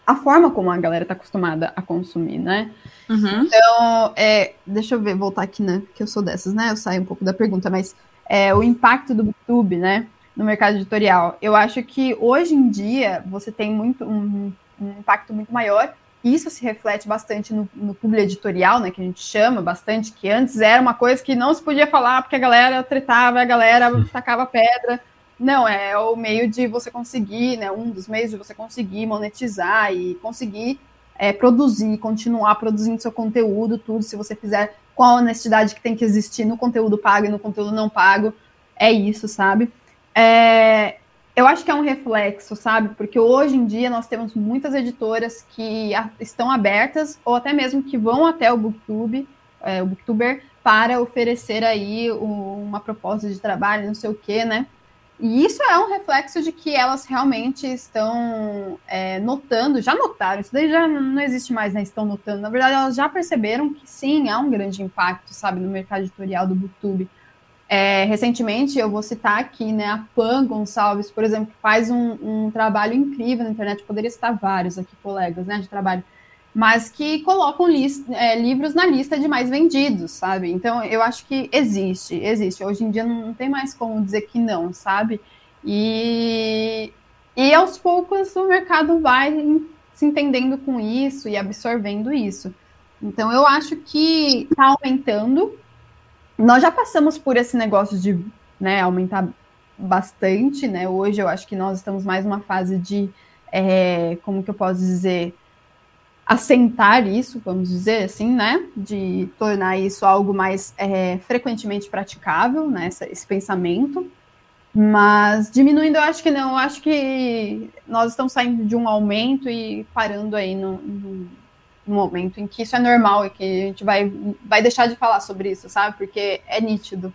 a forma como a galera está acostumada a consumir, né? Uhum. Então, é, deixa eu ver, voltar aqui, né? Porque eu sou dessas, né? Eu saio um pouco da pergunta, mas é, o impacto do YouTube, né? No mercado editorial. Eu acho que hoje em dia você tem muito um, um impacto muito maior. Isso se reflete bastante no, no público editorial, né? Que a gente chama bastante, que antes era uma coisa que não se podia falar porque a galera tretava, a galera tacava pedra. Não, é o meio de você conseguir, né? Um dos meios de você conseguir monetizar e conseguir é, produzir, continuar produzindo seu conteúdo, tudo, se você fizer com a honestidade que tem que existir no conteúdo pago e no conteúdo não pago. É isso, sabe? É, eu acho que é um reflexo, sabe? Porque hoje em dia nós temos muitas editoras que estão abertas, ou até mesmo que vão até o Booktube, é, o Booktuber, para oferecer aí uma proposta de trabalho, não sei o quê, né? E isso é um reflexo de que elas realmente estão é, notando, já notaram, isso daí já não existe mais, né? Estão notando. Na verdade, elas já perceberam que sim, há um grande impacto, sabe, no mercado editorial do Booktube. É, recentemente, eu vou citar aqui, né, a Pan Gonçalves, por exemplo, que faz um, um trabalho incrível na internet, poderia citar vários aqui, colegas, né, de trabalho mas que colocam list, é, livros na lista de mais vendidos, sabe? Então, eu acho que existe, existe. Hoje em dia não, tem mais como dizer que não, sabe? E, e aos poucos o mercado vai se entendendo com isso e absorvendo isso. Então, eu acho que está aumentando. Nós já passamos por esse negócio de né, aumentar bastante, né? Hoje eu acho que nós estamos mais numa fase de, é, como que eu posso dizer, assentar isso, vamos dizer assim, né? De tornar isso algo mais é, frequentemente praticável, né? Esse, esse, pensamento. Mas diminuindo, eu acho que não. Eu acho que nós estamos saindo de um aumento e parando aí no, no, no momento em que isso é normal e que a gente vai, vai deixar de falar sobre isso, sabe? Porque é nítido,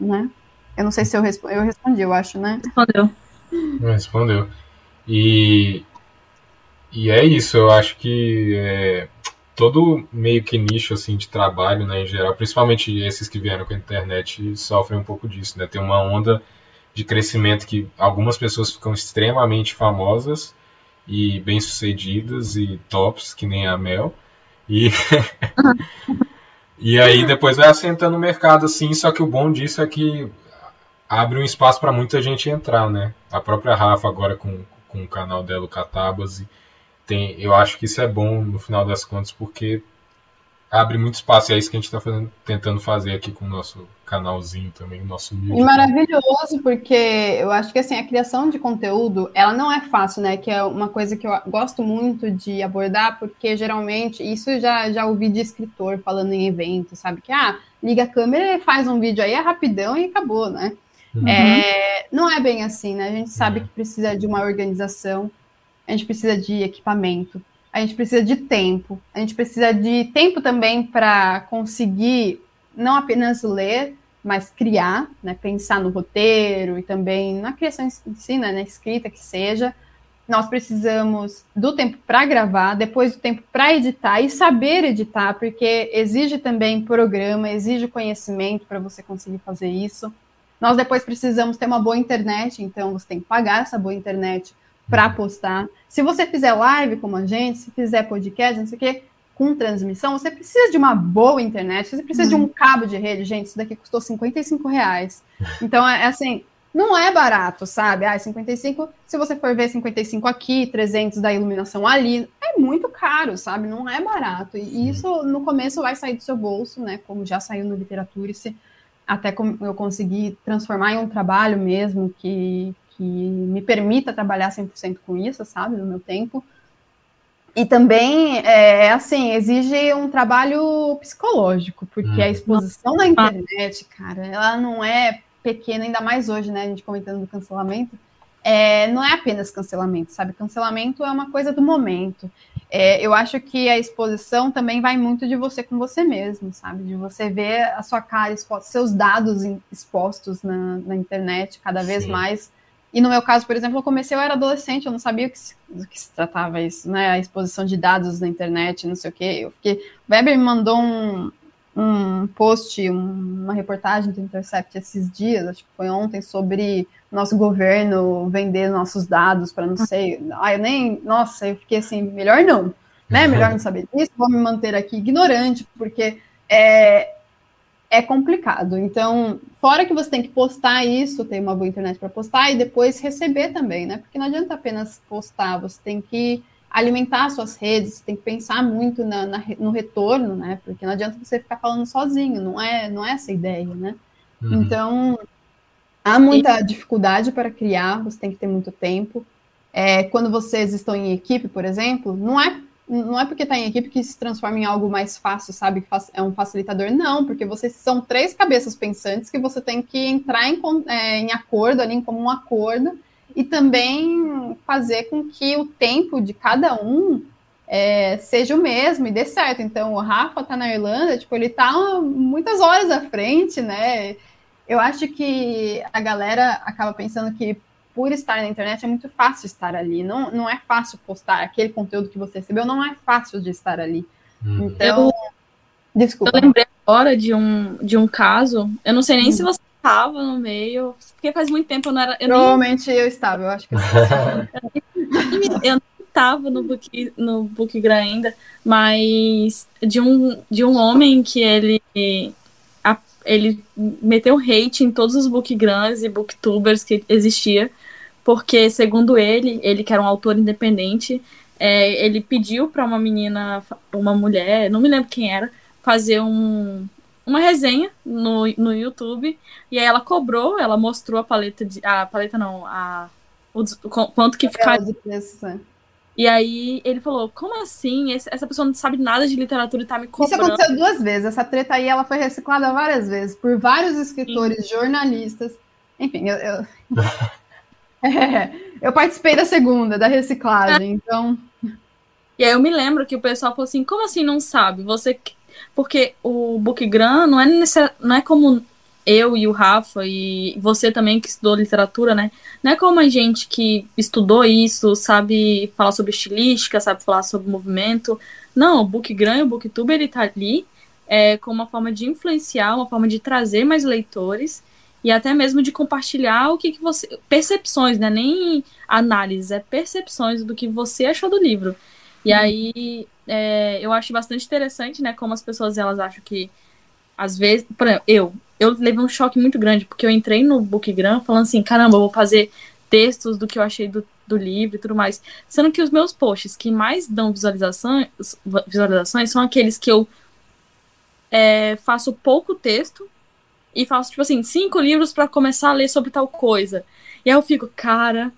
né? Eu não sei se eu, resp eu respondi, eu acho, né? Respondeu. Respondeu. E e é isso, eu acho que é, todo meio que nicho assim de trabalho, né, em geral, principalmente esses que vieram com a internet, sofrem um pouco disso, né? Tem uma onda de crescimento que algumas pessoas ficam extremamente famosas e bem-sucedidas e tops, que nem a Mel. E E aí depois vai assentando o mercado assim, só que o bom disso é que abre um espaço para muita gente entrar, né? A própria Rafa agora com, com o canal dela, o Catabase, tem, eu acho que isso é bom no final das contas, porque abre muito espaço. E é isso que a gente está tentando fazer aqui com o nosso canalzinho também, o nosso vídeo. E maravilhoso, porque eu acho que assim, a criação de conteúdo, ela não é fácil, né? Que é uma coisa que eu gosto muito de abordar, porque geralmente, isso já, já ouvi de escritor falando em evento, sabe? Que, ah, liga a câmera e faz um vídeo aí, é rapidão e acabou, né? Uhum. É, não é bem assim, né? A gente sabe uhum. que precisa de uma organização, a gente precisa de equipamento, a gente precisa de tempo, a gente precisa de tempo também para conseguir não apenas ler, mas criar, né, pensar no roteiro e também na criação si, né, na escrita que seja. Nós precisamos do tempo para gravar, depois do tempo para editar e saber editar, porque exige também programa, exige conhecimento para você conseguir fazer isso. Nós depois precisamos ter uma boa internet, então você tem que pagar essa boa internet para postar. Se você fizer live como a gente, se fizer podcast, não sei o quê, com transmissão, você precisa de uma boa internet, você precisa uhum. de um cabo de rede, gente, isso daqui custou 55 reais. Então, é, é assim, não é barato, sabe? Ah, 55, se você for ver 55 aqui, 300 da iluminação ali, é muito caro, sabe? Não é barato. E isso, no começo, vai sair do seu bolso, né? Como já saiu no Literatura-se, até eu conseguir transformar em um trabalho mesmo que, que me permita trabalhar 100% com isso, sabe, no meu tempo. E também, é, assim, exige um trabalho psicológico, porque hum. a exposição na internet, cara, ela não é pequena, ainda mais hoje, né, a gente comentando do cancelamento, é, não é apenas cancelamento, sabe? Cancelamento é uma coisa do momento. É, eu acho que a exposição também vai muito de você com você mesmo, sabe? De você ver a sua cara exposta, seus dados expostos na, na internet cada vez Sim. mais e no meu caso, por exemplo, eu comecei, eu era adolescente, eu não sabia que se, do que se tratava isso, né? A exposição de dados na internet, não sei o quê. Eu fiquei. O Weber me mandou um, um post, um, uma reportagem do Intercept esses dias, acho que foi ontem, sobre nosso governo vender nossos dados para não sei. Ah, eu nem. Nossa, eu fiquei assim, melhor não. Né? Melhor não saber disso, vou me manter aqui ignorante, porque é, é complicado. Então, fora que você tem que postar isso, ter uma boa internet para postar e depois receber também, né? Porque não adianta apenas postar, você tem que alimentar suas redes, você tem que pensar muito na, na, no retorno, né? Porque não adianta você ficar falando sozinho, não é, não é essa a ideia, né? Uhum. Então, há muita dificuldade para criar, você tem que ter muito tempo. É, quando vocês estão em equipe, por exemplo, não é não é porque está em equipe que se transforma em algo mais fácil, sabe? É um facilitador. Não, porque vocês são três cabeças pensantes que você tem que entrar em, é, em acordo, ali, em comum acordo, e também fazer com que o tempo de cada um é, seja o mesmo e dê certo. Então, o Rafa está na Irlanda, tipo, ele está muitas horas à frente, né? Eu acho que a galera acaba pensando que por estar na internet é muito fácil estar ali. Não, não é fácil postar aquele conteúdo que você recebeu, não é fácil de estar ali. Hum. Então, eu, desculpa. Eu lembrei agora de um, de um caso, eu não sei nem hum. se você estava no meio, porque faz muito tempo eu não era. Eu Provavelmente nem... eu estava, eu acho que eu Eu não estava no book, no Bookgram ainda, mas de um, de um homem que ele ele meteu hate em todos os bookgrams e booktubers que existia porque, segundo ele, ele que era um autor independente, é, ele pediu para uma menina, uma mulher, não me lembro quem era, fazer um, uma resenha no, no YouTube, e aí ela cobrou, ela mostrou a paleta de. A paleta não, a. O, quanto que ficaria. E aí ele falou: Como assim? Essa pessoa não sabe nada de literatura e tá me cobrando. Isso aconteceu duas vezes. Essa treta aí ela foi reciclada várias vezes por vários escritores, Sim. jornalistas. Enfim, eu. eu... eu participei da segunda, da reciclagem, então. E aí eu me lembro que o pessoal falou assim: como assim não sabe? Você. Porque o Bookgram não é, não é como eu e o Rafa e você também que estudou literatura, né? Não é como a gente que estudou isso, sabe falar sobre estilística, sabe falar sobre movimento. Não, o Bookgram e o Booktube, ele tá ali é, como uma forma de influenciar, uma forma de trazer mais leitores e até mesmo de compartilhar o que, que você... Percepções, né? Nem análise, é percepções do que você achou do livro. E hum. aí, é, eu acho bastante interessante, né? Como as pessoas, elas acham que às vezes, por exemplo, eu, eu levei um choque muito grande, porque eu entrei no Bookgram falando assim, caramba, eu vou fazer textos do que eu achei do, do livro e tudo mais. Sendo que os meus posts que mais dão visualizações, visualizações são aqueles que eu é, faço pouco texto e faço, tipo assim, cinco livros para começar a ler sobre tal coisa. E aí eu fico, cara,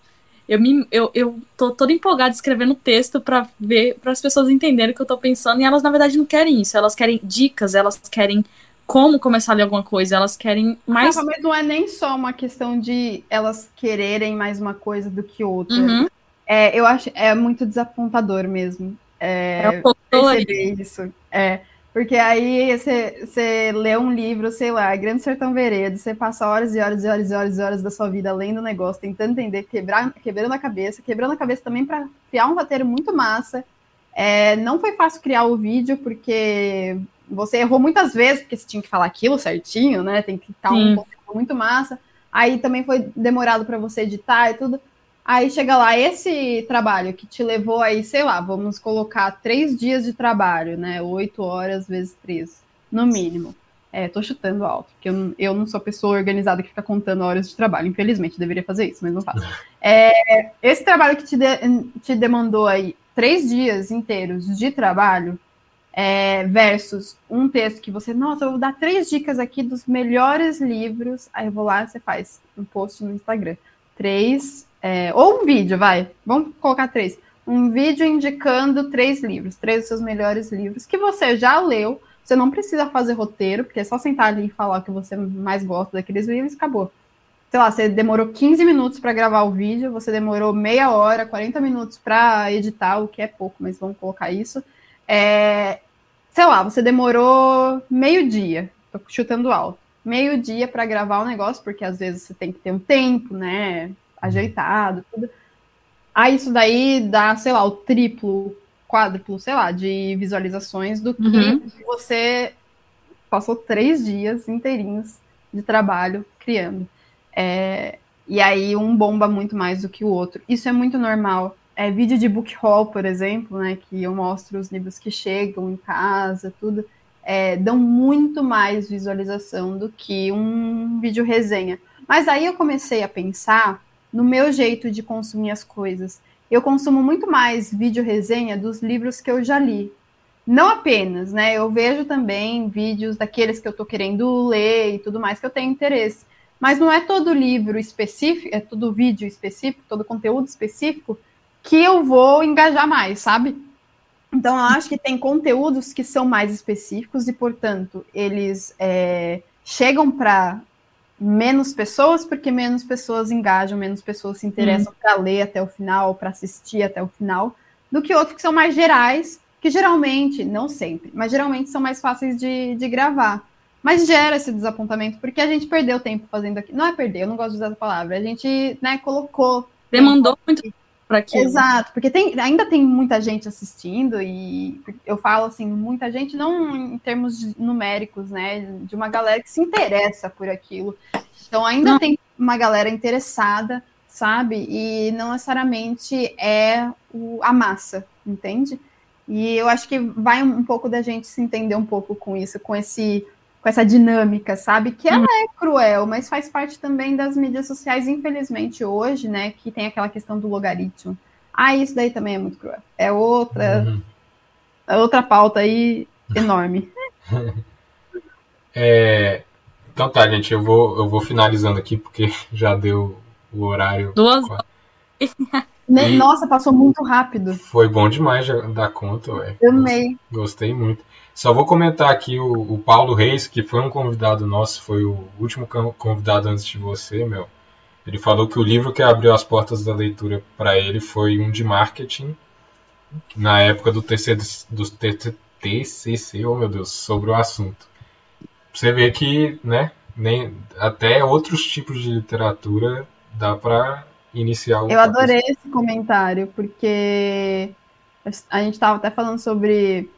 eu, me, eu, eu tô toda empolgada escrevendo texto para ver, para as pessoas entenderem o que eu tô pensando, e elas na verdade não querem isso, elas querem dicas, elas querem como começar a ler alguma coisa, elas querem mais. Ah, mas não é nem só uma questão de elas quererem mais uma coisa do que outra. Uhum. É, eu acho é muito desapontador mesmo. É, é perceber isso. É, porque aí você lê um livro, sei lá, Grande Sertão Veredo, você passa horas e horas e horas e horas e horas da sua vida lendo o negócio, tentando entender, quebrar, quebrando a cabeça, quebrando a cabeça também para criar um roteiro muito massa. É, não foi fácil criar o vídeo, porque você errou muitas vezes, porque você tinha que falar aquilo certinho, né? Tem que estar um conteúdo muito massa. Aí também foi demorado para você editar e tudo. Aí chega lá, esse trabalho que te levou aí, sei lá, vamos colocar três dias de trabalho, né? Oito horas vezes três, no mínimo. É, tô chutando alto, porque eu, eu não sou pessoa organizada que fica contando horas de trabalho. Infelizmente, deveria fazer isso, mas não faço. É, esse trabalho que te, de, te demandou aí três dias inteiros de trabalho, é, versus um texto que você, nossa, eu vou dar três dicas aqui dos melhores livros. Aí eu vou lá, você faz um post no Instagram. Três, é, ou um vídeo, vai, vamos colocar três. Um vídeo indicando três livros, três dos seus melhores livros, que você já leu. Você não precisa fazer roteiro, porque é só sentar ali e falar o que você mais gosta daqueles livros e acabou. Sei lá, você demorou 15 minutos para gravar o vídeo, você demorou meia hora, 40 minutos para editar, o que é pouco, mas vamos colocar isso. É, sei lá, você demorou meio dia, tô chutando alto, meio dia para gravar o negócio, porque às vezes você tem que ter um tempo, né, ajeitado, tudo. Aí isso daí dá, sei lá, o triplo, quádruplo, sei lá, de visualizações do que uhum. você passou três dias inteirinhos de trabalho criando. É, e aí um bomba muito mais do que o outro. Isso é muito normal é, vídeo de book haul, por exemplo, né, que eu mostro os livros que chegam em casa, tudo, é, dão muito mais visualização do que um vídeo resenha. Mas aí eu comecei a pensar no meu jeito de consumir as coisas. Eu consumo muito mais vídeo resenha dos livros que eu já li. Não apenas, né? Eu vejo também vídeos daqueles que eu tô querendo ler e tudo mais que eu tenho interesse. Mas não é todo livro específico, é todo vídeo específico, todo conteúdo específico que eu vou engajar mais, sabe? Então, eu acho que tem conteúdos que são mais específicos e, portanto, eles é, chegam para menos pessoas, porque menos pessoas engajam, menos pessoas se interessam hum. para ler até o final, para assistir até o final, do que outros que são mais gerais, que geralmente, não sempre, mas geralmente são mais fáceis de, de gravar. Mas gera esse desapontamento, porque a gente perdeu tempo fazendo aqui. Não é perder, eu não gosto de usar essa palavra. A gente né, colocou. Demandou muito para aquilo. Exato, porque tem, ainda tem muita gente assistindo e eu falo assim, muita gente não em termos numéricos, né, de uma galera que se interessa por aquilo. Então ainda não. tem uma galera interessada, sabe? E não necessariamente é o, a massa, entende? E eu acho que vai um pouco da gente se entender um pouco com isso, com esse com essa dinâmica, sabe? Que ela é cruel, mas faz parte também das mídias sociais, infelizmente, hoje, né? Que tem aquela questão do logaritmo. Ah, isso daí também é muito cruel. É outra, uhum. é outra pauta aí enorme. é, então tá, gente, eu vou, eu vou finalizando aqui, porque já deu o horário. Duas E Nossa, passou muito rápido. Foi bom demais da conta, ué. Eu amei. Gostei muito. Só vou comentar aqui o, o, Paulo Reis, que foi um convidado nosso, foi o último convidado antes de você, meu. Ele falou que o livro que abriu as portas da leitura para ele foi um de marketing, na época do TCC, do TCC, oh meu Deus, sobre o assunto. Você vê que, né, nem, até outros tipos de literatura dá para iniciar o. Eu adorei esse comentário, porque a gente estava até falando sobre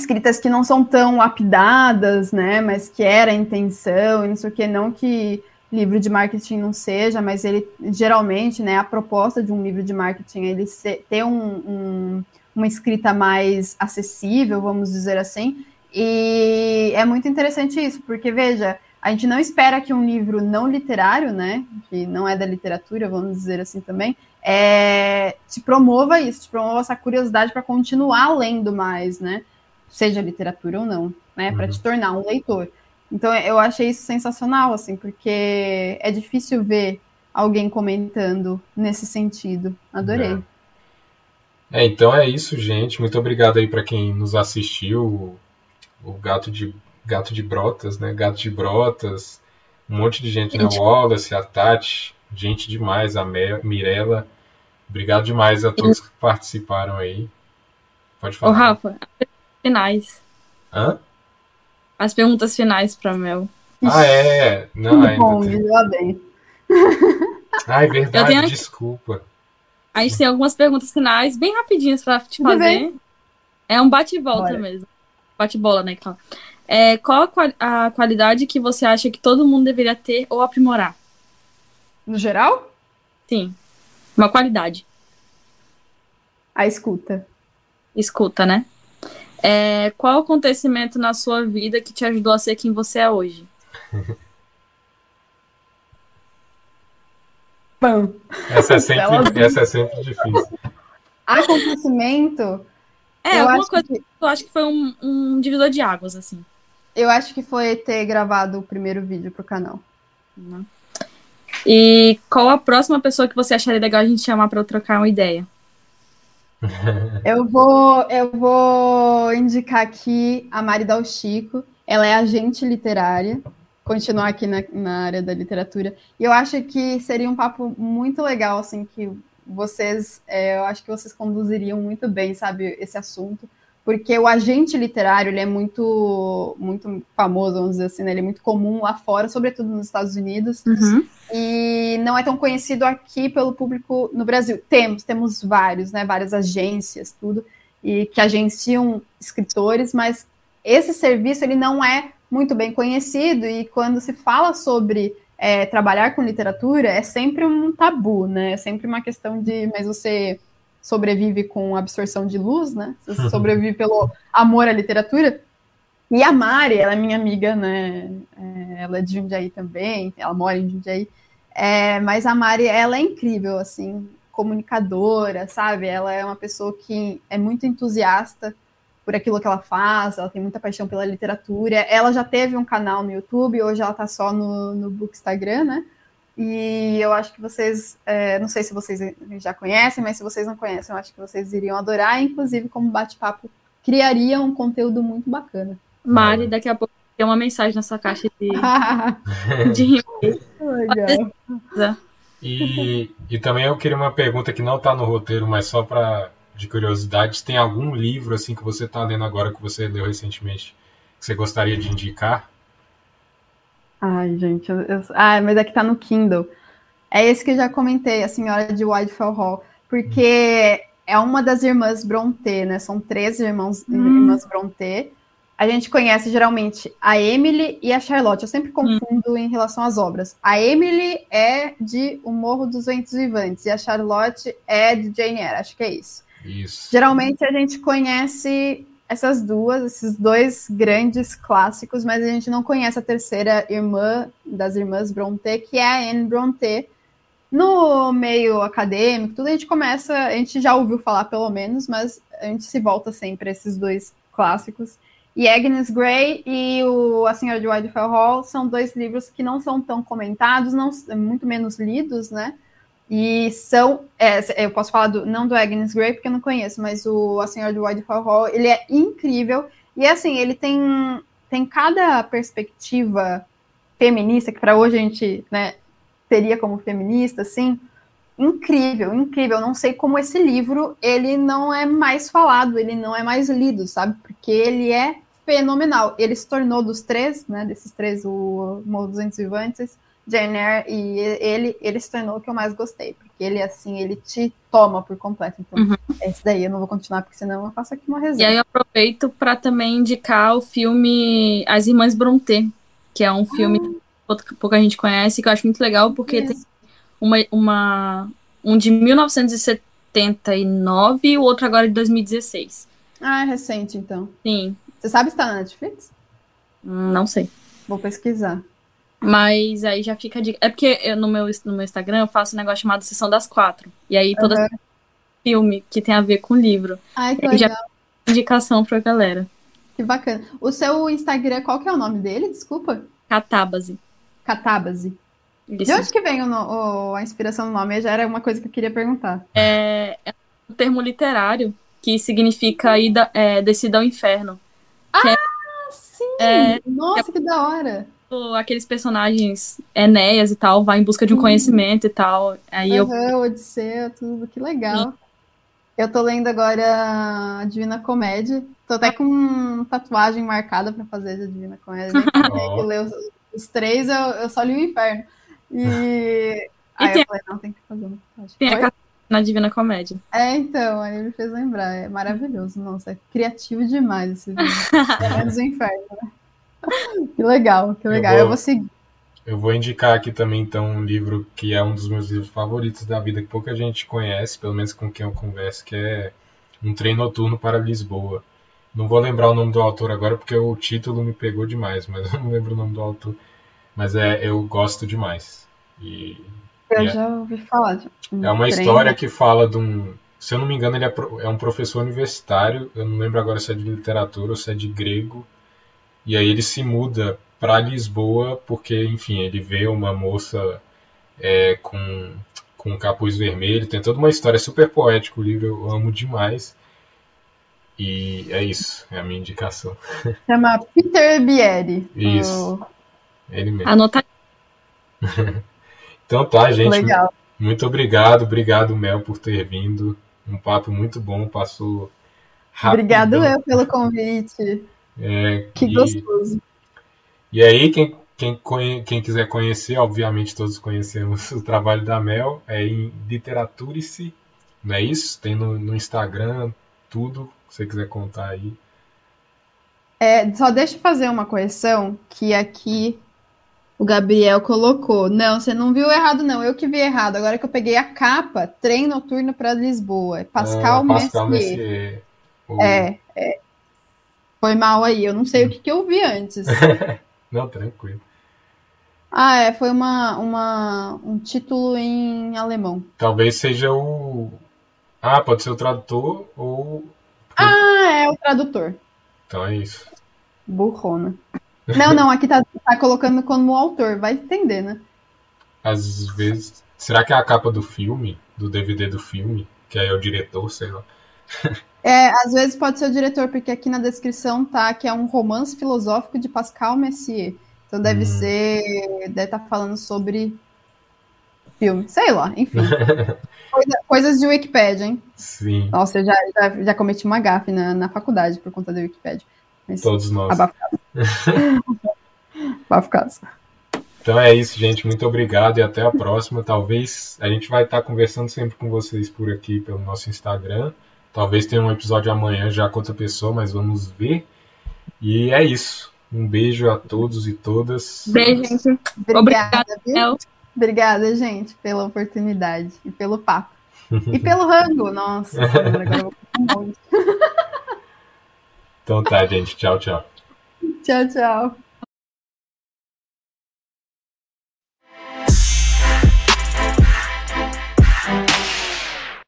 escritas que não são tão lapidadas, né, mas que era a intenção, e não sei o que, não que livro de marketing não seja, mas ele geralmente, né, a proposta de um livro de marketing é ele ser, ter um, um, uma escrita mais acessível, vamos dizer assim, e é muito interessante isso, porque veja, a gente não espera que um livro não literário, né, que não é da literatura, vamos dizer assim também, é, te promova isso, te promova essa curiosidade para continuar lendo mais, né, seja literatura ou não, né, uhum. para te tornar um leitor. Então eu achei isso sensacional, assim, porque é difícil ver alguém comentando nesse sentido. Adorei. É. é então é isso, gente. Muito obrigado aí para quem nos assistiu. O gato de gato de brotas, né? Gato de brotas. Um monte de gente, né? O Wallace, a Tati, gente demais, a Mirella. Obrigado demais a todos que participaram aí. Pode falar. Ô, Rafa, finais. Hã? as perguntas finais para Mel. Ah, é. Não, ainda bom, tem... lá bem. Ah, é verdade, tenho... desculpa. A gente tem algumas perguntas finais bem rapidinhas para te fazer. É um bate-volta mesmo. Bate-bola, né? Que fala. É, qual a, a qualidade que você acha que todo mundo deveria ter ou aprimorar? No geral? Sim. Uma qualidade. A escuta. Escuta, né? É, qual acontecimento na sua vida que te ajudou a ser quem você é hoje? Pão. Essa é sempre, essa é sempre difícil. Acontecimento. É, alguma coisa que... eu acho que foi um, um, divisor de águas, assim. Eu acho que foi ter gravado o primeiro vídeo pro canal. Uhum. E qual a próxima pessoa que você acharia legal a gente chamar para trocar uma ideia? Eu vou, eu vou indicar aqui a Mari Dal Chico. Ela é agente literária, continuar aqui na, na área da literatura. E eu acho que seria um papo muito legal, assim, que vocês, é, eu acho que vocês conduziriam muito bem, sabe, esse assunto porque o agente literário ele é muito muito famoso, vamos dizer assim, né? ele é muito comum lá fora, sobretudo nos Estados Unidos, uhum. e não é tão conhecido aqui pelo público no Brasil. Temos, temos vários, né? Várias agências, tudo, e que agenciam escritores, mas esse serviço ele não é muito bem conhecido e quando se fala sobre é, trabalhar com literatura é sempre um tabu, né? É sempre uma questão de, mas você sobrevive com absorção de luz, né? Você sobrevive pelo amor à literatura. E a Mari, ela é minha amiga, né? É, ela é de Jundiaí também, ela mora em Jundiaí. É, mas a Mari, ela é incrível, assim, comunicadora, sabe? Ela é uma pessoa que é muito entusiasta por aquilo que ela faz, ela tem muita paixão pela literatura. Ela já teve um canal no YouTube, hoje ela tá só no, no Bookstagram, né? E eu acho que vocês, é, não sei se vocês já conhecem, mas se vocês não conhecem, eu acho que vocês iriam adorar. Inclusive, como bate-papo, criaria um conteúdo muito bacana. Mari, daqui a pouco tem uma mensagem na sua caixa de, de Legal. E, e também eu queria uma pergunta que não está no roteiro, mas só para de curiosidade, tem algum livro assim que você está lendo agora que você leu recentemente que você gostaria de indicar? Ai, gente, eu, eu, ah, mas aqui tá no Kindle. É esse que eu já comentei, A Senhora de Whitefell Hall, porque é uma das irmãs Brontë, né? São três irmãos, hum. irmãs Brontë. A gente conhece geralmente a Emily e a Charlotte. Eu sempre hum. confundo hum. em relação às obras. A Emily é de O Morro dos Ventos Vivantes e a Charlotte é de Jane Eyre, acho que é isso. Isso. Geralmente a gente conhece essas duas, esses dois grandes clássicos, mas a gente não conhece a terceira irmã das irmãs Brontë, que é a Anne Brontë. No meio acadêmico, tudo a gente começa, a gente já ouviu falar pelo menos, mas a gente se volta sempre a esses dois clássicos. E Agnes Grey e o A Senhora de Whitefell Hall são dois livros que não são tão comentados, não muito menos lidos, né? E são, é, eu posso falar do, não do Agnes Grey, porque eu não conheço, mas o A Senhora do Whitehall Hall, ele é incrível. E assim, ele tem, tem cada perspectiva feminista, que para hoje a gente né, teria como feminista, assim, incrível, incrível. Eu não sei como esse livro ele não é mais falado, ele não é mais lido, sabe? Porque ele é fenomenal. Ele se tornou dos três, né? Desses três, o Morro dos Vivantes, Jane Eyre e ele, ele se tornou o que eu mais gostei, porque ele assim, ele te toma por completo. Então, uhum. esse daí eu não vou continuar, porque senão eu faço aqui uma resenha. E aí eu aproveito para também indicar o filme As Irmãs Brontë, que é um filme ah. que pouca gente conhece, que eu acho muito legal, porque Isso. tem uma, uma, um de 1979 e o outro agora de 2016. Ah, é recente, então. Sim. Você sabe se tá na Netflix? Não sei. Vou pesquisar. Mas aí já fica de. É porque eu, no, meu, no meu Instagram eu faço um negócio chamado Sessão das Quatro. E aí toda uhum. filme que tem a ver com livro. Ai, que legal. Já indicação pra galera. Que bacana. O seu Instagram, qual que é o nome dele? Desculpa. Catábase. Catábase. Isso. De onde que vem o, o, a inspiração do nome? Já era uma coisa que eu queria perguntar. É, é um termo literário que significa ida, é, descida ao inferno. Ah, é, sim! É, Nossa, que da hora! Aqueles personagens Enéas e tal, vai em busca de um uhum. conhecimento e tal. Aí uhum, eu... Odisseia, tudo, que legal. Sim. Eu tô lendo agora a Divina Comédia. Tô até com tatuagem marcada para fazer a Divina Comédia. Oh. Eu ler os, os, três, eu, eu só li o Inferno. E. Aí e tem... eu falei, não, tem que fazer uma tatuagem. Tem a na Divina Comédia. É, então, aí me fez lembrar. É maravilhoso. Nossa, é criativo demais esse vídeo. é menos o inferno, né? Que legal, que legal. Eu vou, eu vou, seguir. Eu vou indicar aqui também, então, um livro que é um dos meus livros favoritos da vida, que pouca gente conhece, pelo menos com quem eu converso, que é Um Trem Noturno para Lisboa. Não vou lembrar o nome do autor agora, porque o título me pegou demais, mas eu não lembro o nome do autor. Mas é, eu gosto demais. E eu já ouvi falar. De um é uma história que fala de um. Se eu não me engano, ele é, é um professor universitário. Eu não lembro agora se é de literatura ou se é de grego. E aí ele se muda para Lisboa porque, enfim, ele vê uma moça é, com, com um capuz vermelho. Tem toda uma história super poética o livro, eu amo demais. E é isso, é a minha indicação. Chama Peter Bieri. Isso. O... Ele mesmo. Anota. Então tá, gente. Legal. Muito obrigado, obrigado, Mel, por ter vindo. Um papo muito bom, passou rápido. Obrigado eu pelo convite. É, que e, gostoso. E aí, quem, quem, quem quiser conhecer, obviamente todos conhecemos o trabalho da Mel, é em Literaturice, não é isso? Tem no, no Instagram, tudo, se você quiser contar aí. É, só deixa eu fazer uma correção, que aqui o Gabriel colocou. Não, você não viu errado, não. Eu que vi errado. Agora que eu peguei a capa, trem noturno para Lisboa. É Pascal, ah, Pascal Messier. Messier. É, é. Foi mal aí. Eu não sei o que, que eu vi antes. não, tranquilo. Ah, é. Foi uma, uma, um título em alemão. Talvez seja o. Ah, pode ser o tradutor ou. Ah, é o tradutor. Então é isso. Burrona. Não, não, aqui tá, tá colocando como autor, vai entender, né? Às vezes. Será que é a capa do filme? Do DVD do filme? Que aí é o diretor, sei lá. É, às vezes pode ser o diretor, porque aqui na descrição tá que é um romance filosófico de Pascal Messier. Então deve hum. ser. Deve estar tá falando sobre filme. Sei lá, enfim. Coisa, coisas de Wikipedia, hein? Sim. Nossa, já, já, já cometi uma gafe na, na faculdade por conta da Wikipedia. Mas Todos nós. Abafado. Abafado. Então é isso, gente. Muito obrigado e até a próxima. Talvez a gente vai estar conversando sempre com vocês por aqui pelo nosso Instagram. Talvez tenha um episódio amanhã já com outra pessoa, mas vamos ver. E é isso. Um beijo a todos e todas. Beijo, gente. Obrigada, Obrigada, Obrigada, gente, pela oportunidade e pelo papo. e pelo rango. Nossa, agora eu vou Então tá, gente. Tchau, tchau. Tchau, tchau.